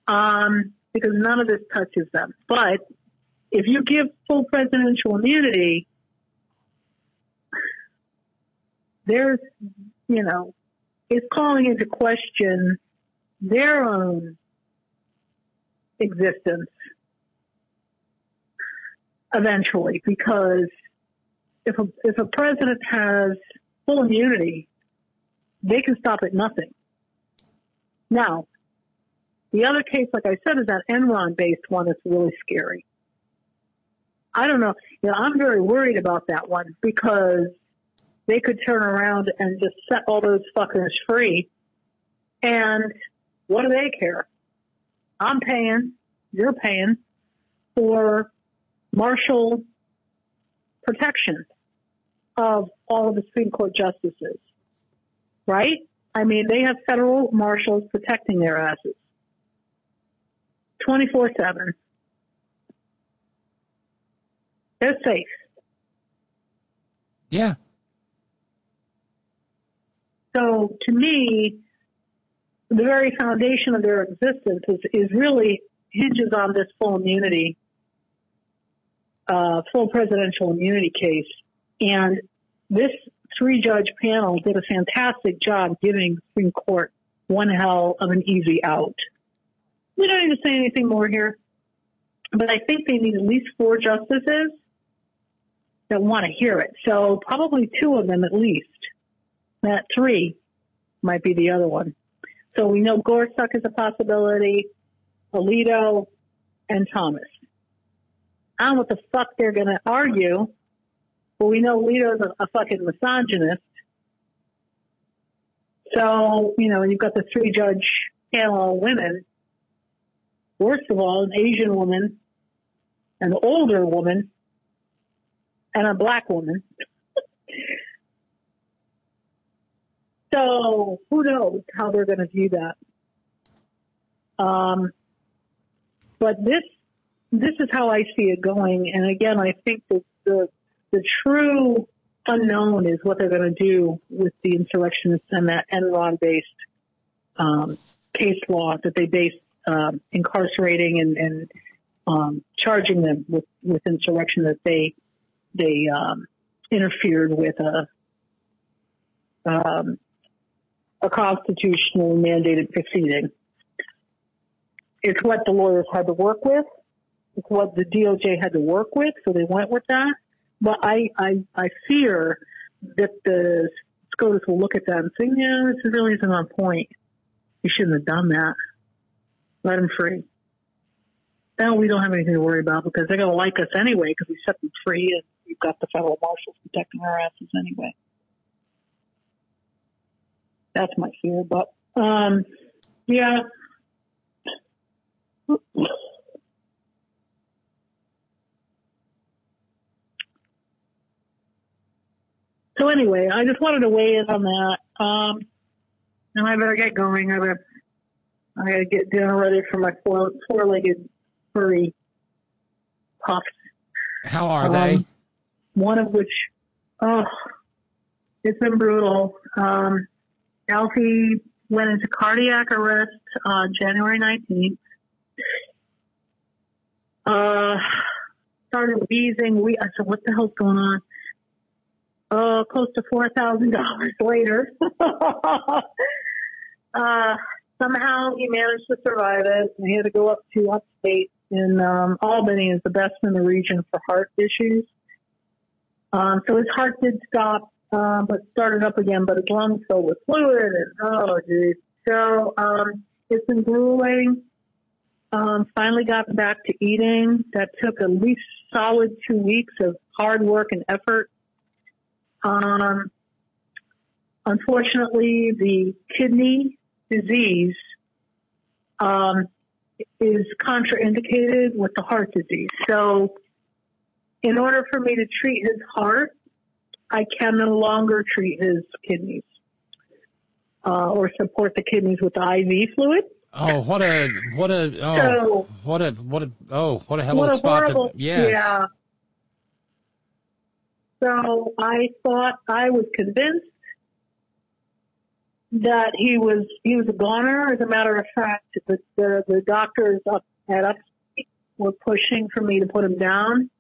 um, because none of this touches them. But if you give full presidential immunity, there's, you know, it's calling into question their own existence eventually because if a, if a president has full immunity, they can stop at nothing. Now, the other case, like I said, is that Enron based one that's really scary. I don't know. You know, I'm very worried about that one because they could turn around and just set all those fuckers free. And what do they care? I'm paying, you're paying for marshal protection of all of the Supreme Court justices, right? I mean, they have federal marshals protecting their asses 24 7. They're safe. Yeah. So to me, the very foundation of their existence is, is really hinges on this full immunity, uh, full presidential immunity case. And this three judge panel did a fantastic job giving the Supreme Court one hell of an easy out. We don't need to say anything more here, but I think they need at least four justices that want to hear it. So probably two of them at least. That three might be the other one. So we know Gorsuch is a possibility, Alito, and Thomas. I don't know what the fuck they're going to argue but we know Leto's a, a fucking misogynist. So, you know, you've got the three judge panel women. Worst of all, an Asian woman, an older woman, and a black woman. so who knows how they're going to view that. Um, but this, this is how I see it going. And again, I think the, the true unknown is what they're going to do with the insurrectionists and that Enron based, um, case law that they base, um, incarcerating and, and, um, charging them with, with insurrection that they, they, um, interfered with a, um, a constitutional mandated proceeding. It's what the lawyers had to work with. What the DOJ had to work with, so they went with that. But I, I, I fear that the SCOTUS will look at that and say, yeah, this really isn't on point. You shouldn't have done that. Let him free. Now we don't have anything to worry about because they're going to like us anyway because we set them free and we've got the federal marshals protecting our asses anyway. That's my fear. But, um, yeah. So anyway, I just wanted to weigh in on that. Um, and I better get going. I better, I gotta get dinner ready for my four, four-legged furry pups. How are they? Um, one of which, oh, it's been brutal. Um, Alfie went into cardiac arrest on January 19th. Uh, started wheezing. We, I said, what the hell's going on? Oh, close to $4,000 later. uh, somehow he managed to survive it. He had to go up to upstate in um, Albany is the best in the region for heart issues. Um, so his heart did stop, uh, but started up again, but his lungs filled with fluid and oh dude. So um, it's been grueling. Um, finally got back to eating. That took at least solid two weeks of hard work and effort. Um, unfortunately, the kidney disease um, is contraindicated with the heart disease. So, in order for me to treat his heart, I can no longer treat his kidneys uh, or support the kidneys with the IV fluid. Oh, what a what a oh So- what a what a oh what a hell of a spot horrible, to yes. yeah. So I thought I was convinced that he was he was a goner. As a matter of fact, the the, the doctors up at Upstate were pushing for me to put him down.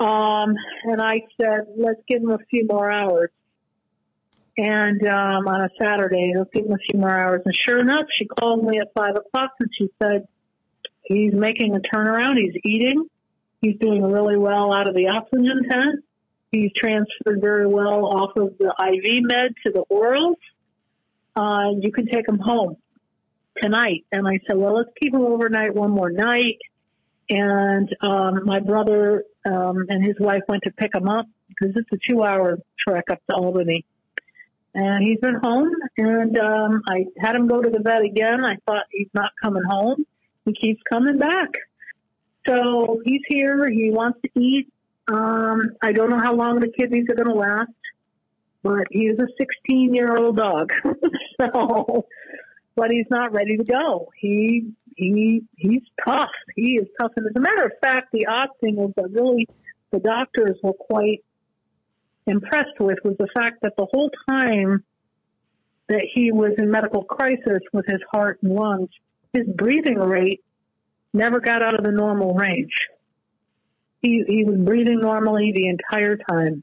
Um, and I said, let's give him a few more hours. And um, on a Saturday, let's give him a few more hours. And sure enough, she called me at five o'clock and she said, he's making a turnaround. He's eating. He's doing really well out of the oxygen tent. He's transferred very well off of the IV med to the orals. Uh, you can take him home tonight. And I said, well, let's keep him overnight one more night. And um, my brother um, and his wife went to pick him up because it's a two-hour trek up to Albany. And he's been home, and um, I had him go to the vet again. I thought he's not coming home. He keeps coming back. So he's here. He wants to eat. Um, I don't know how long the kidneys are going to last, but he is a 16 year old dog. so, but he's not ready to go. He, he, he's tough. He is tough. And as a matter of fact, the odd thing is that really the doctors were quite impressed with was the fact that the whole time that he was in medical crisis with his heart and lungs, his breathing rate never got out of the normal range. He, he was breathing normally the entire time.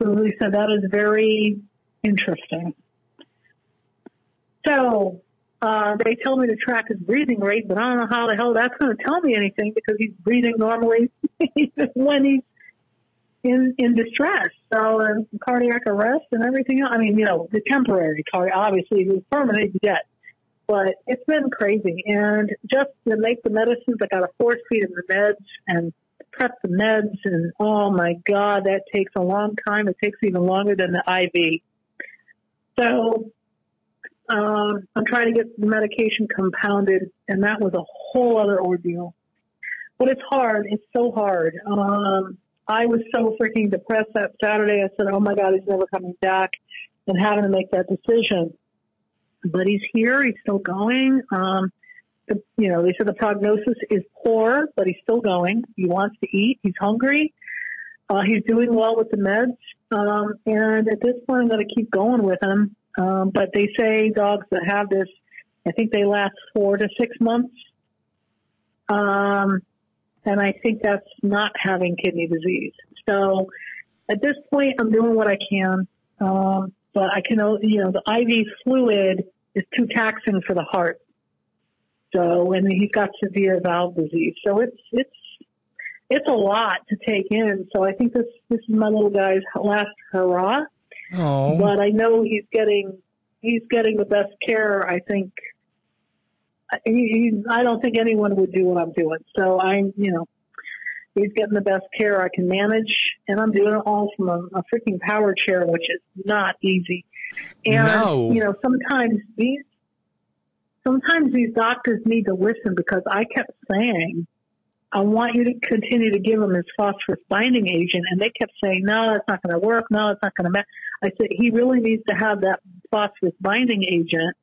So said that is very interesting. So uh, they told me to track his breathing rate, but I don't know how the hell that's going to tell me anything because he's breathing normally when he's in in distress. So cardiac arrest and everything else. I mean, you know, the temporary cardiac, obviously, the permanent he's dead. But it's been crazy, and just to make the medicines, I got to force feed him the meds and prep the meds, and oh my God, that takes a long time. It takes even longer than the IV. So um, I'm trying to get the medication compounded, and that was a whole other ordeal. But it's hard. It's so hard. Um, I was so freaking depressed that Saturday. I said, "Oh my God, he's never coming back," and having to make that decision. But he's here. He's still going. Um, the, you know, they said the prognosis is poor, but he's still going. He wants to eat. He's hungry. Uh, he's doing well with the meds. Um, and at this point, I'm going to keep going with him. Um, but they say dogs that have this, I think they last four to six months. Um, and I think that's not having kidney disease. So at this point, I'm doing what I can. Um, but I can, you know, the IV fluid is too taxing for the heart. So, and he's got severe valve disease. So it's, it's, it's a lot to take in. So I think this, this is my little guy's last hurrah. Oh. But I know he's getting, he's getting the best care. I think, he, he, I don't think anyone would do what I'm doing. So I'm, you know, he's getting the best care I can manage and I'm doing it all from a, a freaking power chair, which is not easy. And, No. you know, sometimes these, sometimes these doctors need to listen because I kept saying, I want you to continue to give him his phosphorus binding agent. And they kept saying, no, it's not going to work. No, it's not going to match. I said, he really needs to have that phosphorus binding agent,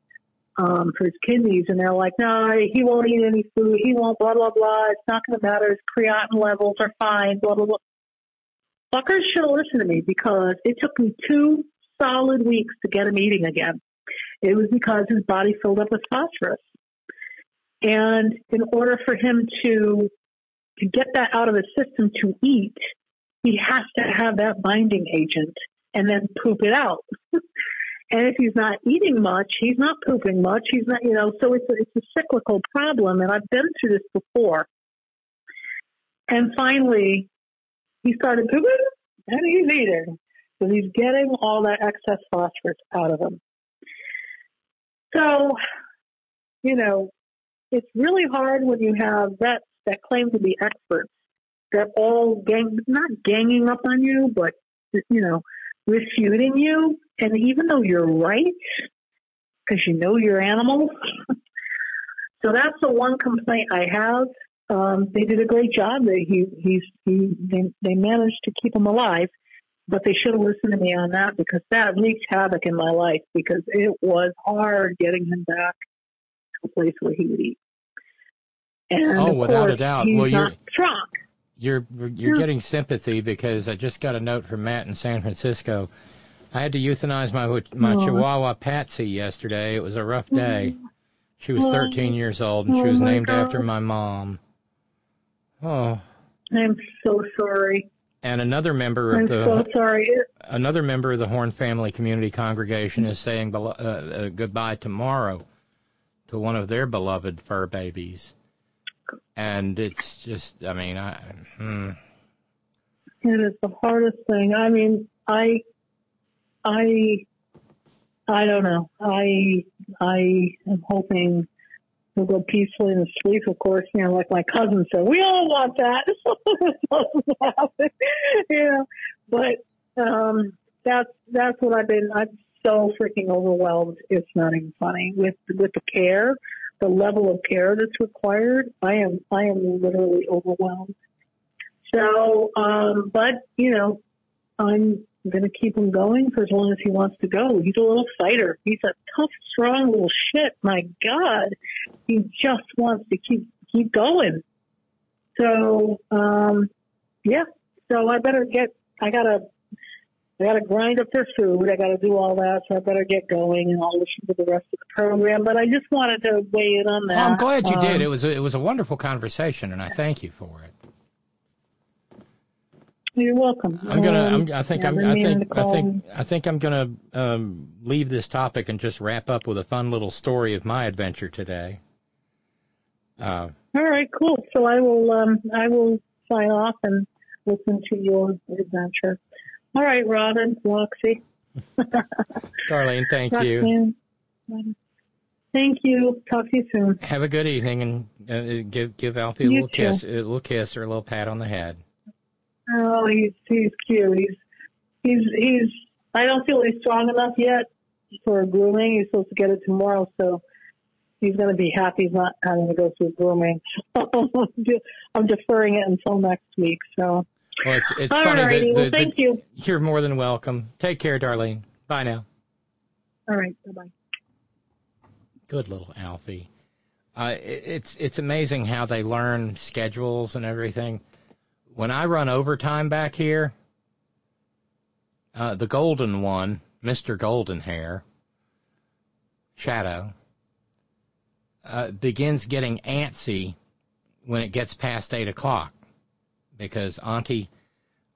um, for his kidneys. And they're like, no, he won't eat any food. He won't, blah, blah, blah. It's not going to matter. His creatinine levels are fine, blah, blah, blah. Fuckers should have listened to me because it took me two solid weeks to get him eating again. It was because his body filled up with phosphorus. And in order for him to to get that out of his system to eat, he has to have that binding agent and then poop it out. and if he's not eating much, he's not pooping much. He's not, you know, so it's a, it's a cyclical problem. And I've been through this before. And finally, he started pooping and he's eating. So he's getting all that excess phosphorus out of him. So, you know, it's really hard when you have vets that claim to be experts that all gang, not ganging up on you, but, you know, refuting you. And even though you're right, because you know your animals. so that's the one complaint I have. Um, they did a great job. They, he, he's, he, they, they managed to keep him alive, but they should have listened to me on that because that wreaked havoc in my life because it was hard getting him back to a place where he would eat. And Oh, without a doubt. Well, you're- strong. You're you're Yeah. getting sympathy because I just got a note from Matt in San Francisco. I had to euthanize my my Aw. Chihuahua Patsy yesterday. It was a rough mm-hmm. day. She was Aw. 13 years old and she Oh, was my named after my mom. Oh, I'm so sorry. And another member of I'm the so sorry. Another member of the Horn Family Community Congregation is saying uh, uh, goodbye tomorrow to one of their beloved fur babies. And it's just, I mean, I, hmm. It is the hardest thing. I mean, I, I, I don't know. I, I am hoping he'll go peacefully to sleep. Of course, you know, like my cousin said, we all want that. You know. But um, that's that's what I've been. I'm so freaking overwhelmed. It's not even funny with with the care, the level of care that's required. I am I am literally overwhelmed. So, um, but you know, I'm going to keep him going for as long as he wants to go. He's a little fighter. He's a tough, strong little shit. My God, he just wants to keep keep going. So, um, yeah. So I better get. I gotta. I gotta grind up their food. I gotta do all that. So I better get going, and I'll listen to the rest of the program. But I just wanted to weigh in on that. Well, I'm glad you Um, did. It was a, it was a wonderful conversation, and I thank you for it. You're welcome. I'm gonna. Um, I'm, I think. I'm, I think. I think. I think I'm gonna um, leave this topic and just wrap up with a fun little story of my adventure today. Uh, All right, cool. So I will um I will sign off and listen to your adventure. All right, Robyn, Roxy. Darlene, thank you. Roxanne. Thank you. Talk to you soon. Have a good evening, and uh, give give Alfie a You little too. kiss, a little kiss, or a little pat on the head. Oh, he's he's cute. He's he's he's. I don't feel he's strong enough yet for grooming. He's supposed to get it tomorrow, so he's going to be happy he's not having to go through grooming. I'm deferring it until next week. So. Well, it's it's All funny righty. that, Well, thank that you. You're more than welcome. Take care, Darlene. Bye now. All right. Bye bye. Good little Alfie. Uh, it, it's it's amazing how they learn schedules and everything. When I run overtime back here, uh, the golden one, Mister Golden Hair, Shadow, uh, begins getting antsy when it gets past eight o'clock because Auntie,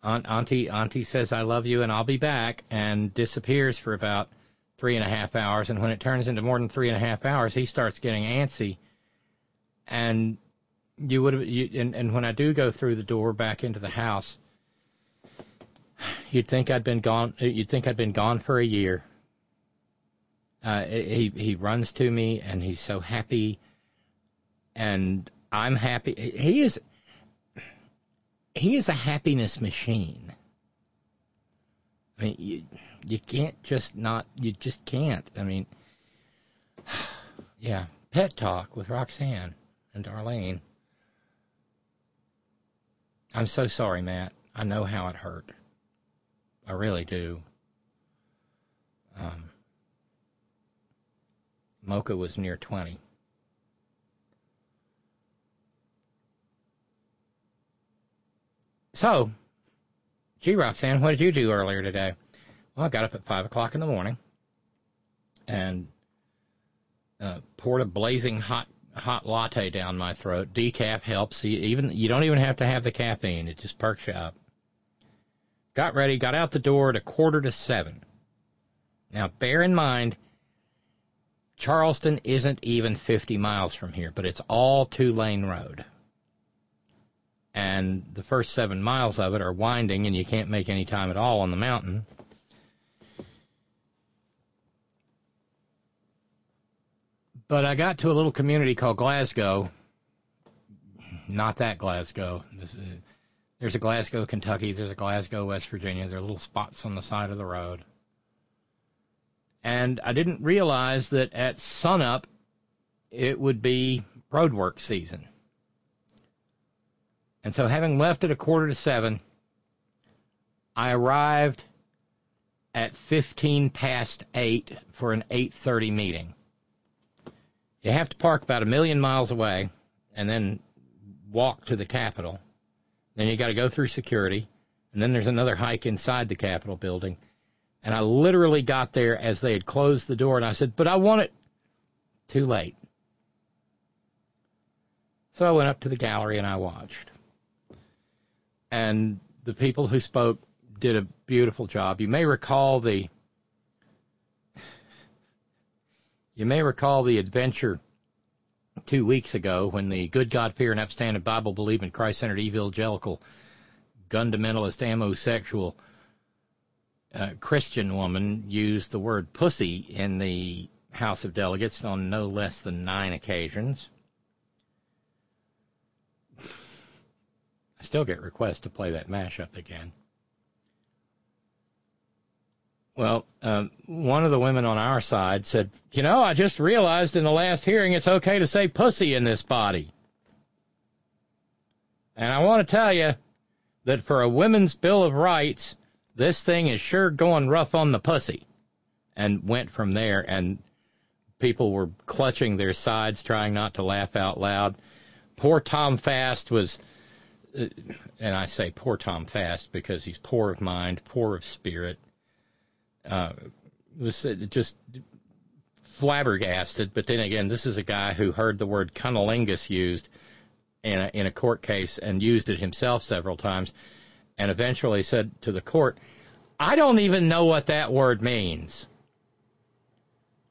Aunt, Auntie, Auntie says I love you and I'll be back and disappears for about three and a half hours. And when it turns into more than three and a half hours, he starts getting antsy. And you would have, you, and, and when I do go through the door back into the house, you'd think I'd been gone. You'd think I'd been gone for a year. Uh, he he runs to me and he's so happy, and I'm happy. He is he is a happiness machine. I mean, you you can't just not you just can't. I mean, yeah, pet talk with Roxanne and Darlene. I'm so sorry, Matt. I know how it hurt. I really do. Um, Mocha was near 20. So, gee, Roxanne, what did you do earlier today? Well, I got up at 5 o'clock in the morning and uh, poured a blazing hot hot latte down my throat. Decaf helps. You even you don't even have to have the caffeine. It just perks you up. Got ready, got out the door at a quarter to seven. Now, bear in mind, Charleston isn't even 50 miles from here, but it's all two lane road. And the first seven miles of it are winding, and you can't make any time at all on the mountain. But I got to a little community called Glasgow. Not that Glasgow. Is, uh, there's a Glasgow, Kentucky. There's a Glasgow, West Virginia. There are little spots on the side of the road. And I didn't realize that at sunup it would be roadwork season. And so having left at a quarter to seven, I arrived at 15 past 8 for an 8:30 meeting. You have to park about a million miles away and then walk to the Capitol. Then you got to go through security, and then there's another hike inside the Capitol building. And I literally got there as they had closed the door, and I said, "But I want it." Too late. So I went up to the gallery and I watched. And the people who spoke did a beautiful job. You may recall the you may recall the adventure two weeks ago when the good God fear and upstanding Bible believing Christ centered evangelical fundamentalist amosexual uh, Christian woman used the word pussy in the House of Delegates on no less than nine occasions. I still get requests to play that mashup again. Well, um, one of the women on our side said, You know, I just realized in the last hearing it's okay to say pussy in this body. And I want to tell you that for a women's Bill of Rights, this thing is sure going rough on the pussy. And went from there, and people were clutching their sides, trying not to laugh out loud. Poor Tom Fast was, uh, and I say poor Tom Fast because he's poor of mind, poor of spirit uh, was just flabbergasted. But then again, this is a guy who heard the word cunnilingus used in a, in a court case and used it himself several times, and eventually said to the court, "I don't even know what that word means."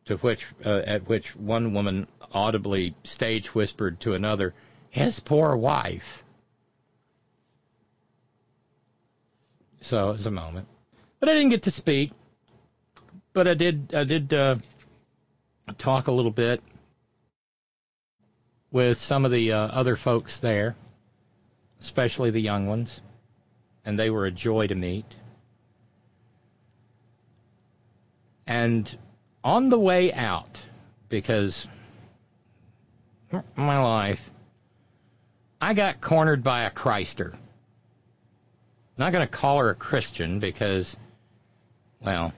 To which, uh, at which one woman audibly stage whispered to another, "His poor wife." So it was a moment, but I didn't get to speak but I did I did uh, talk a little bit. with some of the uh, other folks there, especially the young ones, and they were a joy to meet. And on the way out, because my life, I got cornered by a Christer. Not going to call her a Christian because, well,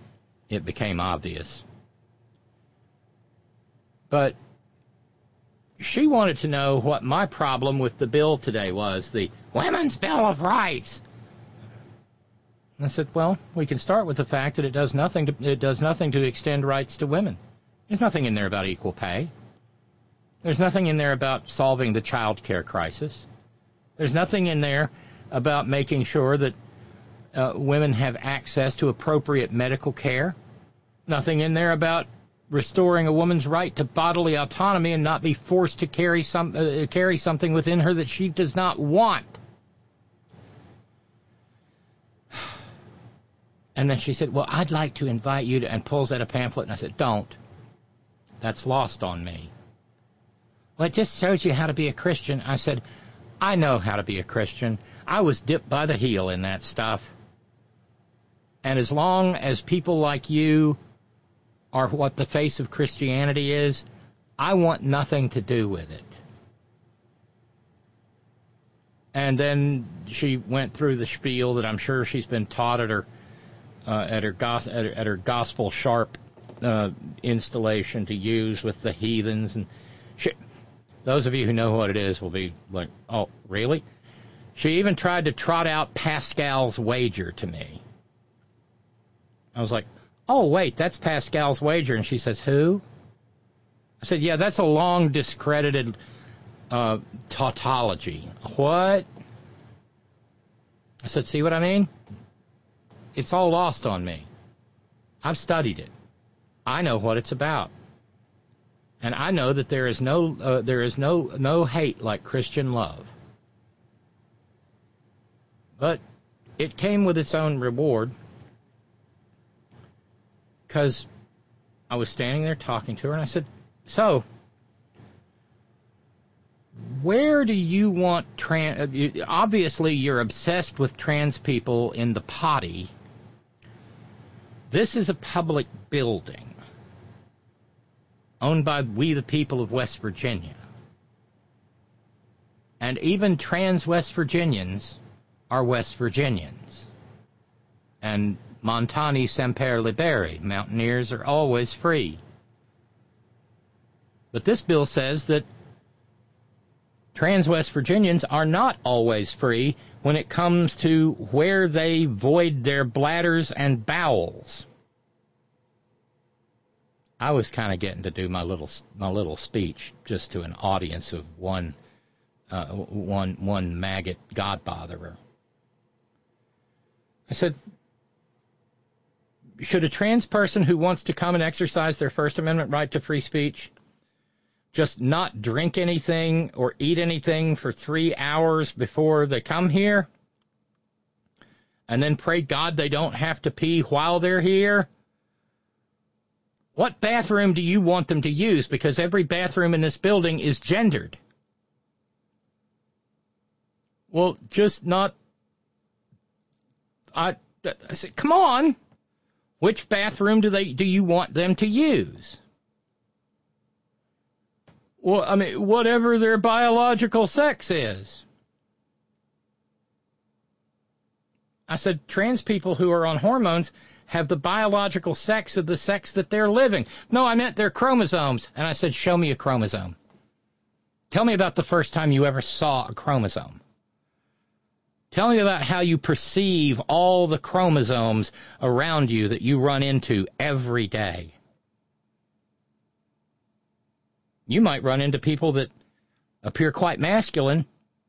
it became obvious. But she wanted to know what my problem with the bill today was the Women's Bill of Rights. I said, well, we can start with the fact that it does nothing to, it does nothing to extend rights to women. There's nothing in there about equal pay. There's nothing in there about solving the child care crisis. There's nothing in there about making sure that uh, women have access to appropriate medical care. Nothing in there about restoring a woman's right to bodily autonomy and not be forced to carry some uh, carry something within her that she does not want. And then she said, "Well, I'd like to invite you to," and pulls out a pamphlet. And I said, "Don't. That's lost on me." Well, it just shows you how to be a Christian. I said, I know how to be a Christian. I was dipped by the heel in that stuff. And as long as people like you are what the face of Christianity is, I want nothing to do with it. And then she went through the spiel that I'm sure she's been taught at her uh, at her, gos- at her at her gospel sharp uh, installation to use with the heathens and she, those of you who know what it is will be like, oh, really? She even tried to trot out Pascal's wager to me. I was like, oh, wait, that's Pascal's wager. And she says, who? I said, yeah, that's a long discredited uh, tautology. What? I said, see what I mean? It's all lost on me. I've studied it. I know what it's about. And I know that there is no uh, there is no no hate like Christian love. But it came with its own reward because I was standing there talking to her and I said, "So, where do you want trans? Uh, obviously, you're obsessed with trans people in the potty. This is a public building owned by we the people of West Virginia. And even trans West Virginians are West Virginians. And Montani semper liberi, mountaineers are always free. But this bill says that trans West Virginians are not always free when it comes to where they void their bladders and bowels. I was kind of getting to do my little my little speech just to an audience of one uh, one one maggot God botherer. I said, should a trans person who wants to come and exercise their First Amendment right to free speech just not drink anything or eat anything for three hours before they come here? And then pray God they don't have to pee while they're here? What bathroom do you want them to use? Because every bathroom in this building is gendered. Well, just not. I, I said, come on. Which bathroom do they do you want them to use? Well, I mean, whatever their biological sex is. I said, trans people who are on hormones have the biological sex of the sex that they're living. No, I meant their chromosomes. And I said, show me a chromosome. Tell me about the first time you ever saw a chromosome. Tell me about how you perceive all the chromosomes around you that you run into every day. You might run into people that appear quite masculine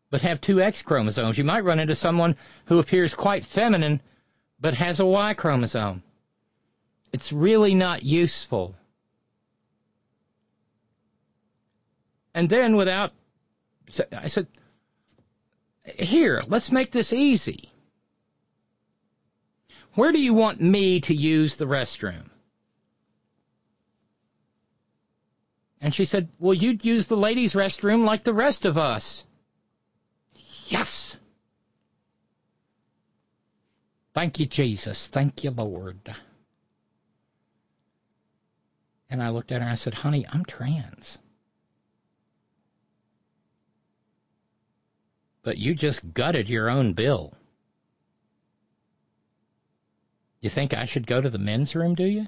but have two X chromosomes. You might run into someone who appears quite feminine but has a Y chromosome. It's really not useful. And then without, I said, here, let's make this easy. Where do you want me to use the restroom? And she said, Well, you'd use the ladies' restroom like the rest of us. Yes! Thank you, Jesus. Thank you, Lord. And I looked at her and I said, Honey, I'm trans. But you just gutted your own bill. You think I should go to the men's room, do you?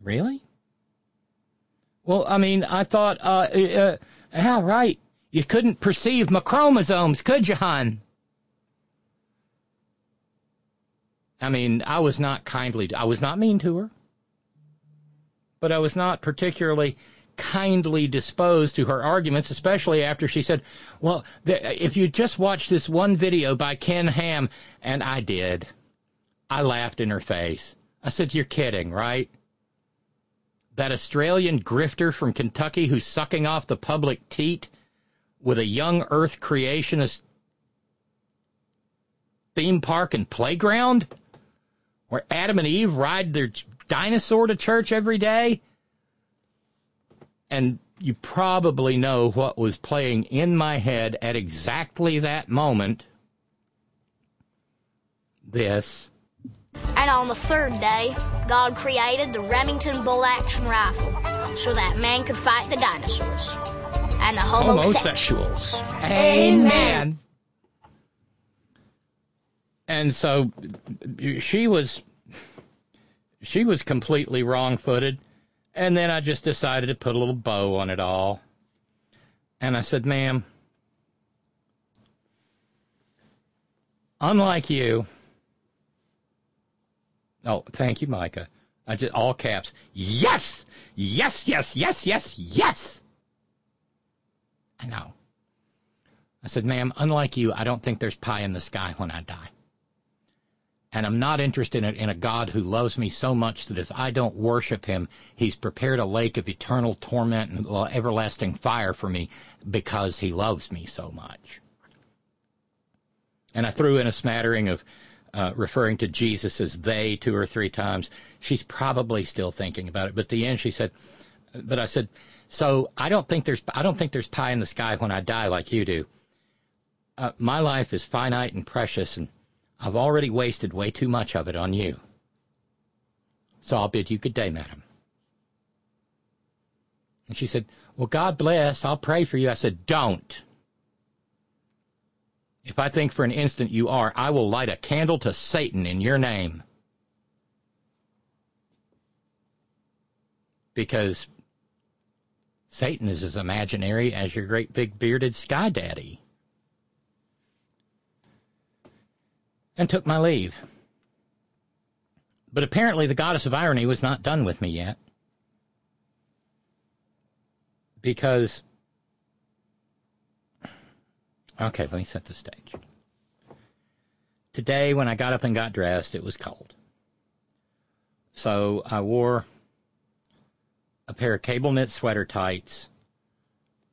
Really? Well, I mean, I thought, uh, uh, yeah, right. You couldn't perceive my chromosomes, could you, hon? I mean, I was not kindly, I was not mean to her, but I was not particularly kindly disposed to her arguments, especially after she said, well, the, if you just watch this one video by Ken Ham, and I did, I laughed in her face. I said, you're kidding, right? That Australian grifter from Kentucky who's sucking off the public teat with a young earth creationist theme park and playground where Adam and Eve ride their dinosaur to church every day. And you probably know what was playing in my head at exactly that moment. This. And on the third day, God created the Remington bolt action rifle so that man could fight the dinosaurs and the homosexuals. Amen. And so she was she was completely wrong-footed. And then I just decided to put a little bow on it all. And I said, "Ma'am, unlike you, Oh, thank you, Micah. I just all caps. Yes, yes, yes, yes, yes, yes. I know. I said, ma'am, unlike you, I don't think there's pie in the sky when I die. And I'm not interested in, in a God who loves me so much that if I don't worship him, he's prepared a lake of eternal torment and everlasting fire for me because he loves me so much. And I threw in a smattering of uh, referring to Jesus as they two or three times. She's probably still thinking about it. But at the end, she said, "But I said, so I don't think there's I don't think there's pie in the sky when I die like you do. Uh, my life is finite and precious, and I've already wasted way too much of it on you. So I'll bid you good day, madam." And she said, "Well, God bless. I'll pray for you." I said, "Don't." If I think for an instant you are, I will light a candle to Satan in your name. Because Satan is as imaginary as your great big bearded sky daddy. And took my leave. But apparently the goddess of irony was not done with me yet. Because Okay, let me set the stage. Today, when I got up and got dressed, it was cold. So I wore a pair of cable knit sweater tights,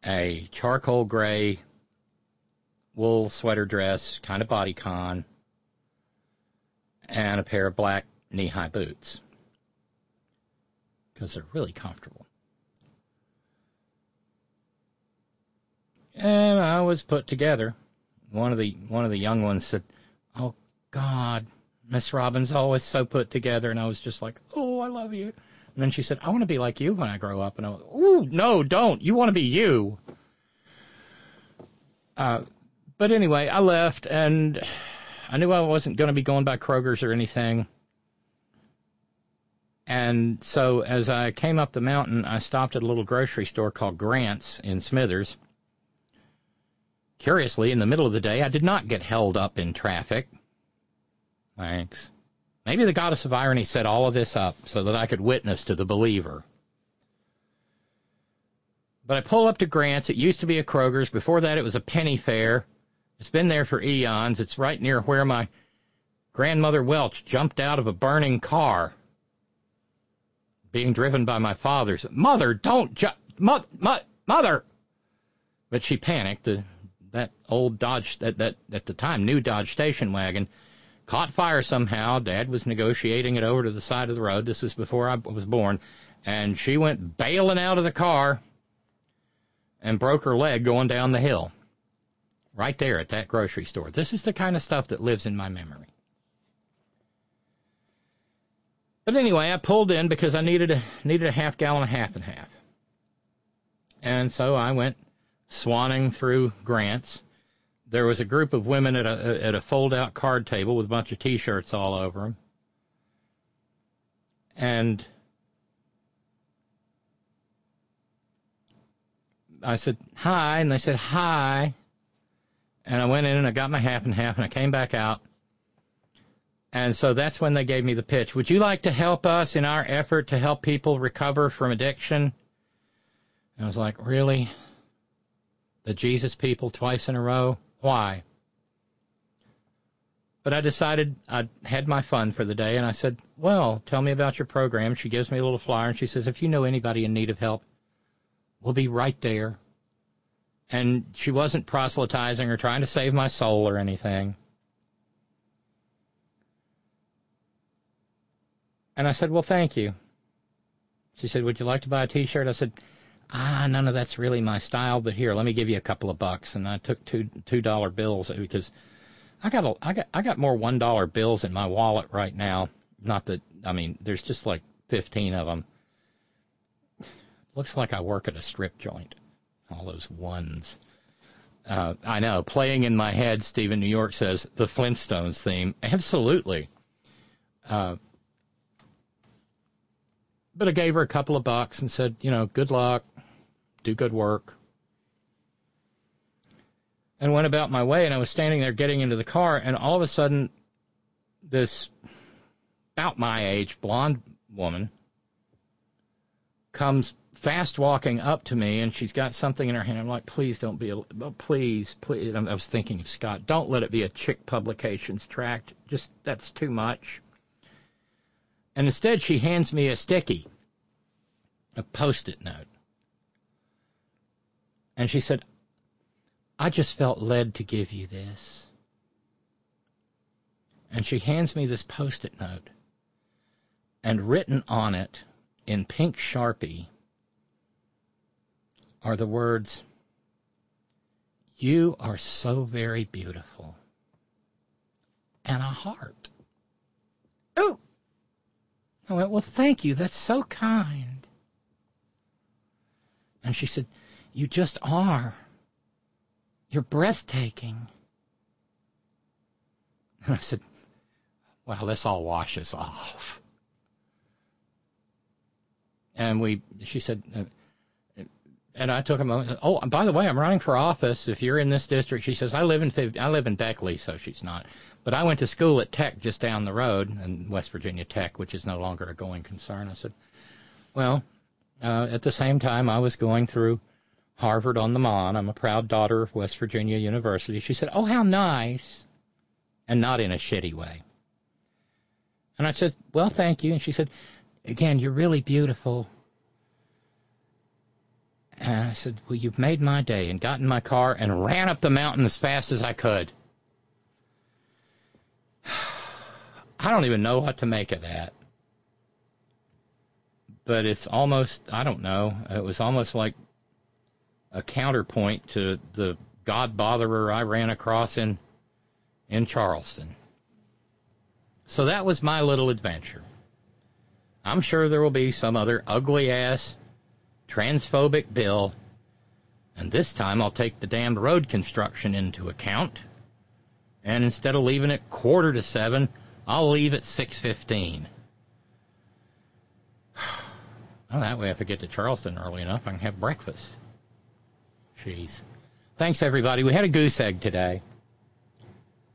a charcoal gray wool sweater dress, kind of bodycon, and a pair of black knee high boots because they're really comfortable. And I was put together. One of the one of the young ones said, "Oh God, Miss Robyn's always so put together," and I was just like, "Oh, I love you." And then she said, "I want to be like you when I grow up," and I was, like, "Ooh, no, don't! You want to be you." Uh, but anyway, I left, and I knew I wasn't going to be going by Kroger's or anything. And so as I came up the mountain, I stopped at a little grocery store called Grant's in Smithers Curiously, in the middle of the day, I did not get held up in traffic. Thanks. Maybe the goddess of irony set all of this up so that I could witness to the believer. But I pull up to Grant's. It used to be a Kroger's. Before that, it was a penny fair. It's been there for eons. It's right near where my grandmother Welch jumped out of a burning car being driven by my father's. Mother, don't ju- mo- mo- mother! But she panicked. The that old Dodge, that, that at the time new Dodge station wagon, caught fire somehow. Dad was negotiating it over to the side of the road. This is before I was born, and she went bailing out of the car and broke her leg going down the hill. Right there at that grocery store. This is the kind of stuff that lives in my memory. But anyway, I pulled in because I needed a needed a half gallon of half and half. And so I went swanning through Grants. There was a group of women at a at a fold out card table with a bunch of t-shirts all over them. And I said, hi. And they said, hi. And I went in and I got my half and half and I came back out. And so that's when they gave me the pitch. Would you like to help us in our effort to help people recover from addiction? And I was like, really? The Jesus people twice in a row? Why? But I decided I had my fun for the day and I said, well, tell me about your program. She gives me a little flyer and she says, if you know anybody in need of help, we'll be right there. And she wasn't proselytizing or trying to save my soul or anything. And I said, Well, thank you. She said, Would you like to buy a t shirt? I said, Ah, none of that's really my style, but here, let me give you a couple of bucks. And I took two two dollar bills because I got a, I got I got more one dollar bills in my wallet right now. Not that I mean, there's just like fifteen of them Looks like I work at a strip joint. All those ones. Uh, I know. Playing in my head, Stephen New York says the Flintstones theme. Absolutely. Uh, but I gave her a couple of bucks and said, you know, good luck, do good work. And went about my way, and I was standing there getting into the car, and all of a sudden, this about my age blonde woman comes fast walking up to me and she's got something in her hand. I'm like, please don't be, a, oh, please, please. I was thinking of Scott. Don't let it be a chick publications tract. Just that's too much. And instead, she hands me a sticky, a post-it note, and she said, "I just felt led to give you this." And she hands me this post-it note, and written on it in pink sharpie are the words, You are so very beautiful. And a heart. Oh! I went, Well, thank you. That's so kind. And she said, You just are. You're breathtaking. And I said, Well, this all washes off. And we, she said, uh, and I took a moment. Oh, by the way, I'm running for office. If you're in this district, she says, I live in I live in Beckley, so she's not. But I went to school at Tech just down the road, in West Virginia Tech, which is no longer a going concern. I said, well, uh, at the same time, I was going through Harvard on the Mon. I'm a proud daughter of West Virginia University. She said, oh, how nice, and not in a shitty way. And I said, well, thank you. And she said, again, you're really beautiful. And I said, Well, you've made my day, and got in my car and ran up the mountain as fast as I could. I don't even know what to make of that. But it's almost, I don't know, it was almost like a counterpoint to the God botherer I ran across in, in Charleston. So that was my little adventure. I'm sure there will be some other ugly ass transphobic bill, and this time I'll take the damned road construction into account. And instead of leaving it quarter to seven, I'll leave at six fifteen. Well, that way, if I get to Charleston early enough, I can have breakfast. Jeez. Thanks, everybody. We had a goose egg today.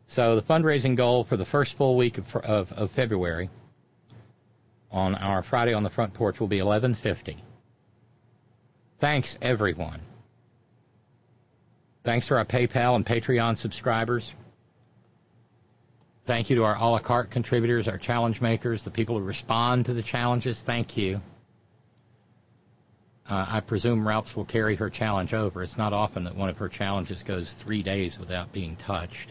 So the fundraising goal for the first full week of, of, of February on our Friday on the front porch will be 1150. Thanks, everyone. Thanks to our PayPal and Patreon subscribers. Thank you to our a la carte contributors, our challenge makers, the people who respond to the challenges. Thank you. Uh, I presume Routes will carry her challenge over. It's not often that one of her challenges goes three days without being touched.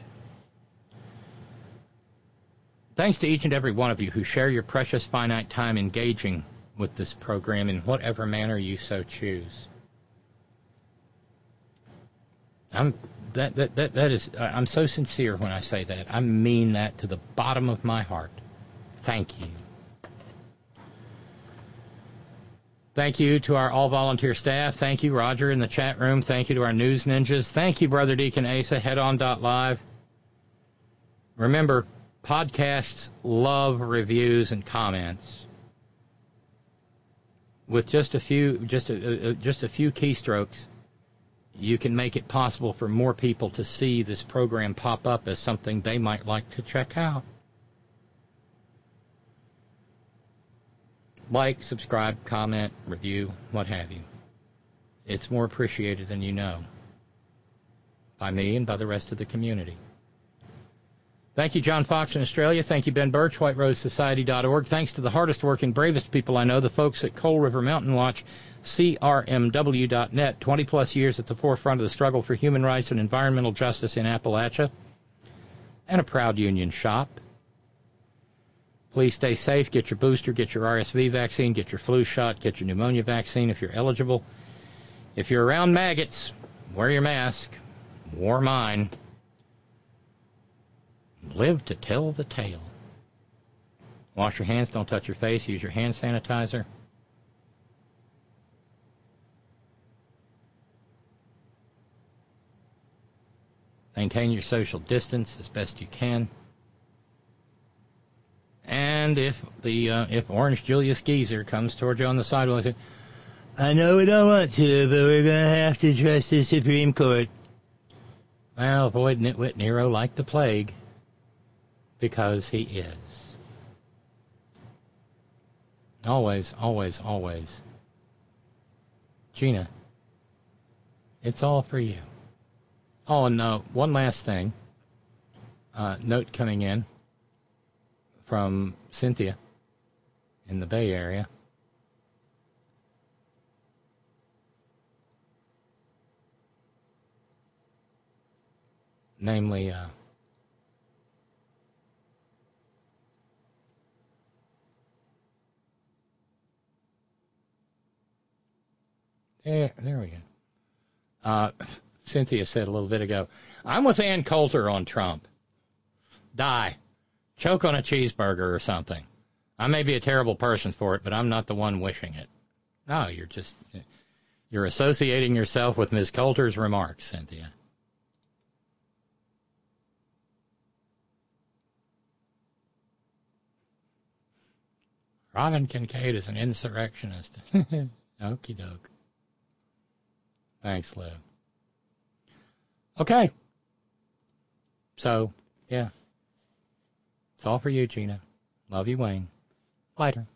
Thanks to each and every one of you who share your precious finite time engaging with this program in whatever manner you so choose. I'm that that that, that is I'm so sincere when I say that. I mean that to the bottom of my heart. Thank you. Thank you to our all volunteer staff. Thank you, Roger, in the chat room. Thank you to our news ninjas. Thank you, Brother Deacon Asa. Head on dot live. Remember, podcasts love reviews and comments. With just a few, just a, just a few keystrokes, you can make it possible for more people to see this program pop up as something they might like to check out. Like, subscribe, comment, review, what have you. It's more appreciated than you know by me and by the rest of the community. Thank you, John Fox in Australia. Thank you, Ben Birch, WhiteRoseSociety.org. Thanks to the hardest working, bravest people I know, the folks at Coal River Mountain Watch, CRMW.net, 20 plus years at the forefront of the struggle for human rights and environmental justice in Appalachia, and a proud union shop. Please stay safe, get your booster, get your RSV vaccine, get your flu shot, get your pneumonia vaccine if you're eligible. If you're around maggots, wear your mask. Wore mine live to tell the tale. Wash your hands, don't touch your face, use your hand sanitizer. Maintain your social distance as best you can. And if the uh, if Orange Julius Geezer comes toward you on the sidewalk says, I know we don't want to, but we're going to have to trust the Supreme Court. Well, avoid Nitwit Nero like the plague because he is. Always, always, always. Gina, it's all for you. Oh, and uh, one last thing. Uh, note coming in from Cynthia in the Bay Area. Namely, uh, There, there we go. Uh, Cynthia said a little bit ago, I'm with Ann Coulter on Trump. Die. Choke on a cheeseburger or something. I may be a terrible person for it, but I'm not the one wishing it. No, you're just, you're associating yourself with Ms. Coulter's remarks, Cynthia. Robyn Kincaid is an insurrectionist. Okie doke. Thanks, Liv. Okay. So, yeah. It's all for you, Gina. Love you, Wayne. Later.